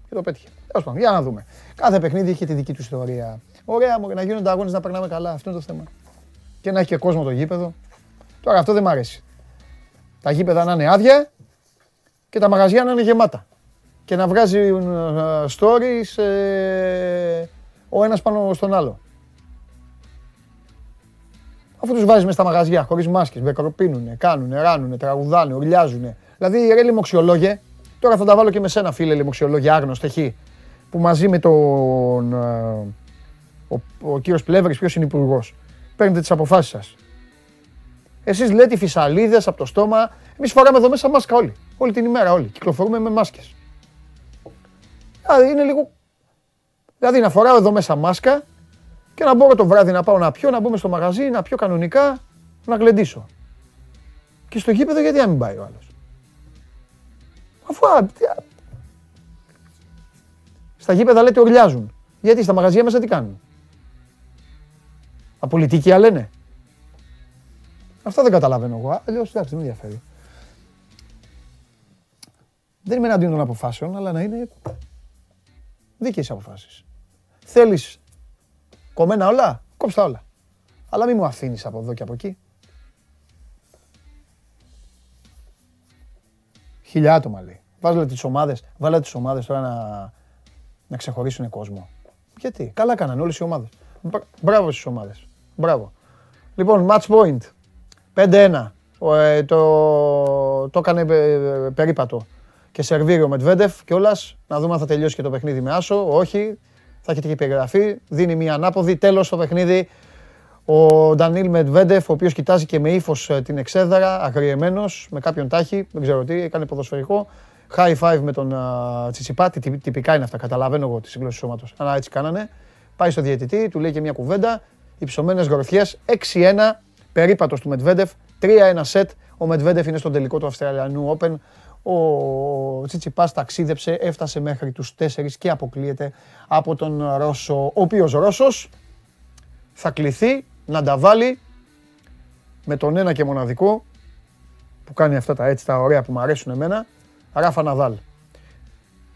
Και το πέτυχε. Τέλος πάντων, για να δούμε. Κάθε παιχνίδι είχε τη δική του ιστορία. Ωραία, μου να γίνονται αγώνες να περνάμε καλά. Αυτό είναι το θέμα και να έχει και κόσμο το γήπεδο. Τώρα αυτό δεν μ' αρέσει. Τα γήπεδα να είναι άδεια και τα μαγαζιά να είναι γεμάτα. Και να βγάζει ε, stories ε, ο ένας πάνω στον άλλο. Αφού τους βάζεις μες στα μαγαζιά χωρίς μάσκες, μπεκροπίνουνε, κάνουνε, ράνουνε, τραγουδάνε, ουρλιάζουνε. Δηλαδή ρε λιμοξιολόγε, τώρα θα τα βάλω και με σένα φίλε λιμοξιολόγε άγνωστο εκεί, που μαζί με τον ε, ο, ο κύριος Πλεύρης, ποιος είναι υπουργός, παίρνετε τις αποφάσεις σας. Εσείς λέτε φυσαλίδες από το στόμα. Εμείς φοράμε εδώ μέσα μάσκα όλοι. Όλη την ημέρα όλοι. Κυκλοφορούμε με μάσκες. Δηλαδή είναι λίγο... Δηλαδή να φοράω εδώ μέσα μάσκα και να μπορώ το βράδυ να πάω να πιω, να μπούμε στο μαγαζί, να πιω κανονικά, να γλεντήσω. Και στο γήπεδο γιατί να μην πάει ο άλλος; Αφού... Στα γήπεδα λέτε ορλιάζουν. Γιατί στα μαγαζιά μέσα τι κάνουν; Απολυτικία λένε. Αυτό δεν καταλαβαίνω εγώ. Αλλιώς εντάξει, δεν με ενδιαφέρει. Δεν είμαι εναντίον των αποφάσεων, αλλά να είναι δίκαιες αποφάσεις. Θέλεις κομμένα όλα, κόψτε όλα. Αλλά μην μου αφήνεις από εδώ και από εκεί. Χιλιά άτομα λέει. Βάλε τις ομάδες, βάλε τις ομάδες τώρα να, να ξεχωρίσουν κόσμο. Γιατί, καλά κάνανε όλες οι ομάδες. Μπράβο στις ομάδες. Μπράβο. Λοιπόν, match point. 5-1. Ε, το, το έκανε ε, περίπατο και σερβίριο Μετβέντεφ κιόλας. Να δούμε αν θα τελειώσει και το παιχνίδι με άσο. Όχι. Θα έχετε και περιγραφή. Δίνει μια ανάποδη. Τέλος το παιχνίδι. Ο Ντανίλ Μετβέντεφ, ο οποίος κοιτάζει και με ύφος ε, την εξέδρα, αγριεμένος, με κάποιον τάχη, δεν ξέρω τι, έκανε ποδοσφαιρικό. High five με τον uh, Τσιτσιπά, τυπικά είναι αυτά, καταλαβαίνω εγώ τη συγκλώση σώματος. Αλλά έτσι κάνανε. Πάει στο διαιτητή, του λέει και μια κουβέντα υψωμένες γροθιές. 6-1 περίπατος του Μεντβέντεφ. 3-1 σετ. Ο Μεντβέντεφ είναι στον τελικό του Αυστραλιανού Open. Ο Τσιτσιπάς ταξίδεψε, έφτασε μέχρι τους τέσσερις και αποκλείεται από τον Ρώσο, ο οποίος Ρώσος θα κληθεί να τα βάλει με τον ένα και μοναδικό που κάνει αυτά τα έτσι τα ωραία που μου αρέσουν εμένα, Ράφα Ναδάλ.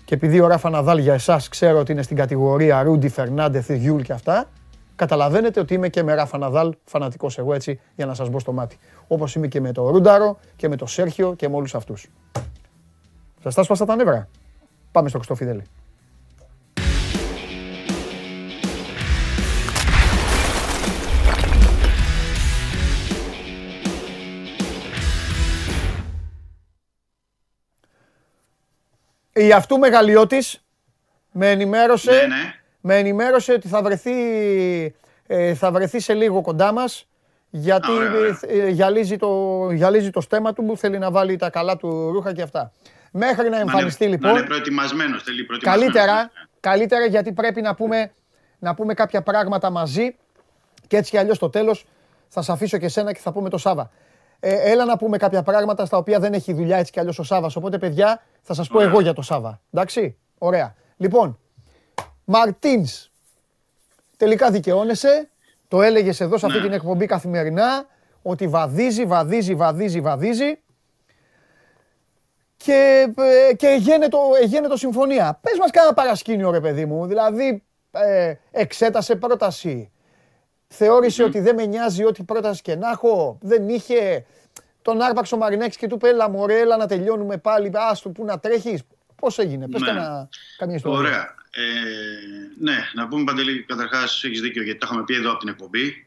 Και επειδή ο Ράφα Ναδάλ για εσάς ξέρω ότι είναι στην κατηγορία Ρούντι, Φερνάντεθ, Γιούλ και αυτά, καταλαβαίνετε ότι είμαι και με Ράφα Ναδάλ φανατικός εγώ έτσι για να σας μπω στο μάτι. Όπως είμαι και με το Ρούνταρο και με το Σέρχιο και με όλους αυτούς. Σας τα σπάσα τα νεύρα. Πάμε στο Χριστόφιδέλη. Η αυτού μεγαλειώτης με ενημέρωσε, ναι, ναι. Με ενημέρωσε ότι θα βρεθεί, ε, θα βρεθεί σε λίγο κοντά μας γιατί ε, γυαλίζει, το, γυαλίζει το στέμα του που θέλει να βάλει τα καλά του ρούχα και αυτά. Μέχρι να εμφανιστεί λοιπόν. Να είναι προετοιμασμένος, θέλει Καλύτερα, ναι. καλύτερα γιατί πρέπει να πούμε, να πούμε κάποια πράγματα μαζί και έτσι κι αλλιώς στο τέλος θα σε αφήσω και σένα και θα πούμε το Σάβα. Ε, έλα να πούμε κάποια πράγματα στα οποία δεν έχει δουλειά έτσι κι αλλιώς ο Σάβας. Οπότε, παιδιά, θα σας πω εγώ για το Σάβα. Εντάξει, ωραία. Λοιπόν, Μαρτίνς, τελικά δικαιώνεσαι. Το έλεγες εδώ σε αυτή ναι. την εκπομπή καθημερινά ότι βαδίζει, βαδίζει, βαδίζει, βαδίζει και, ε, και εγένε, το, συμφωνία. Πες μας κάνα παρασκήνιο ρε παιδί μου, δηλαδή ε, εξέτασε πρόταση, θεώρησε ότι δεν με νοιάζει ό,τι πρόταση και να έχω, δεν είχε, τον άρπαξε ο Μαρινέξ και του είπε έλα μωρέ, έλα να τελειώνουμε πάλι, άστο που να τρέχεις. Πώς έγινε, πες ναι. να καμία ιστορία. Ωραία. Ε, ναι, να πούμε Παντελή, καταρχάς έχεις δίκιο γιατί το είχαμε πει εδώ από την εκπομπή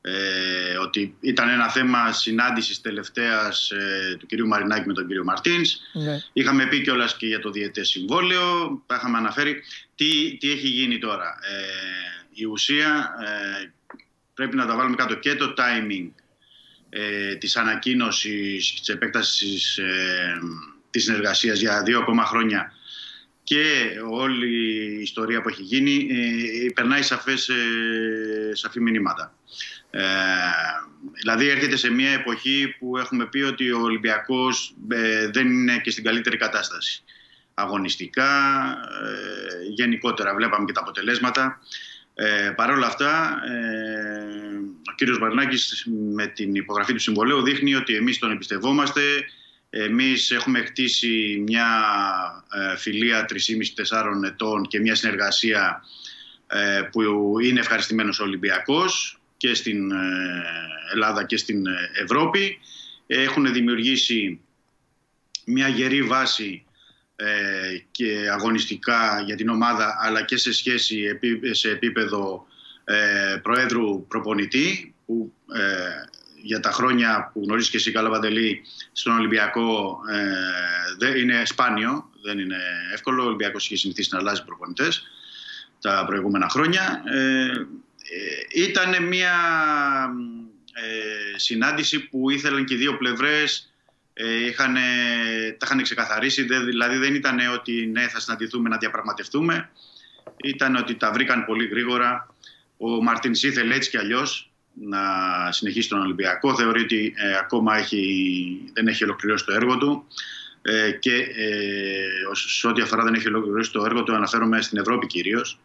ε, ότι ήταν ένα θέμα συνάντησης τελευταίας ε, του κυρίου Μαρινάκη με τον κύριο Μαρτίνς. Ναι. Είχαμε πει κιόλας και για το διαιτές συμβόλαιο, τα είχαμε αναφέρει. Τι, τι έχει γίνει τώρα. Ε, η ουσία ε, πρέπει να τα βάλουμε κάτω και το timing ε, της ανακοίνωσης της επέκτασης ε, της συνεργασίας για δύο ακόμα χρόνια και όλη η ιστορία που έχει γίνει ε, περνάει σαφές, ε, σαφή μηνύματα. Ε, δηλαδή έρχεται σε μια εποχή που έχουμε πει ότι ο Ολυμπιακός ε, δεν είναι και στην καλύτερη κατάσταση. Αγωνιστικά, ε, γενικότερα βλέπαμε και τα αποτελέσματα. Ε, Παρ' όλα αυτά, ε, ο κύριος Βαρνάκης με την υπογραφή του συμβολέου δείχνει ότι εμείς τον εμπιστευόμαστε, εμείς έχουμε χτίσει μια ε, φιλία 3,5-4 ετών και μια συνεργασία που είναι ευχαριστημένος ο Ολυμπιακός και στην ε, Ελλάδα και στην ε, Ευρώπη. Έχουν δημιουργήσει μια γερή βάση ε, και αγωνιστικά για την ομάδα αλλά και σε σχέση σε επίπεδο Προέδρου Προπονητή που για τα χρόνια που γνωρίζεις και εσύ καλά Βαντελή στον Ολυμπιακό είναι σπάνιο, δεν είναι εύκολο. Ο Ολυμπιακός είχε συνηθίσει να αλλάζει προπονητές τα προηγούμενα χρόνια. Ε, ήταν μια ε, συνάντηση που ήθελαν και οι δύο πλευρές ε, είχαν, τα είχαν ξεκαθαρίσει, δηλαδή δεν ήταν ότι ναι θα συναντηθούμε να διαπραγματευτούμε, ήταν ότι τα βρήκαν πολύ γρήγορα. Ο Μαρτίνς ήθελε έτσι κι αλλιώς να συνεχίσει τον Ολυμπιακό, θεωρεί ότι ακόμα έχει, δεν έχει ολοκληρώσει το έργο του. Και ε, σε ό,τι αφορά δεν έχει ολοκληρώσει το έργο του αναφέρομαι στην Ευρώπη κυρίως.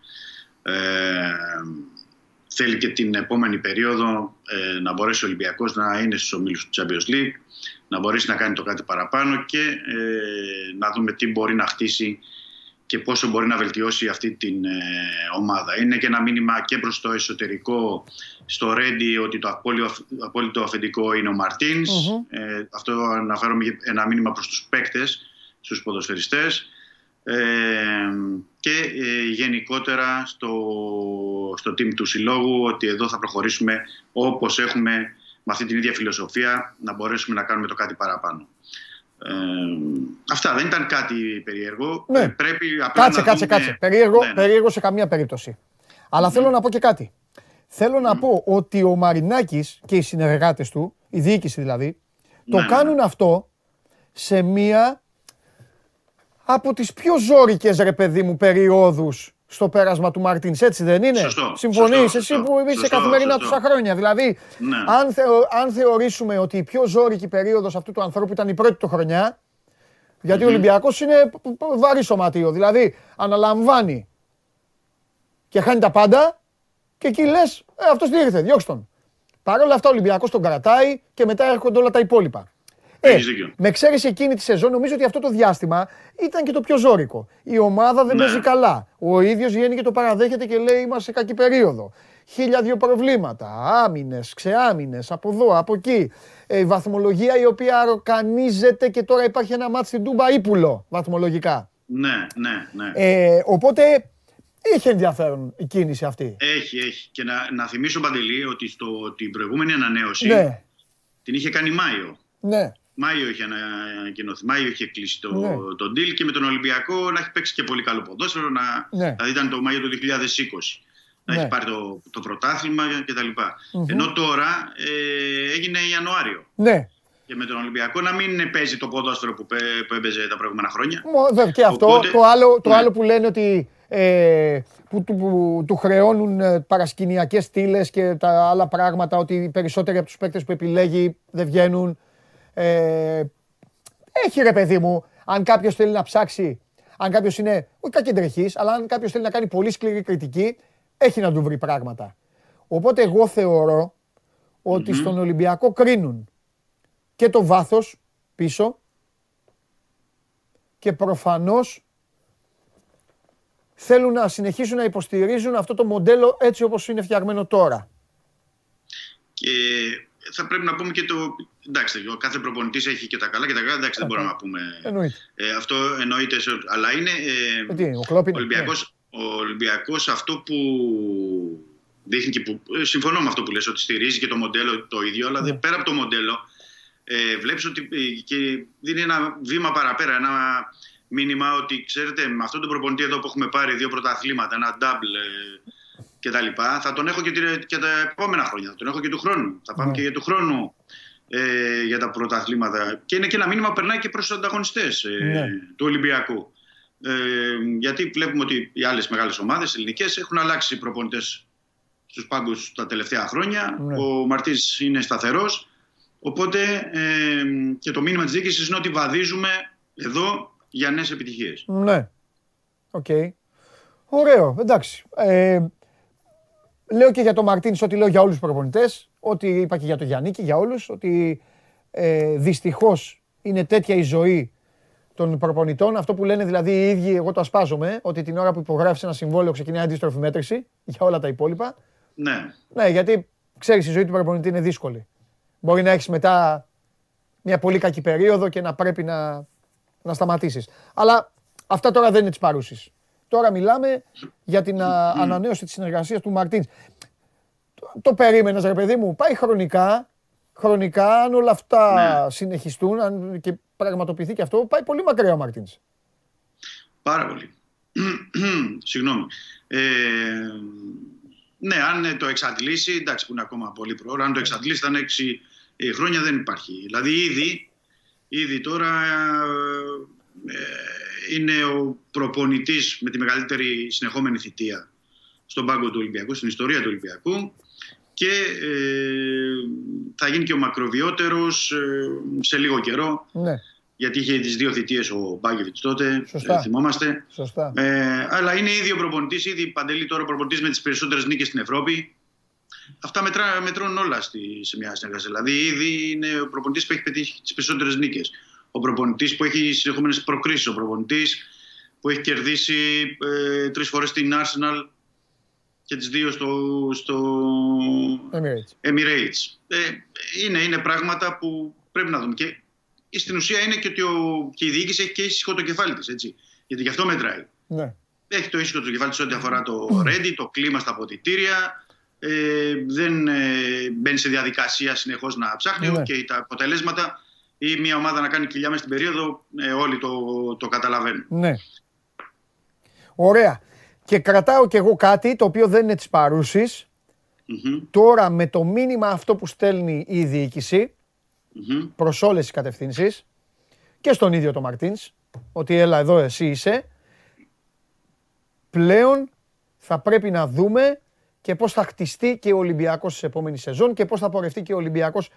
Θέλει και την επόμενη περίοδο ε, να μπορέσει ο Ολυμπιακός να είναι στους ομίλους του Champions League, να μπορέσει να κάνει το κάτι παραπάνω και ε, να δούμε τι μπορεί να χτίσει και πόσο μπορεί να βελτιώσει αυτή την ε, ομάδα. Είναι και ένα μήνυμα και προς το εσωτερικό στο Ρέντι ότι το απόλυτο αφεντικό είναι ο μαρτινς Ε, αυτό αναφέρομαι ένα μήνυμα προς τους παίκτες, στους ποδοσφαιριστές. Ε, και ε, γενικότερα στο, στο team του συλλόγου ότι εδώ θα προχωρήσουμε όπως έχουμε με αυτή την ίδια φιλοσοφία να μπορέσουμε να κάνουμε το κάτι παραπάνω. Ε, αυτά δεν ήταν κάτι περίεργο. Ναι. Πρέπει απλά κάτσε, να κάτσε, δούμε... κάτσε. Περίεργο, ναι, ναι. περίεργο σε καμία περίπτωση. Αλλά θέλω να πω και κάτι. Θέλω να πω ότι ο Μαρινάκης και οι συνεργάτες του, η διοίκηση δηλαδή, το ναι, κάνουν αυτό σε μία από τις πιο ζώρικες ρε παιδί μου περιόδους στο πέρασμα του Μαρτίνς, έτσι δεν είναι; Σωστό, Συμφωνείς; εσύ που είσαι καθημερινά τόσα χρόνια. Δηλαδή, ναι. αν, αν θεωρήσουμε ότι η πιο ζώρικη περίοδος αυτού του ανθρώπου ήταν η πρώτη του χρονιά, Γιατί ο Ολυμπιακός είναι βαρύ σωματείο. Δηλαδή αναλαμβάνει και χάνει τα πάντα και εκεί λες, ε, αυτός τι ήρθε, διώξτε τον. Παρ' όλα αυτά ο Ολυμπιακός τον κρατάει και μετά έρχονται όλα τα υπόλοιπα. Ε, με εξαίρεση εκείνη τη σεζόν, νομίζω ότι αυτό το διάστημα ήταν και το πιο ζώρικο. Η ομάδα δεν ναι. παίζει καλά. Ο ίδιος βγαίνει και το παραδέχεται και λέει: Είμαστε σε κακή περίοδο. Χίλια δύο προβλήματα. Άμυνες, ξεάμυνες, από εδώ, από εκεί. Ε, η βαθμολογία η οποία αρροκανίζεται και τώρα υπάρχει ένα μάτι στην Τούμπα ύπουλο βαθμολογικά. Ναι, ναι, ναι. Ε, οπότε Είχε ενδιαφέρον η κίνηση αυτή. Έχει, έχει. Και να, να θυμίσω, Παντελή, ότι στο, την προηγούμενη ανανέωση ναι. την είχε κάνει Μάιο. Ναι. Μάιο είχε ανακοινωθεί. Μάιο είχε κλείσει το, ναι. το deal και με τον Ολυμπιακό να έχει παίξει και πολύ καλό ποδόσφαιρο. Να, ναι. Δηλαδή ήταν το Μάιο του 2020. Να έχει ναι. πάρει το, το πρωτάθλημα κτλ. mm Ενώ τώρα ε, έγινε Ιανουάριο. Ναι. Και με τον Ολυμπιακό να μην παίζει το ποδόσφαιρο που, που έπαιζε τα προηγούμενα χρόνια. Βέβαια και αυτό. Οπότε, το, άλλο, το ναι. άλλο που λένε ότι ε, που, που, του χρεώνουν ε, παρασκηνιακές στήλες και τα άλλα πράγματα ότι οι περισσότεροι από τους παίκτες που επιλέγει δεν βγαίνουν. Ε, έχει ρε παιδί μου, αν κάποιος θέλει να ψάξει, αν κάποιος είναι, όχι κακεντρεχής, αλλά αν κάποιος θέλει να κάνει πολύ σκληρή κριτική, έχει να του βρει πράγματα. Οπότε εγώ θεωρώ στον Ολυμπιακό κρίνουν και το βάθος πίσω και προφανώς θέλουν να συνεχίσουν να υποστηρίζουν αυτό το μοντέλο έτσι όπως είναι φτιαγμένο τώρα. Και θα πρέπει να πούμε και το. Εντάξει, ο κάθε προπονητής έχει και τα καλά και τα καλά. Εντάξει, δεν μπορούμε να πούμε. Ε, αυτό εννοείται. Αλλά είναι. Ε, Τι, ο Ολυμπιακός, ναι. ο Ολυμπιακός αυτό που δείχνει και που. Ε, συμφωνώ με αυτό που λες, ότι στηρίζει και το μοντέλο το ίδιο, αλλά ναι. πέρα από το μοντέλο, ε, βλέπεις ότι ε, και δίνει ένα βήμα παραπέρα. Ένα, μήνυμα ότι ξέρετε με αυτόν τον προπονητή εδώ που έχουμε πάρει δύο πρωταθλήματα, ένα double ε, και τα λοιπά, θα τον έχω και, και τα επόμενα χρόνια, θα τον έχω και του χρόνου. Θα πάμε ναι. και για του χρόνου ε, για τα πρωταθλήματα. Και είναι και ένα μήνυμα που περνάει και προς τους ανταγωνιστές ε, ναι. του Ολυμπιακού. Ε, γιατί βλέπουμε ότι οι άλλες μεγάλες ομάδες ελληνικές έχουν αλλάξει προπονητές στους πάγκους τα τελευταία χρόνια. Ναι. Ο Μαρτής είναι σταθερός. Οπότε ε, και το μήνυμα της διοίκησης είναι ότι βαδίζουμε εδώ για νέες επιτυχίες. Ναι. OK. Okay. Ωραίο. Εντάξει. Ε, λέω και για τον Μαρτίνς ό,τι λέω για όλους τους προπονητές. Ό,τι είπα και για τον Γιάννη και για όλους. Ότι ε, δυστυχώς είναι τέτοια η ζωή των προπονητών. Αυτό που λένε δηλαδή οι ίδιοι, εγώ το ασπάζομαι, ότι την ώρα που υπογράφεις ένα συμβόλαιο ξεκινάει αντίστροφη μέτρηση για όλα τα υπόλοιπα. Ναι. Ναι, γιατί ξέρεις, η ζωή του προπονητή είναι δύσκολη. Μπορεί να έχεις μετά μια πολύ κακή περίοδο και να πρέπει να να σταματήσεις. Αλλά αυτά τώρα δεν είναι της παρούσης. Τώρα μιλάμε για την ανανέωση της συνεργασίας του Μαρτίν. Το, το περίμενες ρε παιδί μου, πάει χρονικά, χρονικά αν όλα αυτά ναι. συνεχιστούν αν και πραγματοποιηθεί και αυτό, πάει πολύ μακριά ο Μαρτίνς. Πάρα πολύ. Συγγνώμη. Ε, ναι, αν το εξαντλήσει, εντάξει που είναι ακόμα πολύ πρόωρο, αν το εξαντλήσει ήταν έξι ε, χρόνια δεν υπάρχει. Δηλαδή ήδη Ήδη τώρα ε, είναι ο προπονητής με τη μεγαλύτερη συνεχόμενη θητεία στον πάγκο του Ολυμπιακού, στην ιστορία του Ολυμπιακού και ε, θα γίνει και ο μακροβιότερος ε, σε λίγο καιρό. Ναι. Γιατί είχε τις δύο θητείες ο Μπάγκεβιτς τότε, ε, θυμόμαστε. Σωστά. Ε, αλλά είναι ήδη ο προπονητής, ήδη παντελεί τώρα ο προπονητής με τις περισσότερες νίκες στην Ευρώπη. Αυτά μετρά, μετρώνουν όλα στη, σε μια συνεργασία. Δηλαδή, ήδη είναι ο προπονητής που έχει πετύχει τις περισσότερες νίκες. Ο προπονητής που έχει συνεχόμενες προκρίσεις. Ο προπονητής που έχει κερδίσει ε, τρεις φορές την Arsenal και τις δύο στο, στο Emirates. Emirates. Ε, είναι, είναι πράγματα που πρέπει να δούμε. Και στην ουσία είναι και ότι ο, και η διοίκηση έχει και ήσυχο το κεφάλι της, έτσι. Γιατί γι' αυτό μετράει. Ναι. Έχει το ήσυχο το κεφάλι της ό,τι αφορά το ρέντι, το κλίμα στα αποδητήρια, ε, δεν ε, μπαίνει σε διαδικασία συνεχώς να ψάχνει ναι. και τα αποτελέσματα ή μια ομάδα να κάνει κοιλιά μέσα στην περίοδο, ε, όλοι το, το καταλαβαίνουν. Ναι. Ωραία. Και κρατάω κι εγώ κάτι το οποίο δεν είναι της παρουση Τώρα με το μήνυμα αυτό που στέλνει η διοίκηση mm-hmm. προς όλες τις κατευθύνσεις και στον ίδιο το Μαρτίνς ότι έλα εδώ εσύ είσαι πλέον θα πρέπει να δούμε και πώς θα χτιστεί και ο Ολυμπιακός σε επόμενης σεζόν και πώς θα πορευτεί και ο Ολυμπιακός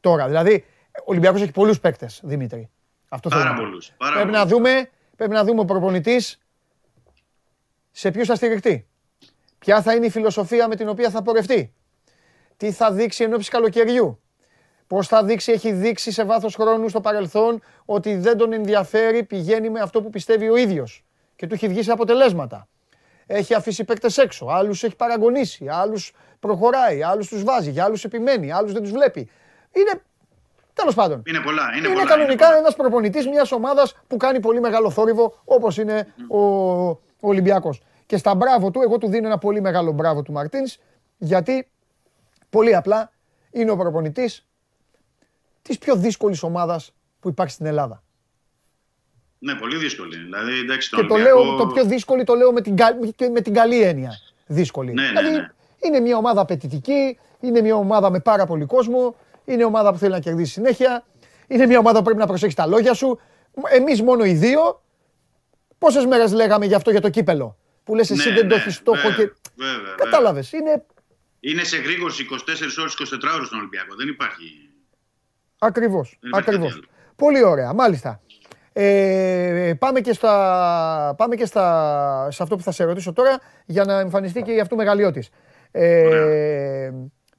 τώρα. Δηλαδή, ο Ολυμπιακός έχει πολλούς παίκτες, Δημήτρη. Αυτός πάρα πολλούς. πρέπει, Να δούμε, πρέπει να δούμε ο προπονητής σε ποιου θα στηριχτεί. Ποια θα είναι η φιλοσοφία με την οποία θα πορευτεί. Τι θα δείξει εν καλοκαιριού. Πώς θα δείξει, έχει δείξει σε βάθος χρόνου στο παρελθόν ότι δεν τον ενδιαφέρει, πηγαίνει με αυτό που πιστεύει ο ίδιος και του έχει βγει σε αποτελέσματα. Έχει αφήσει παίκτες έξω, άλλους έχει παραγωνίσει, άλλους προχωράει, άλλους τους βάζει, για άλλους επιμένει, άλλους δεν τους βλέπει. Είναι. Τέλος πάντων. Είναι πολλά. Είναι, είναι κανονικά ένας προπονητής μιας ομάδας που κάνει πολύ μεγάλο θόρυβο όπως είναι ο, ο Ολυμπιακός. Και στα μπράβο του, εγώ του δίνω ένα πολύ μεγάλο μπράβο του Μαρτίνς, γιατί πολύ απλά είναι ο προπονητής της πιο δύσκολης ομάδας που υπάρχει στην Ελλάδα. Ναι, πολύ δύσκολη. Δηλαδή, εντάξει, και το, λέω, το πιο δύσκολο το λέω με την, με την καλή έννοια. Δύσκολη. Ναι, ναι, δηλαδή, ναι. είναι μια ομάδα απαιτητική, είναι μια ομάδα με πάρα πολύ κόσμο, είναι ομάδα που θέλει να κερδίσει συνέχεια, είναι μια ομάδα που πρέπει να προσέχει τα λόγια σου. Εμείς μόνο οι δύο. Πόσες μέρες λέγαμε γι' αυτό για το κύπελο. Που λες, εσύ ναι, δεν το έχεις στόχο και. Κατάλαβες. Είναι... είναι σε γρήγορση 24 ώρες 24 ώρε στον Ολυμπιακό. Δεν υπάρχει. Ακριβώς. Ακριβώς. Πολύ ωραία. Μάλιστα. Ε, πάμε και, στα, πάμε και στα, σε αυτό που θα σε ρωτήσω τώρα για να εμφανιστεί και η αυτού μεγαλειώτης. Ε,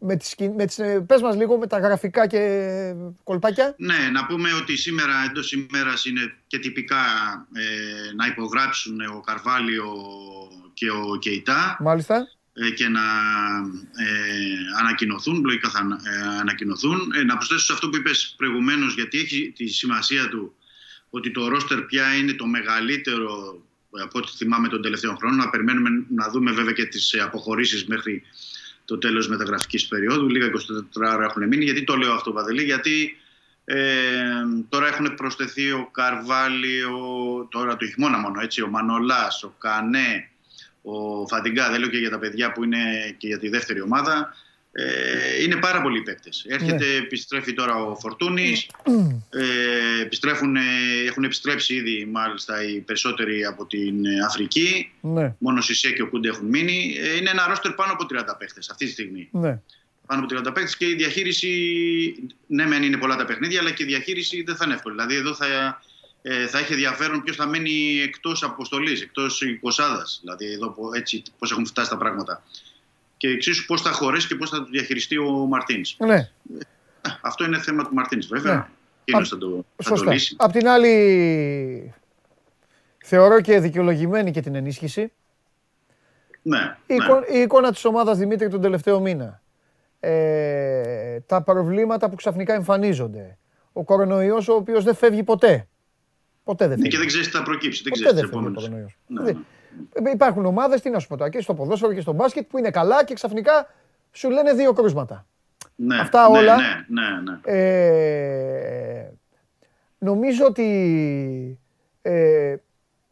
με τις, με τις, ε, πες μας λίγο με τα γραφικά και κολπάκια. Ναι, να πούμε ότι σήμερα εντός ημέρας είναι και τυπικά ε, να υπογράψουν ο Καρβάλιο και ο Κεϊτά. Μάλιστα. Ε, και να ε, ανακοινωθούν, λογικά θα ε, ανακοινωθούν. να προσθέσω σε αυτό που είπες προηγουμένως, γιατί έχει τη σημασία του ότι το ρόστερ πια είναι το μεγαλύτερο από ό,τι θυμάμαι τον τελευταίο χρόνο. Να περιμένουμε να δούμε βέβαια και τις αποχωρήσεις μέχρι το τέλος μεταγραφικής περίοδου. Λίγα 24 ώρα έχουν μείνει. Γιατί το λέω αυτό, Βαδελή, γιατί ε, τώρα έχουν προσθεθεί ο Καρβάλι, ο, τώρα το χειμώνα μόνο, έτσι, ο Μανολάς, ο Κανέ, ο Φαντιγκά, δεν λέω και για τα παιδιά που είναι και για τη δεύτερη ομάδα. Ε, είναι πάρα πολλοί παίκτες. Έρχεται, ναι. επιστρέφει τώρα ο Φορτούνης, ε, επιστρέφουν, έχουν επιστρέψει ήδη μάλιστα οι περισσότεροι από την Αφρική. Ναι. Μόνο Σισέ και ο Κούντε έχουν μείνει. Ε, είναι ένα ρόστερ πάνω από 30 παίκτες αυτή τη στιγμή. Ναι. Πάνω από 30 παίκτες και η διαχείριση, ναι μεν είναι πολλά τα παιχνίδια, αλλά και η διαχείριση δεν θα είναι εύκολη. Δηλαδή εδώ θα, ε, θα έχει ενδιαφέρον ποιος θα μένει εκτός αποστολής, εκτός εικοσάδας. Δηλαδή εδώ έτσι πώς έχουν φτάσει τα πράγματα και εξίσου πώς θα χωρέσει και πώς θα το διαχειριστεί ο Μαρτίνς. Ναι. Ε, αυτό είναι θέμα του Μαρτίνς, βέβαια. Ναι. Εκείνο θα, το, θα το λύσει. Απ' την άλλη, θεωρώ και δικαιολογημένη και την ενίσχυση. Ναι, η, ναι. Εικόνα, η εικόνα της ομάδας Δημήτρη τον τελευταίο μήνα. Ε, τα προβλήματα που ξαφνικά εμφανίζονται. Ο κορονοϊός ο οποίος δεν φεύγει ποτέ. Ποτέ δεν ναι, φεύγει. Και δεν ξέρεις τι θα προκύψει. Δεν ποτέ δεν φεύγει ο κορονοϊός. Ναι, ναι. Υπάρχουν ομάδες, τι να σου πω τώρα, και στο ποδόσφαιρο και στο μπάσκετ που είναι καλά και ξαφνικά σου λένε δύο κρούσματα. Ναι, Αυτά ναι, όλα. Ναι, ναι, ναι. Ε, νομίζω ότι ε,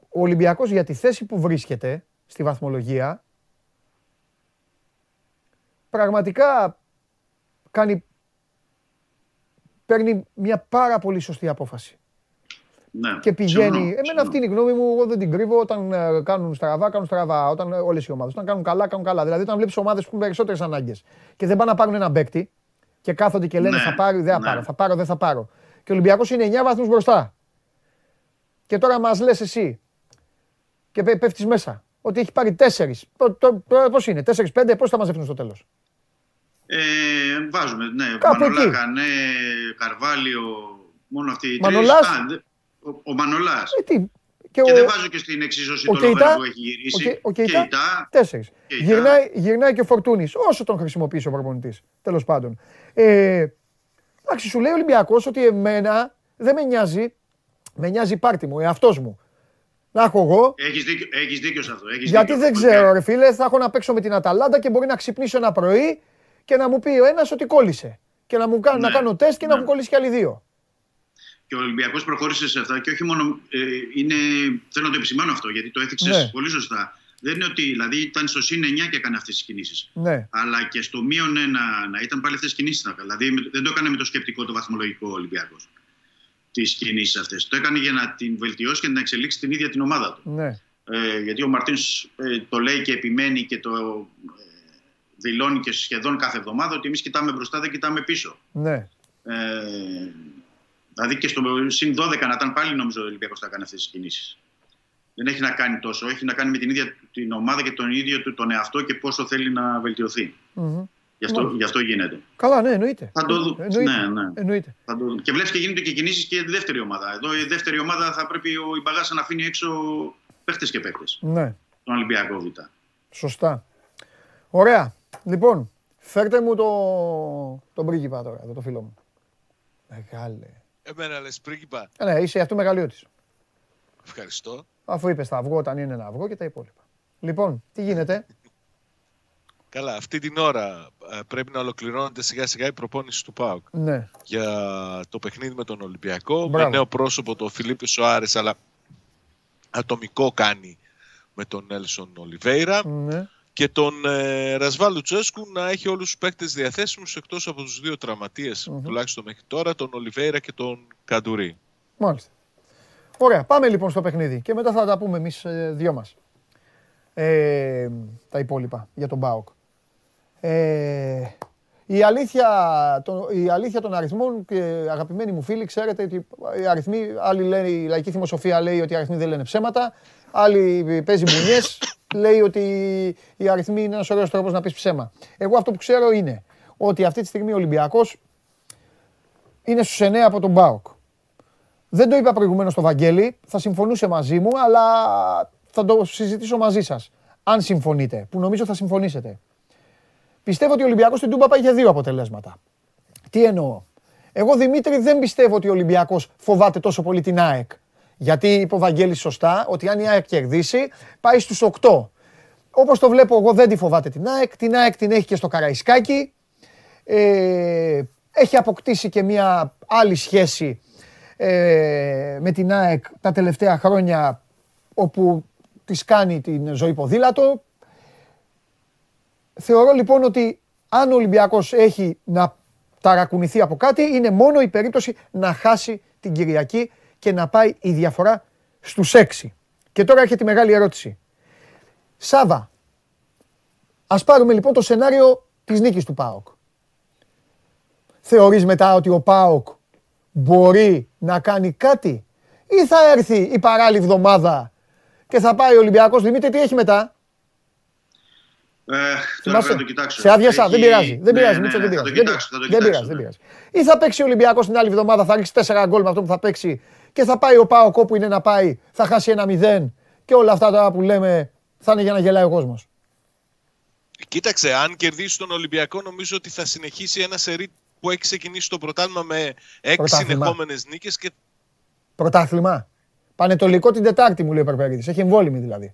ο Ολυμπιακός για τη θέση που βρίσκεται στη βαθμολογία πραγματικά κάνει, παίρνει μια πάρα πολύ σωστή απόφαση. Ναι, και πηγαίνει. Εμένα αυτή είναι η γνώμη μου, εγώ δεν την κρύβω. Όταν ε, κάνουν στραβά, κάνουν στραβά. Όταν ε, όλες οι ομάδες. Όταν κάνουν καλά, κάνουν καλά. Δηλαδή, όταν βλέπεις ομάδες που έχουν περισσότερες ανάγκες και δεν πάνε να πάρουν ένα παίκτη και κάθονται και λένε ναι, θα πάρω, δεν θα ναι. πάρω, θα πάρω, δεν θα πάρω. Και ο Ολυμπιακός είναι 9 βαθμούς μπροστά. Και τώρα μας λες εσύ και πέφτεις μέσα ότι έχει πάρει 4. Πώς είναι, 4-5, πώς θα μαζευτούν στο τέλος; Ε, βάζουμε, ναι. Μανολάκα, ναι, Καρβάλιο, μόνο αυτοί οι τρεις. Ο, ο Μανολάς. Ε, τι, και, και ο... δεν βάζω και στην εξίσωση το Κεϊτά, που έχει γυρίσει. Ο, Κεϊτά, τέσσερις. Γυρνάει, γυρνάει και ο Φορτούνης, όσο τον χρησιμοποιήσει ο προπονητής. Τέλος πάντων. Ε, εντάξει, σου λέει ο Ολυμπιακός ότι εμένα δεν με νοιάζει. Με νοιάζει η πάρτη μου, εαυτό μου. Να έχω εγώ. Έχεις δίκιο, έχεις δίκιο σε αυτό. Έχεις γιατί δίκιο, δεν ξέρω, ρε φίλε, θα έχω να παίξω με την Αταλάντα και μπορεί να ξυπνήσω ένα πρωί και να μου πει ο ένας ότι κόλλησε. Και να μου κάνω, ναι, να κάνω τεστ και ναι. να μου κολλήσει κι άλλοι δύο. Και ο Ολυμπιακός προχώρησε σε αυτά και όχι μόνο. Ε, είναι, θέλω να το επισημάνω αυτό γιατί το έθιξες ναι. πολύ σωστά. Δεν είναι ότι δηλαδή ήταν στο συν 9 και έκανε αυτές τις κινήσεις. Ναι. Αλλά και στο μείον 1 να ήταν πάλι αυτές τις κινήσεις. Δηλαδή δεν το έκανε με το σκεπτικό το βαθμολογικό Ολυμπιακός. Τις κινήσεις αυτές. Το έκανε για να την βελτιώσει και να εξελίξει την ίδια την ομάδα του. Ναι. Ε, γιατί ο Μαρτίνς ε, το λέει και επιμένει και το ε, δηλώνει και σχεδόν κάθε εβδομάδα ότι εμείς κοιτάμε μπροστά, δεν κοιτάμε πίσω. Ναι. Ε, Δηλαδή και στο συν 12 να ήταν πάλι νομίζω ο Ολυμπιακός θα κάνει αυτές τις κινήσεις. Δεν έχει να κάνει τόσο. Έχει να κάνει με την ίδια την ομάδα και τον ίδιο του τον εαυτό και πόσο θέλει να βελτιωθεί. Mm-hmm. Γι, αυτό, γι' αυτό γίνεται. Καλά, ναι, εννοείται. Θα το δούμε. Ναι, ναι. Εννοείται. Θα το... Και βλέπεις και γίνονται και κινήσεις και η δεύτερη ομάδα. Εδώ η δεύτερη ομάδα θα πρέπει ο Ιμπαγάσα να αφήνει έξω παίχτες και παίχτες. Ναι. Τον Ολυμπιακό Β. Σωστά. Ωραία. Λοιπόν, φέρτε μου το, τον πρίγκιπα τώρα, εδώ το φίλο μου. Μεγάλε. Εμένα λες πρίγκιπα. Ε, ναι, είσαι αυτό μεγαλειώτης. Ευχαριστώ. Αφού είπες θα αυγό όταν είναι ένα αυγό και τα υπόλοιπα. Λοιπόν, τι γίνεται; Καλά, αυτή την ώρα ε, πρέπει να ολοκληρώνεται σιγά σιγά η προπόνηση του ΠΑΟΚ ναι. για το παιχνίδι με τον Ολυμπιακό. Μπράβο. Με νέο πρόσωπο το Φιλίππη Σοάρες, αλλά ατομικό κάνει με τον Έλσον Ολιβέηρα. Ναι. Και τον ε, Ρασβάλου Τσέσκου να έχει όλους τους παίκτες διαθέσιμους εκτός από τους δύο τραυματίες, mm-hmm. τουλάχιστον μέχρι τώρα, τον Ολιβέηρα και τον Καντουρί. Μάλιστα. Ωραία, πάμε λοιπόν στο παιχνίδι και μετά θα τα πούμε εμείς ε, δυο μας. Ε, τα υπόλοιπα για τον ΠΑΟΚ. Ε, η, αλήθεια, το, η αλήθεια των αριθμών, και αγαπημένοι μου φίλοι, ξέρετε ότι οι αριθμοί, άλλοι λένε, η λαϊκή θυμοσοφία λέει ότι οι αριθμοί δεν λένε ψέματα, άλλοι παίζει μπουνιές, λέει ότι οι αριθμοί είναι ένας ωραίος τρόπος να πεις ψέμα. Εγώ αυτό που ξέρω είναι ότι αυτή τη στιγμή ο Ολυμπιακός είναι στους 9 από τον ΠΑΟΚ. Δεν το είπα προηγουμένως στο Βαγγέλη, θα συμφωνούσε μαζί μου, αλλά θα το συζητήσω μαζί σας. Αν συμφωνείτε, που νομίζω θα συμφωνήσετε. Πιστεύω ότι ο Ολυμπιακός στην Τούμπα πάει για δύο αποτελέσματα. Τι εννοώ; Εγώ Δημήτρη δεν πιστεύω ότι ο Ολυμπιακός φοβάται τόσο πολύ την ΑΕΚ. Γιατί είπε ο Βαγγέλης σωστά ότι αν η ΑΕΚ κερδίσει πάει στους 8. Όπως το βλέπω εγώ δεν τη φοβάται την ΑΕΚ. Την ΑΕΚ την έχει και στο Καραϊσκάκι. Ε, έχει αποκτήσει και μια άλλη σχέση ε, με την ΑΕΚ τα τελευταία χρόνια όπου της κάνει την ζωή ποδήλατο. Θεωρώ λοιπόν ότι αν ο Ολυμπιακός έχει να ταρακουνηθεί από κάτι είναι μόνο η περίπτωση να χάσει την Κυριακή και να πάει η διαφορά στους 6. Και τώρα έρχεται η μεγάλη ερώτηση. Σάβα, ας πάρουμε λοιπόν το σενάριο της νίκης του ΠΑΟΚ. Θεωρείς μετά ότι ο ΠΑΟΚ μπορεί να κάνει κάτι ή θα έρθει η παράλληλη εβδομάδα και θα πάει ο Ολυμπιακός Δημήτρη, τι έχει μετά; Ε, τώρα πρέπει να το κοιτάξω. Σε άδειασα, δεν πειράζει. Δεν ναι, πειράζει, ναι, δεν πειράζει. Δεν πειράζει, δεν πειράζει. Ή θα παίξει ο Ολυμπιακός την άλλη εβδομάδα, θα ρίξει 4 γκολ με αυτό που θα παίξει και θα πάει ο Πάο όπου είναι να πάει, θα χάσει ένα μηδέν και όλα αυτά τώρα που λέμε θα είναι για να γελάει ο κόσμος. Κοίταξε, αν κερδίσει τον Ολυμπιακό, νομίζω ότι θα συνεχίσει ένα σερί που έχει ξεκινήσει το πρωτάθλημα με έξι συνεχόμενες νίκες. Και... Πρωτάθλημα. Πανετολικό την Τετάρτη μου λέει ο Περπέριτη. Έχει εμβόλυμη δηλαδή.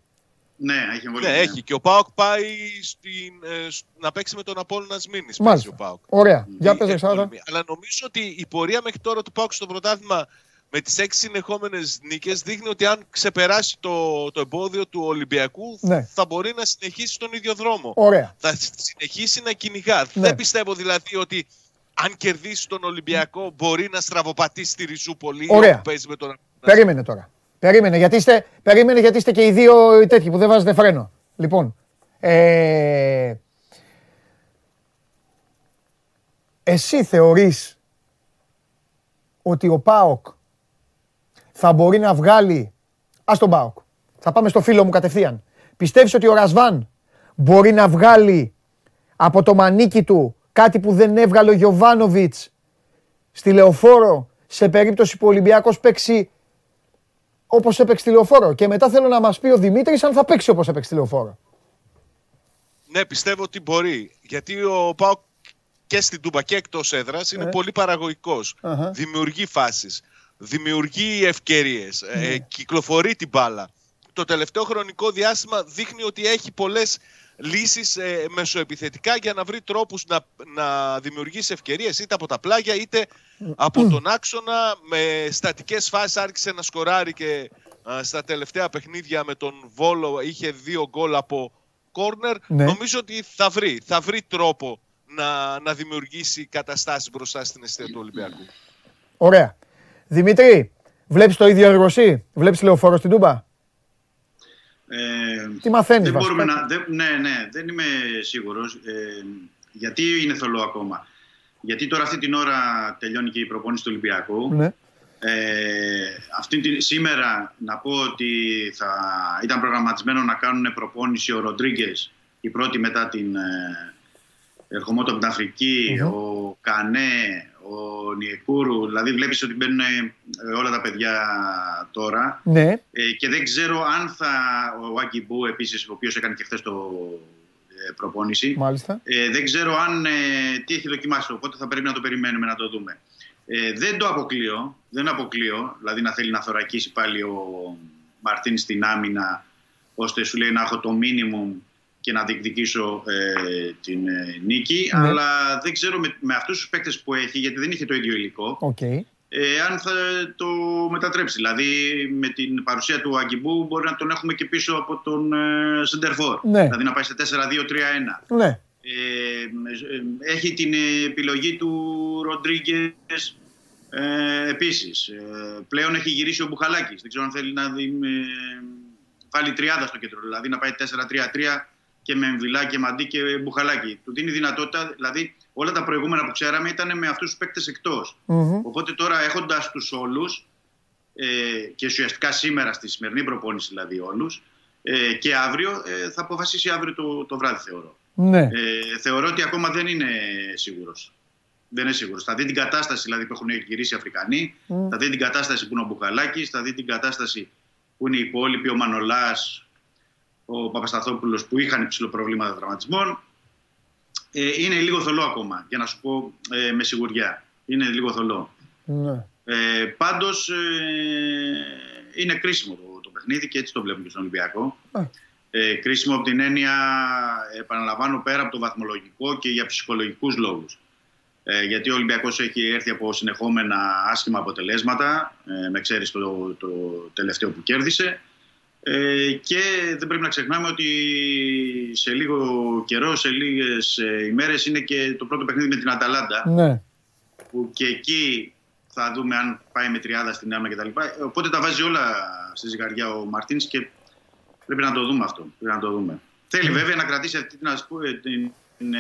Ναι, έχει εμβόλυμη. Ναι, έχει. Και ο Πάοκ πάει στην, ε, να παίξει με τον Απόλυνα Μήνη. Μάλιστα. Ωραία. Για πες, Αλλά νομίζω ότι η πορεία μέχρι τώρα του Πάοκ στο πρωτάθλημα με τις έξι συνεχόμενες νίκες δείχνει ότι αν ξεπεράσει το, το εμπόδιο του Ολυμπιακού ναι. θα μπορεί να συνεχίσει τον ίδιο δρόμο. Ωραία. Θα συνεχίσει να κυνηγά. Ναι. Δεν πιστεύω δηλαδή ότι αν κερδίσει τον Ολυμπιακό μπορεί να στραβοπατήσει τη Ριζούπολη Ωραία. παίζει με τον... Περίμενε τώρα. Περίμενε γιατί, είστε, περίμενε γιατί είστε και οι δύο τέτοιοι που δεν βάζετε φρένο. Λοιπόν, ε, εσύ θεωρείς ότι ο ΠΑΟΚ θα μπορεί να βγάλει. Α τον Πάοκ. Θα πάμε στο φίλο μου κατευθείαν. Πιστεύεις ότι ο Ρασβάν μπορεί να βγάλει από το μανίκι του κάτι που δεν έβγαλε ο Γιωβάνοβιτς στη λεωφόρο σε περίπτωση που ο Ολυμπιακός παίξει όπως έπαιξε στη λεωφόρο; Και μετά θέλω να μας πει ο Δημήτρης αν θα παίξει όπως έπαιξε στη λεωφόρο. Ναι, πιστεύω ότι μπορεί. Γιατί ο Πάοκ και στην Τούμπα και εκτός έδρας είναι ε. πολύ Δημιουργεί φάσεις δημιουργεί ευκαιρίες, ε, ναι. κυκλοφορεί την μπάλα. Το τελευταίο χρονικό διάστημα δείχνει ότι έχει πολλές λύσεις ε, μεσοεπιθετικά για να βρει τρόπους να, να δημιουργήσει ευκαιρίες είτε από τα πλάγια είτε από τον άξονα με στατικές φάσεις άρχισε να σκοράρει και στα τελευταία παιχνίδια με τον Βόλο είχε δύο γκολ από κόρνερ ναι. νομίζω ότι θα βρει, θα βρει τρόπο να, να δημιουργήσει καταστάσεις μπροστά στην αιστεία του Ολυμπιακού. Ωραία. Δημήτρη, βλέπεις το ίδιο έργο εσύ, βλέπεις λεωφόρο στην Τούμπα; Ε, Τι μαθαίνεις δεν μπορούμε να, δεν, Ναι, ναι, δεν είμαι σίγουρος. Ε, γιατί είναι θολό ακόμα; Γιατί τώρα αυτή την ώρα τελειώνει και η προπόνηση του Ολυμπιακού. Ναι. Ε, αυτή τη, σήμερα να πω ότι θα ήταν προγραμματισμένο να κάνουν προπόνηση ο Ροντρίγκες, η πρώτη μετά την ε, ερχομότο από την αφρικη ο Κανέ, ο Νιεκούρου. Δηλαδή βλέπεις ότι μπαίνουν ε, όλα τα παιδιά τώρα. Ναι. Ε, και δεν ξέρω αν θα ο Άγκη επίσης, ο οποίος έκανε και χθες το ε, προπόνηση. Μάλιστα. Ε, δεν ξέρω αν τι έχει δοκιμάσει, οπότε θα πρέπει να το περιμένουμε να το δούμε. Ε, δεν το αποκλείω, δεν αποκλείω, δηλαδή να θέλει να θωρακίσει πάλι ο Μαρτίν στην άμυνα, ώστε σου λέει να έχω το μίνιμουμ και να διεκδικήσω ε, την ε, νίκη. Ναι. Αλλά δεν ξέρω με, με αυτούς τους παίκτες που έχει, γιατί δεν είχε το ίδιο υλικό, okay. ε, αν θα το μετατρέψει. Δηλαδή με την παρουσία του Αγκιμπού μπορεί να τον έχουμε και πίσω από τον ε, Σεντερφόρ. Ναι. Δηλαδή να πάει σε 4-2-3-1. Ναι. Ε, έχει την επιλογή του Ροντρίγκες ε, επίσης. Ε, πλέον έχει γυρίσει ο Μπουχαλάκης. Δεν ξέρω αν θέλει να δει, ε, βάλει τριάδα στο κέντρο. Δηλαδή να πάει 4-3-3 και με Εμβιλά και Μαντί και Μπουχαλάκη. Του δίνει δυνατότητα, δηλαδή όλα τα προηγούμενα που ξέραμε ήταν με αυτούς τους παίκτες Οπότε τώρα έχοντας τους όλους ε, και ουσιαστικά σήμερα στη σημερινή προπόνηση δηλαδή όλους, ε, και αύριο ε, θα αποφασίσει αύριο το, το βράδυ θεωρώ. Ναι. Ε, θεωρώ ότι ακόμα δεν είναι σίγουρος. Δεν είναι σίγουρος. Θα δει την κατάσταση δηλαδή, που έχουν γυρίσει οι Αφρικανοί, θα δει την κατάσταση που είναι ο Μπουχαλάκης, θα δει την κατάσταση που είναι οι υπόλοιποι, ο Μανολάς, ο Παπασταθόπουλος που είχαν υψηλό προβλήματα τραυματισμών. Ε, είναι λίγο θολό ακόμα, για να σου πω ε, με σιγουριά. Είναι λίγο θολό. Ναι. Ε, πάντως ε, είναι κρίσιμο το, το παιχνίδι και έτσι το βλέπουμε και στον Ολυμπιακό. Ε, κρίσιμο από την έννοια, επαναλαμβάνω, πέρα από το βαθμολογικό και για ψυχολογικούς λόγους. Ε, γιατί ο Ολυμπιακός έχει έρθει από συνεχόμενα άσχημα αποτελέσματα, ε, με ξέρεις το, το τελευταίο που κέρδισε. Ε, και δεν πρέπει να ξεχνάμε ότι σε λίγο καιρό, σε λίγες ε, ημέρες είναι και το πρώτο παιχνίδι με την Αταλάντα. Ναι. Που και εκεί θα δούμε αν πάει με τριάδα στην άμυνα κτλ. Οπότε τα βάζει όλα στη ζυγαριά ο Μαρτίνς και πρέπει να το δούμε αυτό. Πρέπει να το δούμε. Θέλει ναι. βέβαια να κρατήσει αυτή την, την, την ε,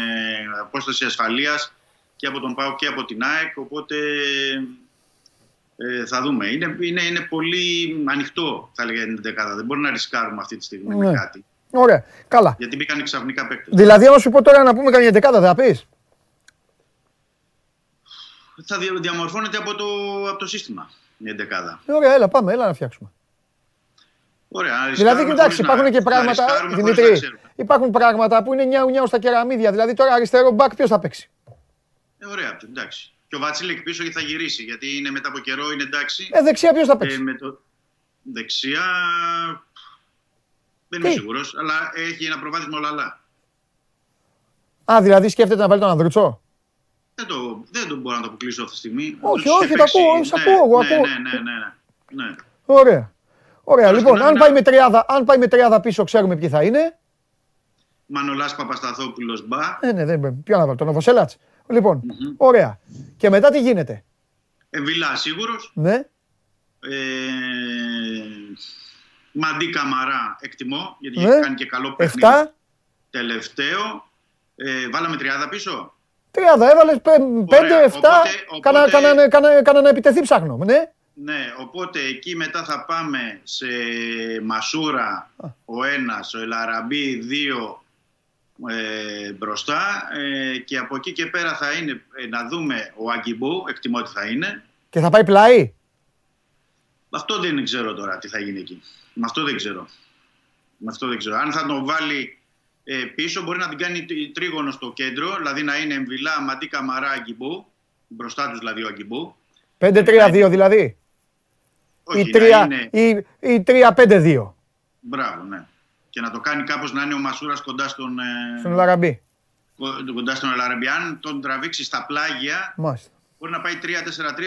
απόσταση ασφαλείας και από τον ΠΑΟ και από την ΑΕΚ. Οπότε ε, θα δούμε. Είναι, είναι, είναι πολύ ανοιχτό, θα έλεγα, την δεκάδα. Δεν μπορεί να ρισκάρουμε αυτή τη στιγμή ναι. με κάτι. Ωραία. Καλά. Γιατί μπήκαν ξαφνικά παίκτες. Δηλαδή, άμα σου πω τώρα να πούμε καμιά δεκάδα, θα πεις; Θα διαμορφώνεται από το, από το σύστημα μια δεκάδα. Ωραία, έλα, πάμε, έλα να φτιάξουμε. Ωραία, δηλαδή, κοιτάξτε, υπάρχουν και πράγματα. Δημήτρη, υπάρχουν πράγματα που είναι νιάου νιάου στα κεραμίδια. Δηλαδή, τώρα αριστερό μπακ ποιος θα παίξει; Ε, ωραία, εντάξει. Και ο Βατσίλικ πίσω και θα γυρίσει γιατί είναι μετά από καιρό, είναι εντάξει. Ε, δεξιά ποιος θα παίξει; Ε, με το... Δεξιά. Δεν είμαι σίγουρος, αλλά έχει ένα προβάδισμα όλα. Α, δηλαδή σκέφτεται να βάλει τον Ανδρούτσο; Δεν το, δεν το μπορώ να το αποκλείσω αυτή τη στιγμή. Όχι, όχι, το ακούω, ναι, ακούω, ναι, ναι, ναι, ναι, ναι, Ωραία. Ωραία, λοιπόν, αν πάει, με τριάδα, αν πάει με τριάδα πίσω, ξέρουμε ποιοι θα είναι. Μανολάς Παπασταθόπουλος Μπα. Ε, ναι, δεν, ποιο να βάλω, τον Οβοσέλατς. Λοιπόν, ωραία. Και μετά τι γίνεται; Ε, Βιλά σίγουρος; Ναι. Ε, Μαντί Καμαρά εκτιμώ, γιατί ναι. έχει κάνει και καλό παιχνίδι. Εφτά. Τελευταίο. Ε, βάλαμε τριάδα πίσω; Τριάδα, έβαλες πέντε, εφτά. Κάνα να επιτεθεί ψάχνω, ναι. Ναι, οπότε εκεί μετά θα πάμε σε Μασούρα ο ένας, ο Ελαραμπή δύο, ε, μπροστά ε, και από εκεί και πέρα θα είναι ε, να δούμε ο Αγκιμπού, εκτιμώ ότι θα είναι. Και θα πάει πλάι; Αυτό δεν ξέρω τώρα τι θα γίνει εκεί. Με αυτό δεν ξέρω. Με αυτό δεν ξέρω. Αν θα τον βάλει ε, πίσω μπορεί να την κάνει τρίγωνο στο κέντρο, δηλαδή να είναι Εμβιλά, Μαντί Καμαρά, Αγκιμπού, μπροστά τους δηλαδή ο Αγκιμπού. 5-3-2 δηλαδή. Όχι, ή 3, είναι... ή 3-5-2. Μπράβο, ναι και να το κάνει κάπως να είναι ο Μασούρας κοντά στον... Ε, στον Λαραμπή. Κοντά στον Λαραμπή. Αν τον τραβήξει στα πλάγια, Μάλιστα. μπορεί να πάει 3-4-3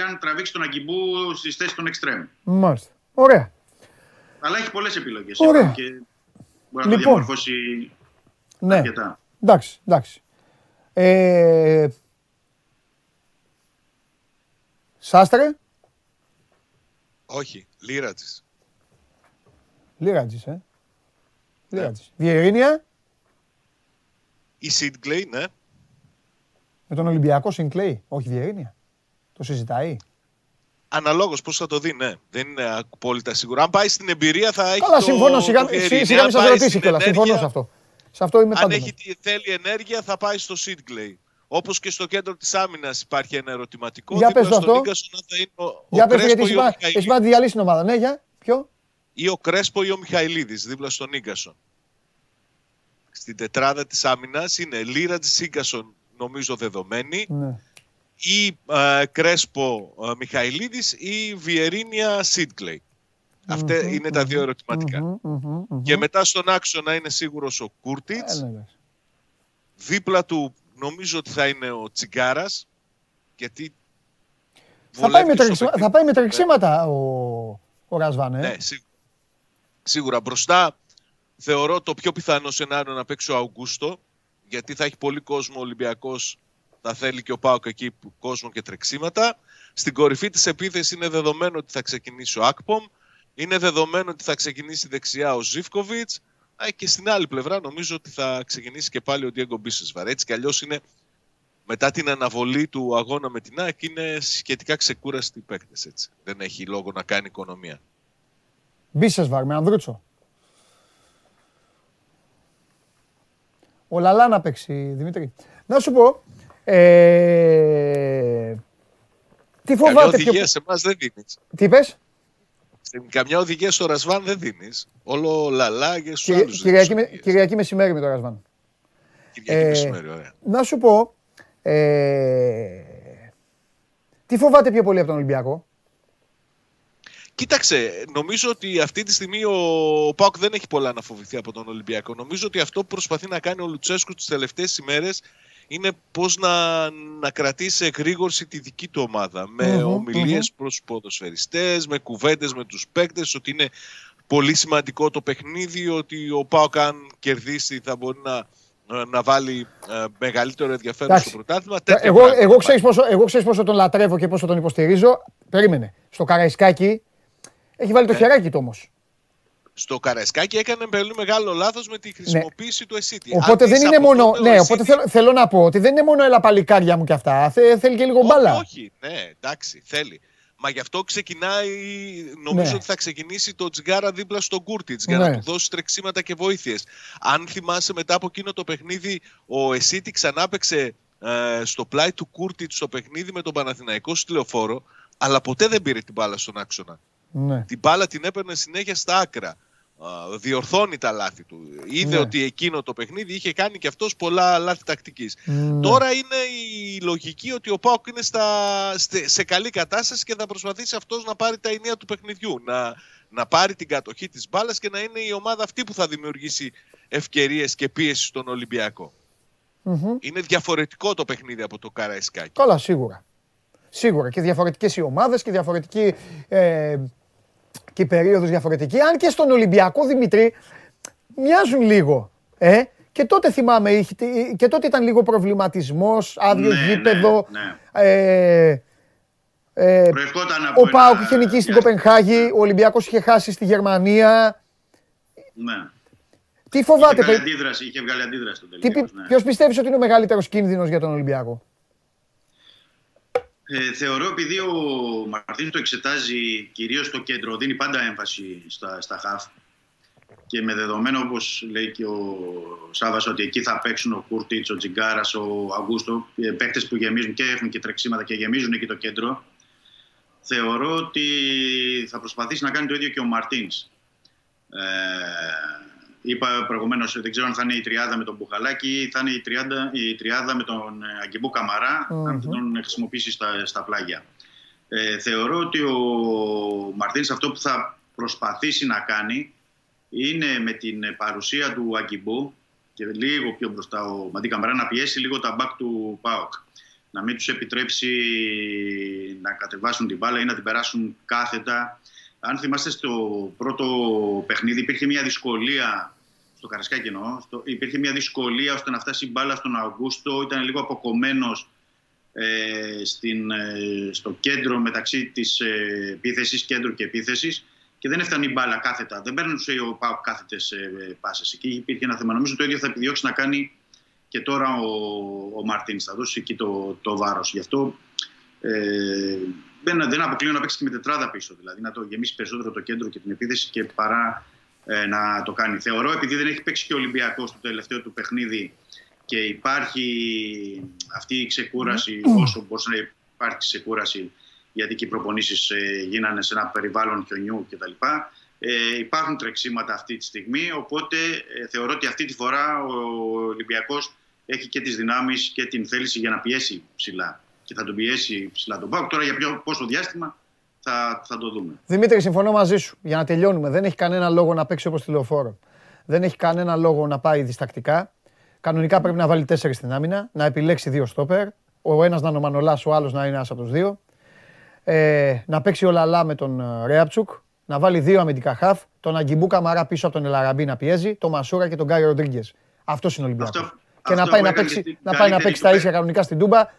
αν τραβήξει τον Αγκιμπού στις θέσεις των εξτρέμ. Μάλιστα. Ωραία. Αλλά έχει πολλές επιλογές. Ωραία. Και μπορεί να το λοιπόν. διαμορφώσει ναι. αρκετά. Εντάξει, εντάξει. Ε... Σάστρε; Όχι, Λίρατζης. Λίρατζης, ε. Ναι. Βιερίνια. Η Σιντκλέη, ναι. Με τον Ολυμπιακό Σιντκλέη. Όχι Βιερίνια. Το συζητάει. Αναλόγως πώς θα το δει, ναι. Δεν είναι απόλυτα σίγουρο. Αν πάει στην εμπειρία θα έχει. Καλά, το, συμφωνώ. Σιγά, το σιγά μην σας ρωτήσει κιόλας. Συμφωνώ σε αυτό. Σε αυτό είμαι Αν έχει, θέλει ενέργεια, θα πάει στο Σίτγκλεϊ. Όπως και στο κέντρο της άμυνας υπάρχει ένα ερωτηματικό. Για πες αυτό. Θα είναι ο, για πες γιατί έχει πάει διαλύσει την ομάδα. Ναι, για ποιο; Ή ο Κρέσπο ή ο Μιχαηλίδης δίπλα στον Νίγκασον. Στην τετράδα της άμυνας είναι Λίρα Σίγκασον, νομίζω δεδομένη. Ναι ή ε, Κρέσπο ε, Μιχαηλίδης ή Βιερίνια Σίτκλεϊ. Αυτά είναι τα δύο Και μετά στον άξονα είναι σίγουρος ο Κούρτιτς. Δίπλα του νομίζω ότι θα είναι ο Τσιγκάρας. Γιατί θα πάει, με θα πάει με τρεξίματα ο, ο Ρασβάν, ε; Ναι, σίγουρα. Σίγουρα. Μπροστά θεωρώ το πιο πιθανό σενάριο να παίξει ο Αουγκούστο, γιατί θα έχει πολύ κόσμο ο Ολυμπιακός θα θέλει και ο Πάοκ εκεί κόσμο και τρεξίματα. Στην κορυφή της επίθεσης είναι δεδομένο ότι θα ξεκινήσει ο Ακπομ. Είναι δεδομένο ότι θα ξεκινήσει δεξιά ο Ζήφκοβιτς. Και στην άλλη πλευρά νομίζω ότι θα ξεκινήσει και πάλι ο Διέγκο Μπίσεσβαρ. Έτσι κι αλλιώς είναι μετά την αναβολή του αγώνα με την ΑΕΚ είναι σχετικά ξεκούραστοι παίκτες. Έτσι. Δεν έχει λόγο να κάνει οικονομία. Μπίσεσβαρ με Ανδρούτσο. Ο Λαλά να παίξει, Δημήτρη. Να σου πω, ε, τι φοβάται Καμιά οδηγία σε εμάς δεν δίνεις. Τι πες; Στην καμιά οδηγία στο Ρασβάν δεν δίνεις. Όλο λαλά και στους άλλους. Κυριακή, με, Κυριακή μεσημέρι με το Ρασβάν. Κυριακή ε, μεσημέρι, ωραία. Να σου πω, ε, τι φοβάται πιο πολύ από τον Ολυμπιακό; Κοίταξε, νομίζω ότι αυτή τη στιγμή ο Πάοκ δεν έχει πολλά να φοβηθεί από τον Ολυμπιακό. Νομίζω ότι αυτό που προσπαθεί να κάνει ο Λουτσέσκου τις τελευταίες ημέρες είναι πώς να, να κρατήσει εγρήγορση τη δική του ομάδα. Με mm-hmm, ομιλίες mm-hmm. προς ποδοσφαιριστές, με κουβέντες με τους παίκτες, ότι είναι πολύ σημαντικό το παιχνίδι, ότι ο Πάοκ αν κερδίσει θα μπορεί να, να βάλει ε, μεγαλύτερο ενδιαφέρον στο πρωτάθλημα. Εγώ, εγώ, ξέρεις πόσο, εγώ ξέρεις πόσο τον λατρεύω και πόσο τον υποστηρίζω. Περίμενε. Στο Καραϊσκάκι έχει βάλει το ε. χεράκι του όμως στο Καραϊσκάκι έκανε πολύ μεγάλο λάθος με τη χρησιμοποίηση του Εσίτη. Οπότε δεν είναι μόνο. Ναι, οπότε θέλω, να πω ότι δεν είναι μόνο έλα παλικάρια μου κι αυτά. θέλει και λίγο μπάλα. Όχι, ναι, εντάξει, θέλει. Μα γι' αυτό ξεκινάει, νομίζω ναι. ότι θα ξεκινήσει το Τσιγάρα δίπλα στον Κούρτιτς για να ναι. του δώσει τρεξίματα και βοήθειες. Αν θυμάσαι μετά από εκείνο το παιχνίδι, ο Εσίτη ξανά παίξε ε, στο πλάι του Κούρτιτς στο παιχνίδι με τον Παναθηναϊκό στη λεωφόρο, αλλά ποτέ δεν πήρε την μπάλα στον άξονα. Ναι. Την μπάλα την έπαιρνε συνέχεια στα άκρα διορθώνει τα λάθη του. Είδε ναι. ότι εκείνο το παιχνίδι είχε κάνει και αυτός πολλά λάθη τακτικής. Ναι. Τώρα είναι η λογική ότι ο Πάοκ είναι στα, σε καλή κατάσταση και θα προσπαθήσει αυτός να πάρει τα ενία του παιχνιδιού. Να, να πάρει την κατοχή της μπάλας και να είναι η ομάδα αυτή που θα δημιουργήσει ευκαιρίες και πίεση στον ολυμπιακο Είναι διαφορετικό το παιχνίδι από το Καραϊσκάκι. Καλά, σίγουρα. Σίγουρα και διαφορετικές οι ομάδες και διαφορετική ε, και η περίοδος διαφορετική. Αν και στον Ολυμπιακό Δημητρή μοιάζουν λίγο. Ε; Και τότε θυμάμαι, και τότε ήταν λίγο προβληματισμός, άδειο ναι, γήπεδο. Ναι, ναι. Ε, ε, ο Πάουκ είχε νικήσει στην Κοπενχάγη, ο Ολυμπιακός είχε χάσει στη Γερμανία. Ναι. Τι φοβάται, είχε βγάλει αντίδραση, είχε βγάλει αντίδραση ναι. Ποιος πιστεύεις ότι είναι ο μεγαλύτερος κίνδυνος για τον Ολυμπιακό; Ε, θεωρώ επειδή ο Μαρτίνς το εξετάζει κυρίως στο κέντρο, δίνει πάντα έμφαση στα, στα χαφ και με δεδομένο όπως λέει και ο Σάβας ότι εκεί θα παίξουν ο Κούρτιτς, ο Τζιγκάρας, ο Αγούστο, παίκτες που γεμίζουν και έχουν και τρεξίματα και γεμίζουν εκεί το κέντρο, θεωρώ ότι θα προσπαθήσει να κάνει το ίδιο και ο Μαρτίνς. Ε, Είπα προηγουμένως, δεν ξέρω αν θα είναι η τριάδα με τον Μπουχαλάκη ή θα είναι η, τριάδα, η τριάδα με τον ε, Αγκιμπού Καμαρά, αν θα τον χρησιμοποιήσει στα, στα πλάγια. Ε, θεωρώ ότι ο Μαρτίνς αυτό που θα προσπαθήσει να κάνει είναι με την παρουσία του Αγκιμπού και λίγο πιο μπροστά ο Μαντί Καμαρά να πιέσει λίγο τα μπακ του ΠΑΟΚ. Να μην τους επιτρέψει να κατεβάσουν την μπάλα ή να την περάσουν κάθετα. Αν θυμάστε στο πρώτο παιχνίδι υπήρχε μια δυσκολία στο Καρασκάκι εννοώ, στο, υπήρχε μια δυσκολία ώστε να φτάσει η μπάλα στον Αυγούστο. Ήταν λίγο αποκομμένος ε, στην, ε, στο κέντρο μεταξύ της ε, επίθεσης, κέντρου και επίθεσης και δεν έφτανε η μπάλα κάθετα. Δεν παίρνούσε ο Πάουκ κάθετες ε, πάσες. Εκεί υπήρχε ένα θέμα. Νομίζω το ίδιο θα επιδιώξει να κάνει και τώρα ο, ο Μαρτίνς. Θα δώσει εκεί το, το βάρος. Γι' αυτό Ε, δεν, δεν αποκλείω να παίξει και με τετράδα πίσω, δηλαδή να το γεμίσει περισσότερο το κέντρο και την επίθεση και παρά ε, να το κάνει. Θεωρώ, επειδή δεν έχει παίξει και ο Ολυμπιακός στο τελευταίο του παιχνίδι και υπάρχει αυτή η ξεκούραση, όσο μπορούσε να υπάρχει ξεκούραση, γιατί και οι προπονήσεις ε, γίνανε σε ένα περιβάλλον χιονιού κτλ. Ε, υπάρχουν τρεξίματα αυτή τη στιγμή, οπότε ε, θεωρώ ότι αυτή τη φορά ο Ολυμπιακός έχει και τις δυνάμεις και την θέληση για να πιέσει ψηλά. Και θα τον πιέσει ψηλά τον Πάουκ. Τώρα για ποιο, πόσο διάστημα θα, θα το δούμε. Δημήτρη, συμφωνώ μαζί σου. Για να τελειώνουμε. Δεν έχει κανένα λόγο να παίξει όπως τηλεοφόρο. Δεν έχει κανένα λόγο να πάει διστακτικά. Κανονικά πρέπει να βάλει τέσσερις στην άμυνα, να επιλέξει δύο στόπερ. Ο ένας να είναι ο Μανολάς, ο άλλος να είναι ένας από τους δύο. Ε, να παίξει ο Λαλά με τον ε, Ρέαπτσουκ να βάλει δύο αμυντικά χαφ, τον Αγκιμπού Καμαρά πίσω από τον Ελαραμπή να πιέζει, τον Μασούρα και τον Γκάι Ροντρίγκες. Αυτός είναι ο Ολυμπιακός. Και να πάει να, παίξει, να πάει να παίξει τα ίσια κανονικά στην Τούμπα.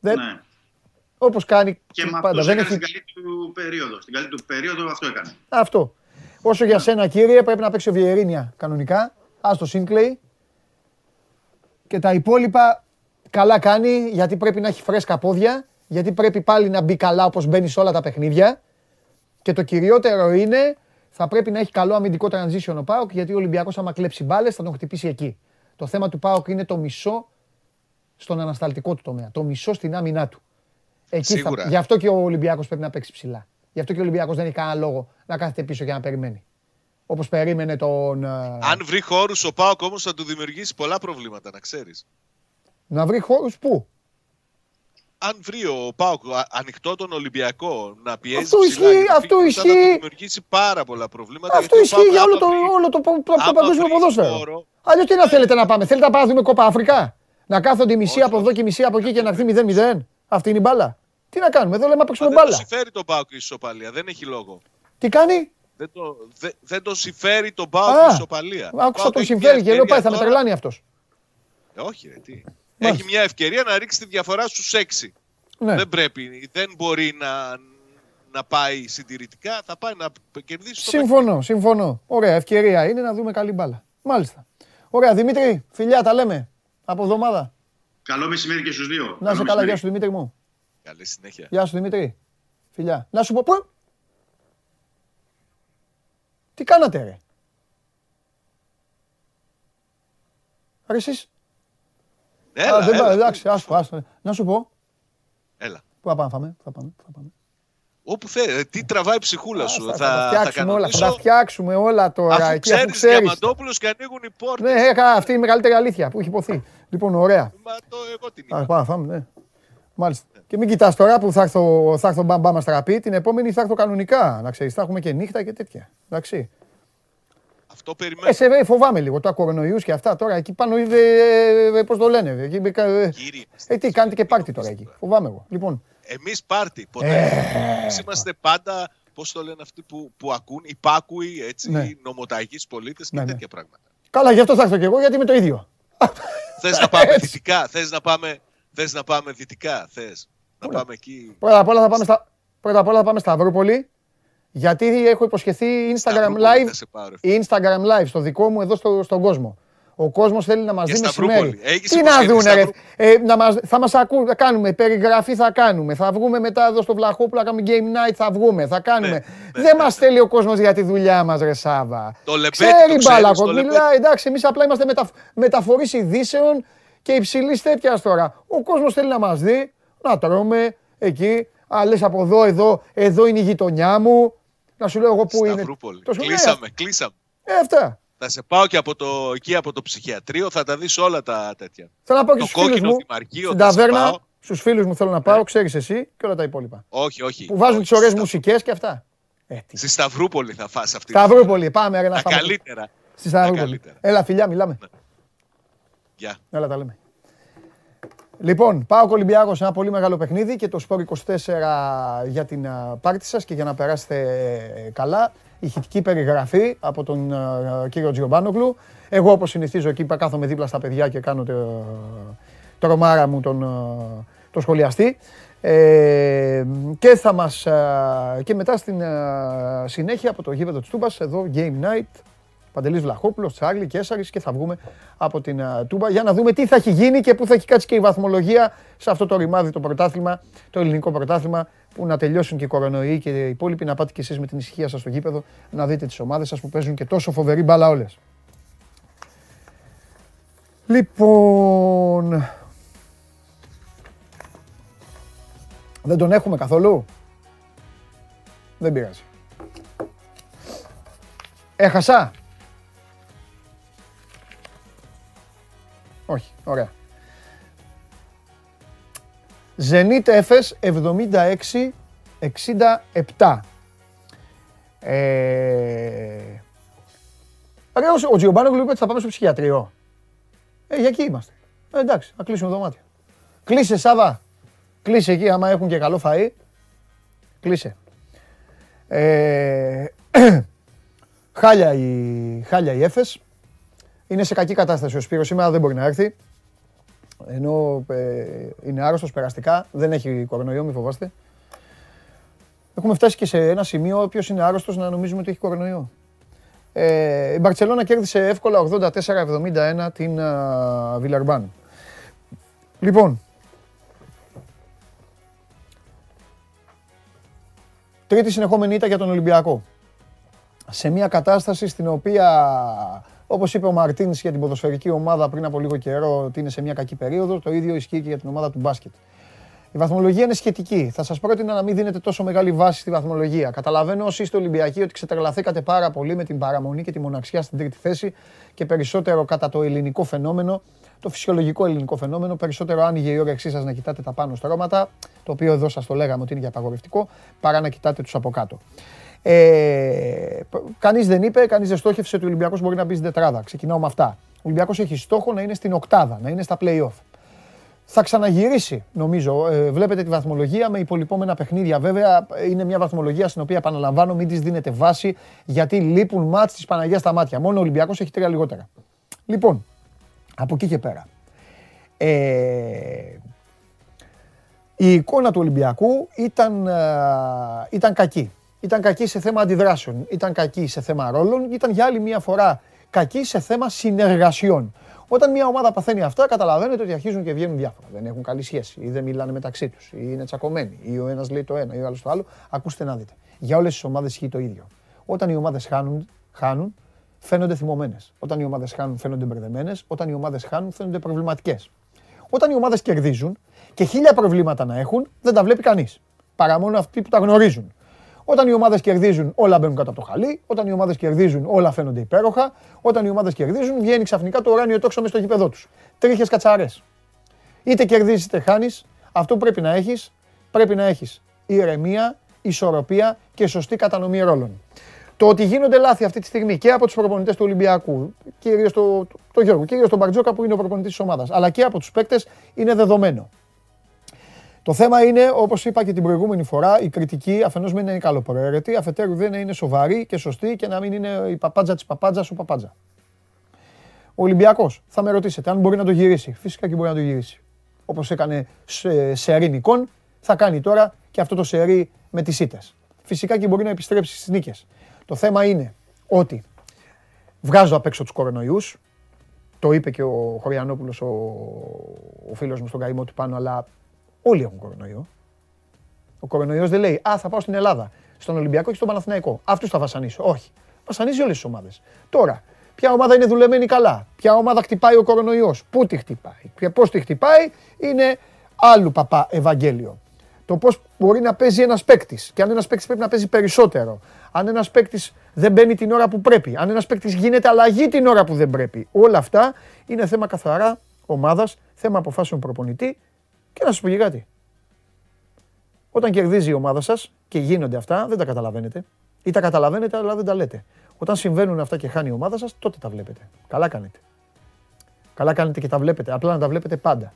Δεν... Ναι. Όπως κάνει και πάντα. Δεν έχει... Στην καλή του περίοδο. Στην καλή του περίοδο αυτό έκανε. Αυτό. Όσο για σένα κύριε πρέπει να παίξει ο Βιερίνια κανονικά. Α το Σίνκλεϊ. Και τα υπόλοιπα καλά κάνει γιατί πρέπει να έχει φρέσκα πόδια. Γιατί πρέπει πάλι να μπει καλά όπως μπαίνει σε όλα τα παιχνίδια. Και το κυριότερο είναι, θα πρέπει να έχει καλό αμυντικό transition ο Πάοκ, γιατί ο Ολυμπιακός άμα κλέψει μπάλες θα τον χτυπήσει εκεί. Το θέμα του Πάοκ είναι το μισό στον ανασταλτικό του τομέα. Το μισό στην άμυνά του. Εκεί θα, γι' αυτό και ο Ολυμπιακός πρέπει να παίξει ψηλά. Γι' αυτό και ο Ολυμπιακός δεν έχει κανένα λόγο να κάθεται πίσω και να περιμένει. Όπως περίμενε τον. Ε, Αν βρει χώρους ο Πάοκ όμως θα του δημιουργήσει πολλά προβλήματα, να ξέρεις. Να βρει χώρους πού; αν βρει ο Πάουκ ανοιχτό τον Ολυμπιακό να πιέζει αυτό ισχύει, αυτό ισχύει. θα δημιουργήσει πάρα πολλά προβλήματα. Αυτό ισχύει για όλο το, όλο το, το, το παγκόσμιο ποδόσφαιρο. Αλλιώς τι να θέλετε να πάμε, θέλετε να πάμε να δούμε κόπα Αφρικά; Να κάθονται μισή από εδώ και μισή από εκεί και να έρθει 0-0. Αυτή είναι η μπάλα. Τι να κάνουμε, εδώ λέμε να παίξουμε μπάλα. Δεν το συμφέρει τον Πάουκ η ισοπαλία, δεν έχει λόγο. Τι κάνει; Δεν το, δε, δεν το συμφέρει τον Πάουκ η ισοπαλία. Άκουσα το συμφέρει και λέω πάει θα με τρελάνει αυτός. Ε, όχι, ρε, τι έχει μια ευκαιρία να ρίξει τη διαφορά στους 6. Ναι. Δεν πρέπει, δεν μπορεί να, να πάει συντηρητικά, θα πάει να κερδίσει το Συμφωνώ, συμφωνώ. Ωραία, ευκαιρία είναι να δούμε καλή μπάλα. Μάλιστα. Ωραία, Δημήτρη, φιλιά, τα λέμε. Από εβδομάδα. Καλό μεσημέρι και στους δύο. Να σε καλά, γεια σου Δημήτρη μου. Καλή συνέχεια. Γεια σου Δημήτρη. Φιλιά. Να σου πω, πού. Τι κάνατε ρε; Ρε εσείς. Έλα, δεν έλα. Εντάξει, άσου, άσου. Να σου πω. Έλα. Πού θα πάμε, θα πάμε, θα πάμε. Θα πάμε. Όπου θέλει. Τι τραβάει η ψυχούλα σου. Θα, θα, θα, φτιάξουμε όλα, θα τα φτιάξουμε όλα τώρα. Αφού εκεί, ξέρεις, αφού ξέρεις. Διαμαντόπουλος και ανοίγουν οι πόρτες. Ναι, έκανα αυτή η μεγαλύτερη αλήθεια που έχει υποθεί. Λοιπόν, ωραία. Μα το εγώ την είπα. Α, πάμε, πάμε, ναι. Μάλιστα. Ναι. Και μην κοιτάς τώρα που θα έρθω, θα έρθω μπαμπά μας τραπεί, την επόμενη θα έρθω κανονικά. Να ξέρεις, θα έχουμε και νύχτα και τέτοια. Εντάξει. Αυτό περιμένω. Ε, σε, φοβάμαι λίγο το κορονοϊούς και αυτά τώρα. Εκεί πάνω είδε, ε, πώς το λένε. Εκεί, ε, ε, τι, κάνετε και πάρτι τώρα εκεί. Φοβάμαι εγώ. Λοιπόν. Εμείς πάρτι, ποτέ. Ε, είμαστε πάντα, πώς το λένε αυτοί που, που ακούν, υπάκουοι, έτσι, ναι. νομοταγείς πολίτες και ναι, ναι. τέτοια πράγματα. Καλά, γι' αυτό θα έρθω κι εγώ, γιατί είμαι το ίδιο. Θες να πάμε δυτικά, θες να πάμε, θες να πάμε δυτικά, θες να πάμε εκεί. Πρώτα απ' όλα θα πάμε στα, πρώτα απ' όλα θα πάμε στα Αυρόπολη γιατί έχω υποσχεθεί Instagram Live, Instagram Live στο δικό μου εδώ στο, στον κόσμο. Ο κόσμος θέλει να μας δει μεσημέρι. Τι να δούνε, ρε; Ε, να μας, θα μας ακούν, θα κάνουμε περιγραφή, θα κάνουμε. Θα βγούμε μετά εδώ στο Βλαχόπουλο, θα κάνουμε game night, θα βγούμε. Θα κάνουμε. Ναι, ναι, Δεν ναι, μας θέλει ο κόσμος για τη δουλειά μας, ρε Σάβα. Το Ξέρει μπάλακο. Μιλάει, εντάξει, εμείς απλά είμαστε μετα, μεταφορείς ειδήσεων και υψηλής τέτοιας τώρα. Ο κόσμος θέλει να μας δει, να τρώμε εκεί. Α, λες από εδώ, εδώ, εδώ είναι η γειτονιά μου. Να σου λέω εγώ πού είναι. Το κλείσαμε, κλείσαμε. Ε, αυτά. Θα σε πάω και από το, εκεί από το ψυχιατρίο, θα τα δεις όλα τα τέτοια. Θέλω να πάω και στους φίλους μου, στην ταβέρνα, στους φίλους μου θέλω να πάω, ναι. ξέρεις εσύ και όλα τα υπόλοιπα. Όχι, όχι. Που βάζουν τις ωραίες μουσικές και αυτά. Ε, Στη Σταυρούπολη θα φας αυτή. Σταυρούπολη, πάμε ρε, να φάμε. Τα καλύτερα. Στη Σταυρούπολη. Έλα φιλιά, μιλάμε. Ναι. Γεια. Έλα τα λέμε. Λοιπόν, πάω Ολυμπιάκο σε ένα πολύ μεγάλο παιχνίδι και το Σπόρ 24 για την πάρτι σας και για να περάσετε ε, καλά. Ηχητική περιγραφή από τον κύριο Τζιομπάνογλου. Εγώ όπως συνηθίζω εκεί κάθομαι δίπλα στα παιδιά και κάνω το, το ρομάρα μου τον, το σχολιαστή. Ε, και θα μας και μετά στην συνέχεια από το γήπεδο της Τούμπας εδώ Game Night Παντελής Βλαχόπουλος, Τσάρλι, Κέσσαρης και θα βγούμε από την Τούμπα για να δούμε τι θα έχει γίνει και πού θα έχει κάτσει και η βαθμολογία σε αυτό το ρημάδι το πρωτάθλημα, το ελληνικό πρωτάθλημα που να τελειώσουν και οι κορονοϊοί και οι υπόλοιποι να πάτε κι εσείς με την ησυχία σας στο γήπεδο να δείτε τις ομάδες σας που παίζουν και τόσο φοβερή μπάλα όλες. Λοιπόν... Δεν τον έχουμε καθόλου; Δεν πειράζει. Έχασα; Όχι, ωραία. Zenit Έφες 76-67. Ε... ο Τζιομπάνο είπε ότι θα πάμε στο ψυχιατρίο. Ε, για εκεί είμαστε. Ε, εντάξει, θα κλείσουμε δωμάτιο. Κλείσε, Σάβα. Κλείσε εκεί, άμα έχουν και καλό φαΐ. Κλείσε. Ε, χάλια, η, χάλια η Έφες. Είναι σε κακή κατάσταση ο Σπύρος σήμερα, δεν μπορεί να έρθει. Ενώ ε, είναι άρρωστος περαστικά, δεν έχει κορονοϊό, μη φοβάστε. Έχουμε φτάσει και σε ένα σημείο όποιος είναι άρρωστος να νομίζουμε ότι έχει κορονοϊό. Ε, η Μπαρτσελώνα κέρδισε εύκολα 84-71 την Βιλαρμπάν. Λοιπόν, τρίτη συνεχόμενη ήττα για τον Ολυμπιακό. Σε μια κατάσταση στην οποία, όπως είπε ο Μαρτίνς για την ποδοσφαιρική ομάδα πριν από λίγο καιρό, ότι είναι σε μια κακή περίοδο, το ίδιο ισχύει και για την ομάδα του μπάσκετ. Η βαθμολογία είναι σχετική. Θα σας πρότεινα να μην δίνετε τόσο μεγάλη βάση στη βαθμολογία. Καταλαβαίνω όσοι είστε Ολυμπιακοί ότι ξετρελαθήκατε πάρα πολύ με την παραμονή και τη μοναξιά στην τρίτη θέση και περισσότερο κατά το ελληνικό φαινόμενο, το φυσιολογικό ελληνικό φαινόμενο. Περισσότερο άνοιγε η όρεξή σας να κοιτάτε τα πάνω στρώματα, το οποίο εδώ σας το λέγαμε ότι είναι για απαγορευτικό, παρά να κοιτάτε τους από κάτω. Ε, κανείς δεν είπε, κανείς δεν στόχευσε ότι ο Ολυμπιακός μπορεί να μπει στην τετράδα. Ξεκινάω με αυτά. Ο Ολυμπιακός έχει στόχο να είναι στην οκτάδα, να είναι στα playoff θα ξαναγυρίσει, νομίζω. Ε, βλέπετε τη βαθμολογία με υπολοιπόμενα παιχνίδια. Βέβαια, είναι μια βαθμολογία στην οποία επαναλαμβάνω, μην της δίνετε βάση, γιατί λείπουν μάτς της Παναγίας στα μάτια. Μόνο ο Ολυμπιακός έχει τρία λιγότερα. Λοιπόν, από εκεί και πέρα. Ε, η εικόνα του Ολυμπιακού ήταν, ε, ήταν κακή. Ήταν κακή σε θέμα αντιδράσεων, ήταν κακή σε θέμα ρόλων, ήταν για άλλη μια φορά κακή σε θέμα συνεργασιών. Όταν μια ομάδα παθαίνει αυτά, καταλαβαίνετε ότι αρχίζουν και βγαίνουν διάφορα. Δεν έχουν καλή σχέση ή δεν μιλάνε μεταξύ τους ή είναι τσακωμένοι ή ο ένας λέει το ένα ή ο άλλος το άλλο. Ακούστε να δείτε. Για όλες τις ομάδες ισχύει το ίδιο. Όταν οι ομάδες χάνουν, χάνουν, φαίνονται θυμωμένες. Όταν οι ομάδες χάνουν, φαίνονται μπερδεμένες. Όταν οι ομάδες χάνουν, φαίνονται προβληματικές. Όταν οι ομάδες κερδίζουν και χίλια προβλήματα να έχουν, δεν τα βλέπει κανείς. Παρά μόνο αυτοί που τα γνωρίζουν. Όταν οι ομάδες κερδίζουν, όλα μπαίνουν κάτω από το χαλί. Όταν οι ομάδες κερδίζουν, όλα φαίνονται υπέροχα. Όταν οι ομάδες κερδίζουν, βγαίνει ξαφνικά το ουράνιο τόξο μες στο γήπεδό τους. Τρίχες κατσαρές. Είτε κερδίζεις είτε χάνεις, αυτό που πρέπει να έχεις, πρέπει να έχεις ηρεμία, ισορροπία και σωστή κατανομή ρόλων. Το ότι γίνονται λάθη αυτή τη στιγμή και από τους προπονητές του Ολυμπιακού, κυρίως το, το, το Γιώργο, κυρίως τον Μπαρτζόκα που είναι ο προπονητής της ομάδας, αλλά και από τους παίκτες είναι δεδομένο. Το θέμα είναι, όπως είπα και την προηγούμενη φορά, η κριτική αφενός μην είναι καλοπροαίρετη, αφετέρου δεν είναι σοβαρή και σωστή και να μην είναι η παπάντζα της παπάντζας ο παπάντζα. Ο Ολυμπιακός, θα με ρωτήσετε αν μπορεί να το γυρίσει. Φυσικά και μπορεί να το γυρίσει. Όπως έκανε σε σερή νικών, θα κάνει τώρα και αυτό το σερή με τις ήττες. Φυσικά και μπορεί να επιστρέψει στις νίκες. Το θέμα είναι ότι βγάζω απ' έξω τους κορονοϊούς. Το είπε και ο Χωριανόπουλος, ο, ο φίλος μου στον καημό του πάνω, αλλά Όλοι έχουν κορονοϊό. Ο κορονοϊός δεν λέει Α, θα πάω στην Ελλάδα, στον Ολυμπιακό και στον Παναθηναϊκό. Αυτούς θα βασανίσω. Όχι. Βασανίζει όλες τις ομάδες. Τώρα, ποια ομάδα είναι δουλεμένη καλά, ποια ομάδα χτυπάει ο κορονοϊός, πού τη χτυπάει; Και πώς τη χτυπάει; Είναι άλλου παπά Ευαγγέλιο. Το πώς μπορεί να παίζει ένας παίκτης και αν ένας παίκτης πρέπει να παίζει περισσότερο. Αν ένας παίκτης δεν μπαίνει την ώρα που πρέπει. Αν ένας παίκτης γίνεται αλλαγή την ώρα που δεν πρέπει. Όλα αυτά είναι θέμα καθαρά ομάδας, θέμα αποφάσεων προπονητή και να σα πω και κάτι. Όταν κερδίζει η ομάδα σας και γίνονται αυτά, δεν τα καταλαβαίνετε. Ή τα καταλαβαίνετε, αλλά δεν τα λέτε. Όταν συμβαίνουν αυτά και χάνει η ομάδα σας, τότε τα βλέπετε. Καλά κάνετε. Καλά κάνετε και τα βλέπετε. Απλά να τα βλέπετε πάντα.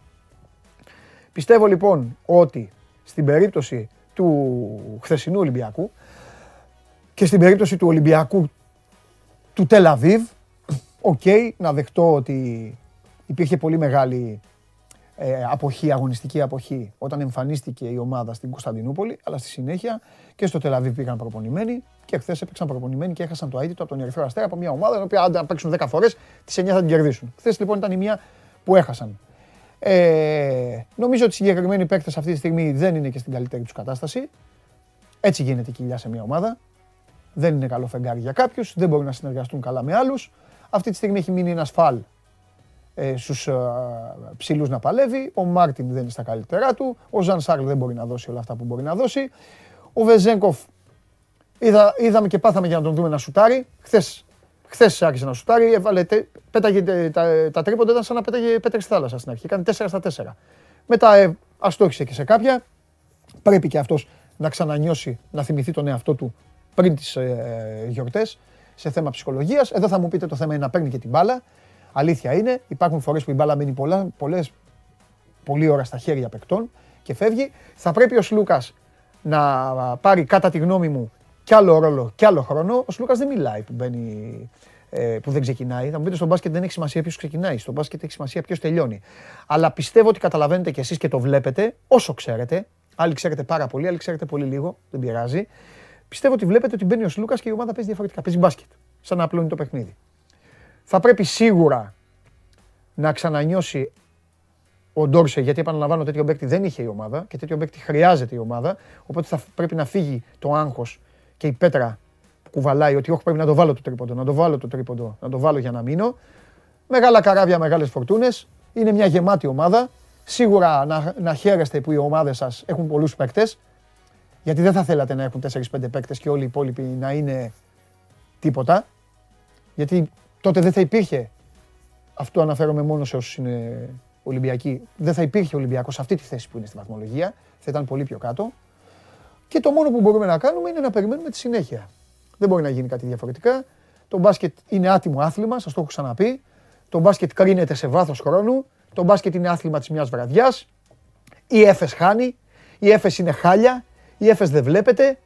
Πιστεύω λοιπόν ότι στην περίπτωση του χθεσινού Ολυμπιακού και στην περίπτωση του Ολυμπιακού του Τελαβίβ, οκ, να δεχτώ ότι υπήρχε πολύ μεγάλη ε, αποχή, αγωνιστική αποχή όταν εμφανίστηκε η ομάδα στην Κωνσταντινούπολη, αλλά στη συνέχεια και στο Τελαβή πήγαν προπονημένοι και χθες έπαιξαν προπονημένοι και έχασαν το αίτητο από τον Ερυθρό Αστέρα από μια ομάδα η οποία αν παίξουν 10 φορές, τις 9 θα την κερδίσουν. Χθες λοιπόν ήταν η μία που έχασαν. Ε, νομίζω ότι οι συγκεκριμένοι παίκτες αυτή τη στιγμή δεν είναι και στην καλύτερη τους κατάσταση. Έτσι γίνεται η κοιλιά σε μια ομάδα. Δεν είναι καλό φεγγάρι για κάποιους, δεν μπορούν να συνεργαστούν καλά με άλλους. Αυτή τη στιγμή έχει μείνει ένας φαλ ε, στους ε, ψηλούς να παλεύει. Ο Μάρτιν δεν είναι στα καλύτερά του. Ο Ζαν Σάρλ δεν μπορεί να δώσει όλα αυτά που μπορεί να δώσει. Ο Βεζέγκοφ είδα, είδαμε και πάθαμε για να τον δούμε να σουτάρει. Χθες χθες άρχισε να σουτάρει, έβαλε, πέταγε τα, τα τρίποντα, ήταν σαν να πέταγε πέτρε στη θάλασσα στην αρχή. Κάνει 4 στα 4. Μετά ε, αστόχησε και σε κάποια. Πρέπει και αυτός να ξανανιώσει, να θυμηθεί τον εαυτό του πριν τις ε, γιορτές σε θέμα ψυχολογίας. Εδώ θα μου πείτε το θέμα είναι να παίρνει και την μπάλα. Αλήθεια είναι, υπάρχουν φορές που η μπάλα μένει πολλά, πολλές, πολλή ώρα στα χέρια παικτών και φεύγει. Θα πρέπει ο Σλούκας να πάρει κατά τη γνώμη μου κι άλλο ρόλο κι άλλο χρόνο. Ο Σλούκας δεν μιλάει που, μπαίνει, ε, που δεν ξεκινάει. Θα μου πείτε στο μπάσκετ δεν έχει σημασία ποιος ξεκινάει. Στο μπάσκετ έχει σημασία ποιος τελειώνει. Αλλά πιστεύω ότι καταλαβαίνετε κι εσείς και το βλέπετε όσο ξέρετε. Άλλοι ξέρετε πάρα πολύ, άλλοι ξέρετε πολύ λίγο. Δεν πειράζει. Πιστεύω ότι βλέπετε ότι μπαίνει ο Σλούκας και η ομάδα παίζει διαφορετικά. Παίζει μπάσκετ. Σαν να απλώνει το παιχνίδι θα πρέπει σίγουρα να ξανανιώσει ο Ντόρσε, γιατί επαναλαμβάνω τέτοιο παίκτη δεν είχε η ομάδα και τέτοιο παίκτη χρειάζεται η ομάδα. Οπότε θα πρέπει να φύγει το άγχος και η πέτρα που κουβαλάει ότι όχι πρέπει να το βάλω το τρίποντο, να το βάλω το τρίποντο, να το βάλω για να μείνω. Μεγάλα καράβια, μεγάλες φορτούνες. Είναι μια γεμάτη ομάδα. Σίγουρα να, να χαίρεστε που οι ομάδες σας έχουν πολλούς παίκτες. Γιατί δεν θα θέλατε να έχουν 4-5 παίκτες και όλοι οι υπόλοιποι να είναι τίποτα. Γιατί τότε δεν θα υπήρχε. Αυτό αναφέρομαι μόνο σε όσους είναι Ολυμπιακοί. Δεν θα υπήρχε Ολυμπιακός σε αυτή τη θέση που είναι στη βαθμολογία. Θα ήταν πολύ πιο κάτω. Και το μόνο που μπορούμε να κάνουμε είναι να περιμένουμε τη συνέχεια. Δεν μπορεί να γίνει κάτι διαφορετικά. Το μπάσκετ είναι άτιμο άθλημα, σας το έχω ξαναπεί. Το μπάσκετ κρίνεται σε βάθος χρόνου. Το μπάσκετ είναι άθλημα της μιας βραδιάς. Η Έφε χάνει. Η Έφε είναι χάλια. Η Έφε δεν βλέπετε.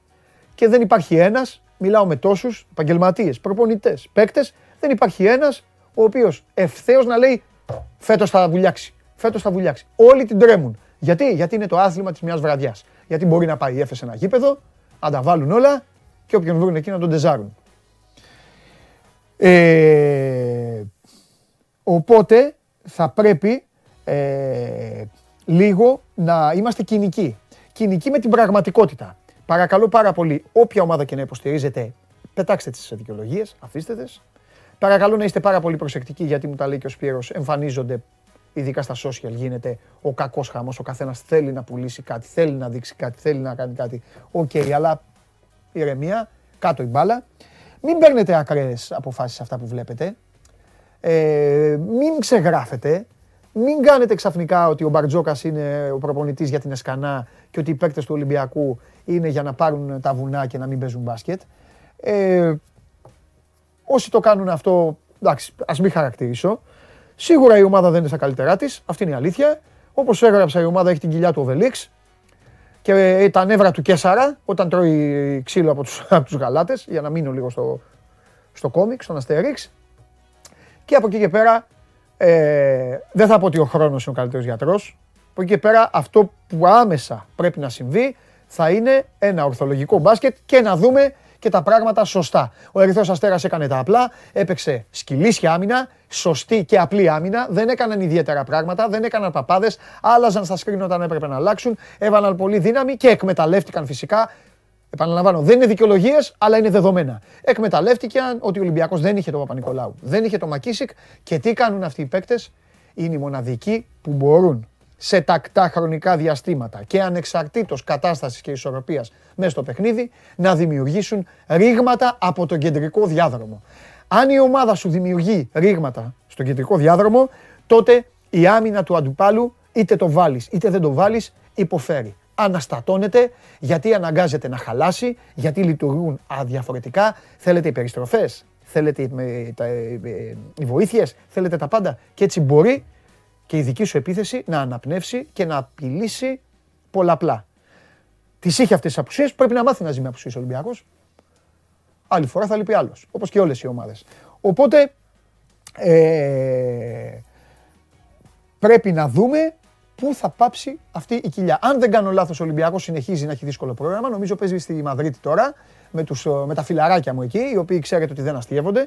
Και δεν υπάρχει ένας. Μιλάω με τόσους επαγγελματίες, προπονητές, παίκτες δεν υπάρχει ένας ο οποίος ευθέως να λέει φέτος θα βουλιάξει. Φέτος θα βουλιάξει. Όλοι την τρέμουν. Γιατί, Γιατί είναι το άθλημα της μιας βραδιάς. Γιατί μπορεί να πάει έφεσε ένα γήπεδο, να τα βάλουν όλα και όποιον βρουν εκεί να τον τεζάρουν. Ε, οπότε θα πρέπει ε, λίγο να είμαστε κυνικοί. Κυνικοί με την πραγματικότητα. Παρακαλώ πάρα πολύ, όποια ομάδα και να υποστηρίζετε, πετάξτε τις δικαιολογίες, αφήστε τις, Παρακαλώ να είστε πάρα πολύ προσεκτικοί γιατί μου τα λέει και ο Σπύρος. Εμφανίζονται, ειδικά στα social, γίνεται ο κακός χαμός. Ο καθένας θέλει να πουλήσει κάτι, θέλει να δείξει κάτι, θέλει να κάνει κάτι. OK, okay, αλλά ηρεμία, κάτω η μπάλα. Μην παίρνετε ακραίες αποφάσεις αυτά που βλέπετε. Ε, μην ξεγράφετε. Μην κάνετε ξαφνικά ότι ο Μπαρτζόκας είναι ο προπονητής για την Εσκανά και ότι οι παίκτες του Ολυμπιακού είναι για να πάρουν τα βουνά και να μην παίζουν μπάσκετ. Ε, Όσοι το κάνουν αυτό, εντάξει, ας μην χαρακτηρίσω. Σίγουρα η ομάδα δεν είναι στα καλύτερά της, αυτή είναι η αλήθεια. Όπως έγραψα, η ομάδα έχει την κοιλιά του Οβελίξ και ε, τα νεύρα του Κέσσαρα όταν τρώει ξύλο από τους, από τους γαλάτες, για να μείνω λίγο στο, στο κόμικ, στον Αστέριξ. Και από εκεί και πέρα, ε, δεν θα πω ότι ο χρόνος είναι ο καλύτερος γιατρός. Από εκεί και πέρα, αυτό που άμεσα πρέπει να συμβεί θα είναι ένα ορθολογικό μπάσκετ και να δούμε και τα πράγματα σωστά. Ο Ερυθρός Αστέρας έκανε τα απλά, έπαιξε σκυλίσια άμυνα, σωστή και απλή άμυνα. Δεν έκαναν ιδιαίτερα πράγματα, δεν έκαναν παπάδες, άλλαζαν στα σκριν όταν έπρεπε να αλλάξουν, έβαλαν πολύ δύναμη και εκμεταλλεύτηκαν φυσικά. Επαναλαμβάνω, δεν είναι δικαιολογίες, αλλά είναι δεδομένα. Εκμεταλλεύτηκαν ότι ο Ολυμπιακός δεν είχε τον Παπα-Νικολάου, δεν είχε τον Μακίσικ και τι κάνουν αυτοί οι παίκτες; Είναι οι μοναδικοί που μπορούν σε τακτά χρονικά διαστήματα και ανεξαρτήτως κατάστασης και ισορροπίας μέσα στο παιχνίδι να δημιουργήσουν ρήγματα από τον κεντρικό διάδρομο. Αν η ομάδα σου δημιουργεί ρήγματα στον κεντρικό διάδρομο, τότε η άμυνα του αντιπάλου είτε το βάλεις είτε δεν το βάλεις υποφέρει. Αναστατώνεται γιατί αναγκάζεται να χαλάσει, γιατί λειτουργούν αδιαφορετικά. Θέλετε οι περιστροφές, θέλετε οι βοήθειες, θέλετε τα πάντα και έτσι μπορεί και η δική σου επίθεση να αναπνεύσει και να απειλήσει πολλαπλά. Τις είχε αυτές τις απουσίες, πρέπει να μάθει να ζει με απουσίες ο Ολυμπιακός. Άλλη φορά θα λείπει άλλος. Όπως και όλες οι ομάδες. Οπότε ε, πρέπει να δούμε πού θα πάψει αυτή η κοιλιά. Αν δεν κάνω λάθος, ο Ολυμπιακός συνεχίζει να έχει δύσκολο πρόγραμμα. Νομίζω παίζει στη Μαδρίτη τώρα με, τους, με τα φιλαράκια μου εκεί, οι οποίοι ξέρετε ότι δεν αστείευονται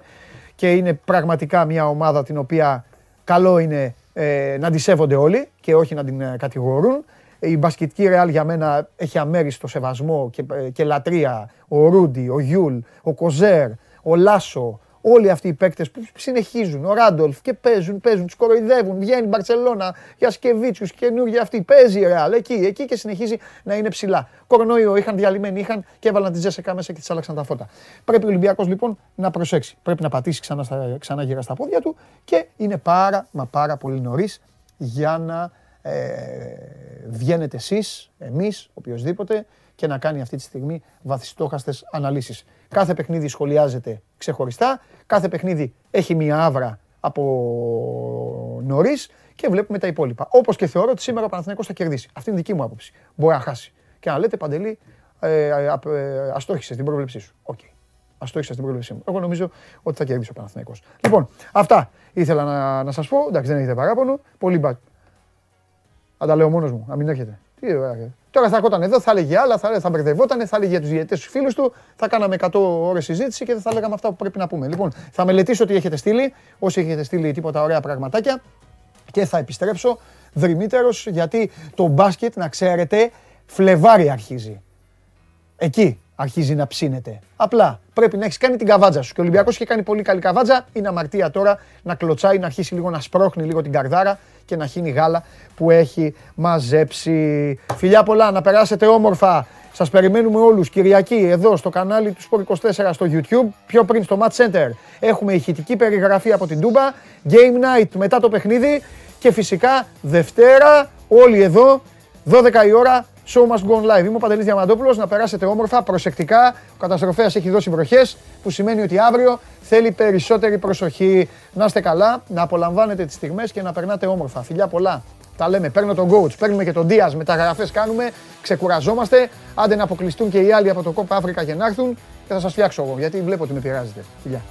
και είναι πραγματικά μια ομάδα την οποία καλό είναι ε, να τη σέβονται όλοι και όχι να την ε, κατηγορούν. Η μπασκετική Ρεάλ για μένα έχει αμέριστο σεβασμό και, ε, και λατρεία. Ο Ρούντι, ο Γιούλ, ο Κοζέρ, ο Λάσο, όλοι αυτοί οι παίκτες που συνεχίζουν, ο Ράντολφ και παίζουν, παίζουν, τους κοροϊδεύουν. Βγαίνει η Μπαρσελόνα Γιασικεβίτσιους, καινούργια αυτή. Παίζει η Ρεάλ εκεί, εκεί και συνεχίζει να είναι ψηλά. Κορονοϊό είχαν διαλυμένοι, είχαν και έβαλαν τη Τζέσσεκα μέσα και της άλλαξαν τα φώτα. Πρέπει ο Ολυμπιακός λοιπόν να προσέξει. Πρέπει να πατήσει ξανά, στα, ξανά γύρω στα πόδια του και είναι πάρα μα πάρα πολύ νωρίς για να ε, βγαίνετε εσείς, εμείς, οποιοδήποτε και να κάνει αυτή τη στιγμή βαθιστόχαστες αναλύσεις. Κάθε παιχνίδι σχολιάζεται ξεχωριστά, κάθε παιχνίδι έχει μία άβρα από νωρίς και βλέπουμε τα υπόλοιπα. Όπως και θεωρώ ότι σήμερα ο Παναθηναϊκός θα κερδίσει. Αυτή είναι δική μου άποψη. Μπορεί να χάσει. Και να λέτε Παντελή, ε, ε, αστόχησες την πρόβλεψή σου. OK. Okay. Αστόχησες την πρόβλεψή μου. Εγώ νομίζω ότι θα κερδίσει ο Παναθηναϊκός. Λοιπόν, αυτά ήθελα να, να σας πω. Εντάξει, δεν έχετε παράπονο. Πολύ μπα. Αν τα λέω μόνος μου, να μην έρχεται. Τι ωραία. Τώρα θα έρχονταν εδώ, θα έλεγε άλλα, θα, θα μπερδευόταν, θα έλεγε για τους διαιτητές τους φίλους του, θα κάναμε 100 ώρες συζήτηση και δεν θα λέγαμε αυτά που πρέπει να πούμε. Λοιπόν, θα μελετήσω τι έχετε στείλει, όσοι έχετε στείλει τίποτα ωραία πραγματάκια και θα επιστρέψω δρυμύτερος γιατί το μπάσκετ, να ξέρετε, Φλεβάρι αρχίζει. Εκεί αρχίζει να ψήνεται. Απλά πρέπει να έχεις κάνει την καβάτζα σου. Και ο Ολυμπιακός είχε κάνει πολύ καλή καβάτζα. Είναι αμαρτία τώρα να κλωτσάει, να αρχίσει λίγο να σπρώχνει λίγο την καρδάρα και να χύνει γάλα που έχει μαζέψει. Φιλιά πολλά, να περάσετε όμορφα. Σας περιμένουμε όλους Κυριακή εδώ στο κανάλι του Sport 24 στο YouTube. Πιο πριν στο Match Center έχουμε ηχητική περιγραφή από την Τούμπα. Game night μετά το παιχνίδι. Και φυσικά Δευτέρα όλοι εδώ 12 η ώρα Show must go on live. Είμαι ο Παντελής Διαμαντόπουλος, να περάσετε όμορφα, προσεκτικά. Ο καταστροφέας έχει δώσει βροχές, που σημαίνει ότι αύριο θέλει περισσότερη προσοχή. Να είστε καλά, να απολαμβάνετε τις στιγμές και να περνάτε όμορφα. Φιλιά πολλά. Τα λέμε, παίρνω τον coach, παίρνουμε και τον Δίας, μεταγραφές κάνουμε, ξεκουραζόμαστε. Άντε να αποκλειστούν και οι άλλοι από το Κόπα Αφρικα και να έρθουν και θα σας φτιάξω εγώ, γιατί βλέπω ότι με πειράζετε. Φιλιά.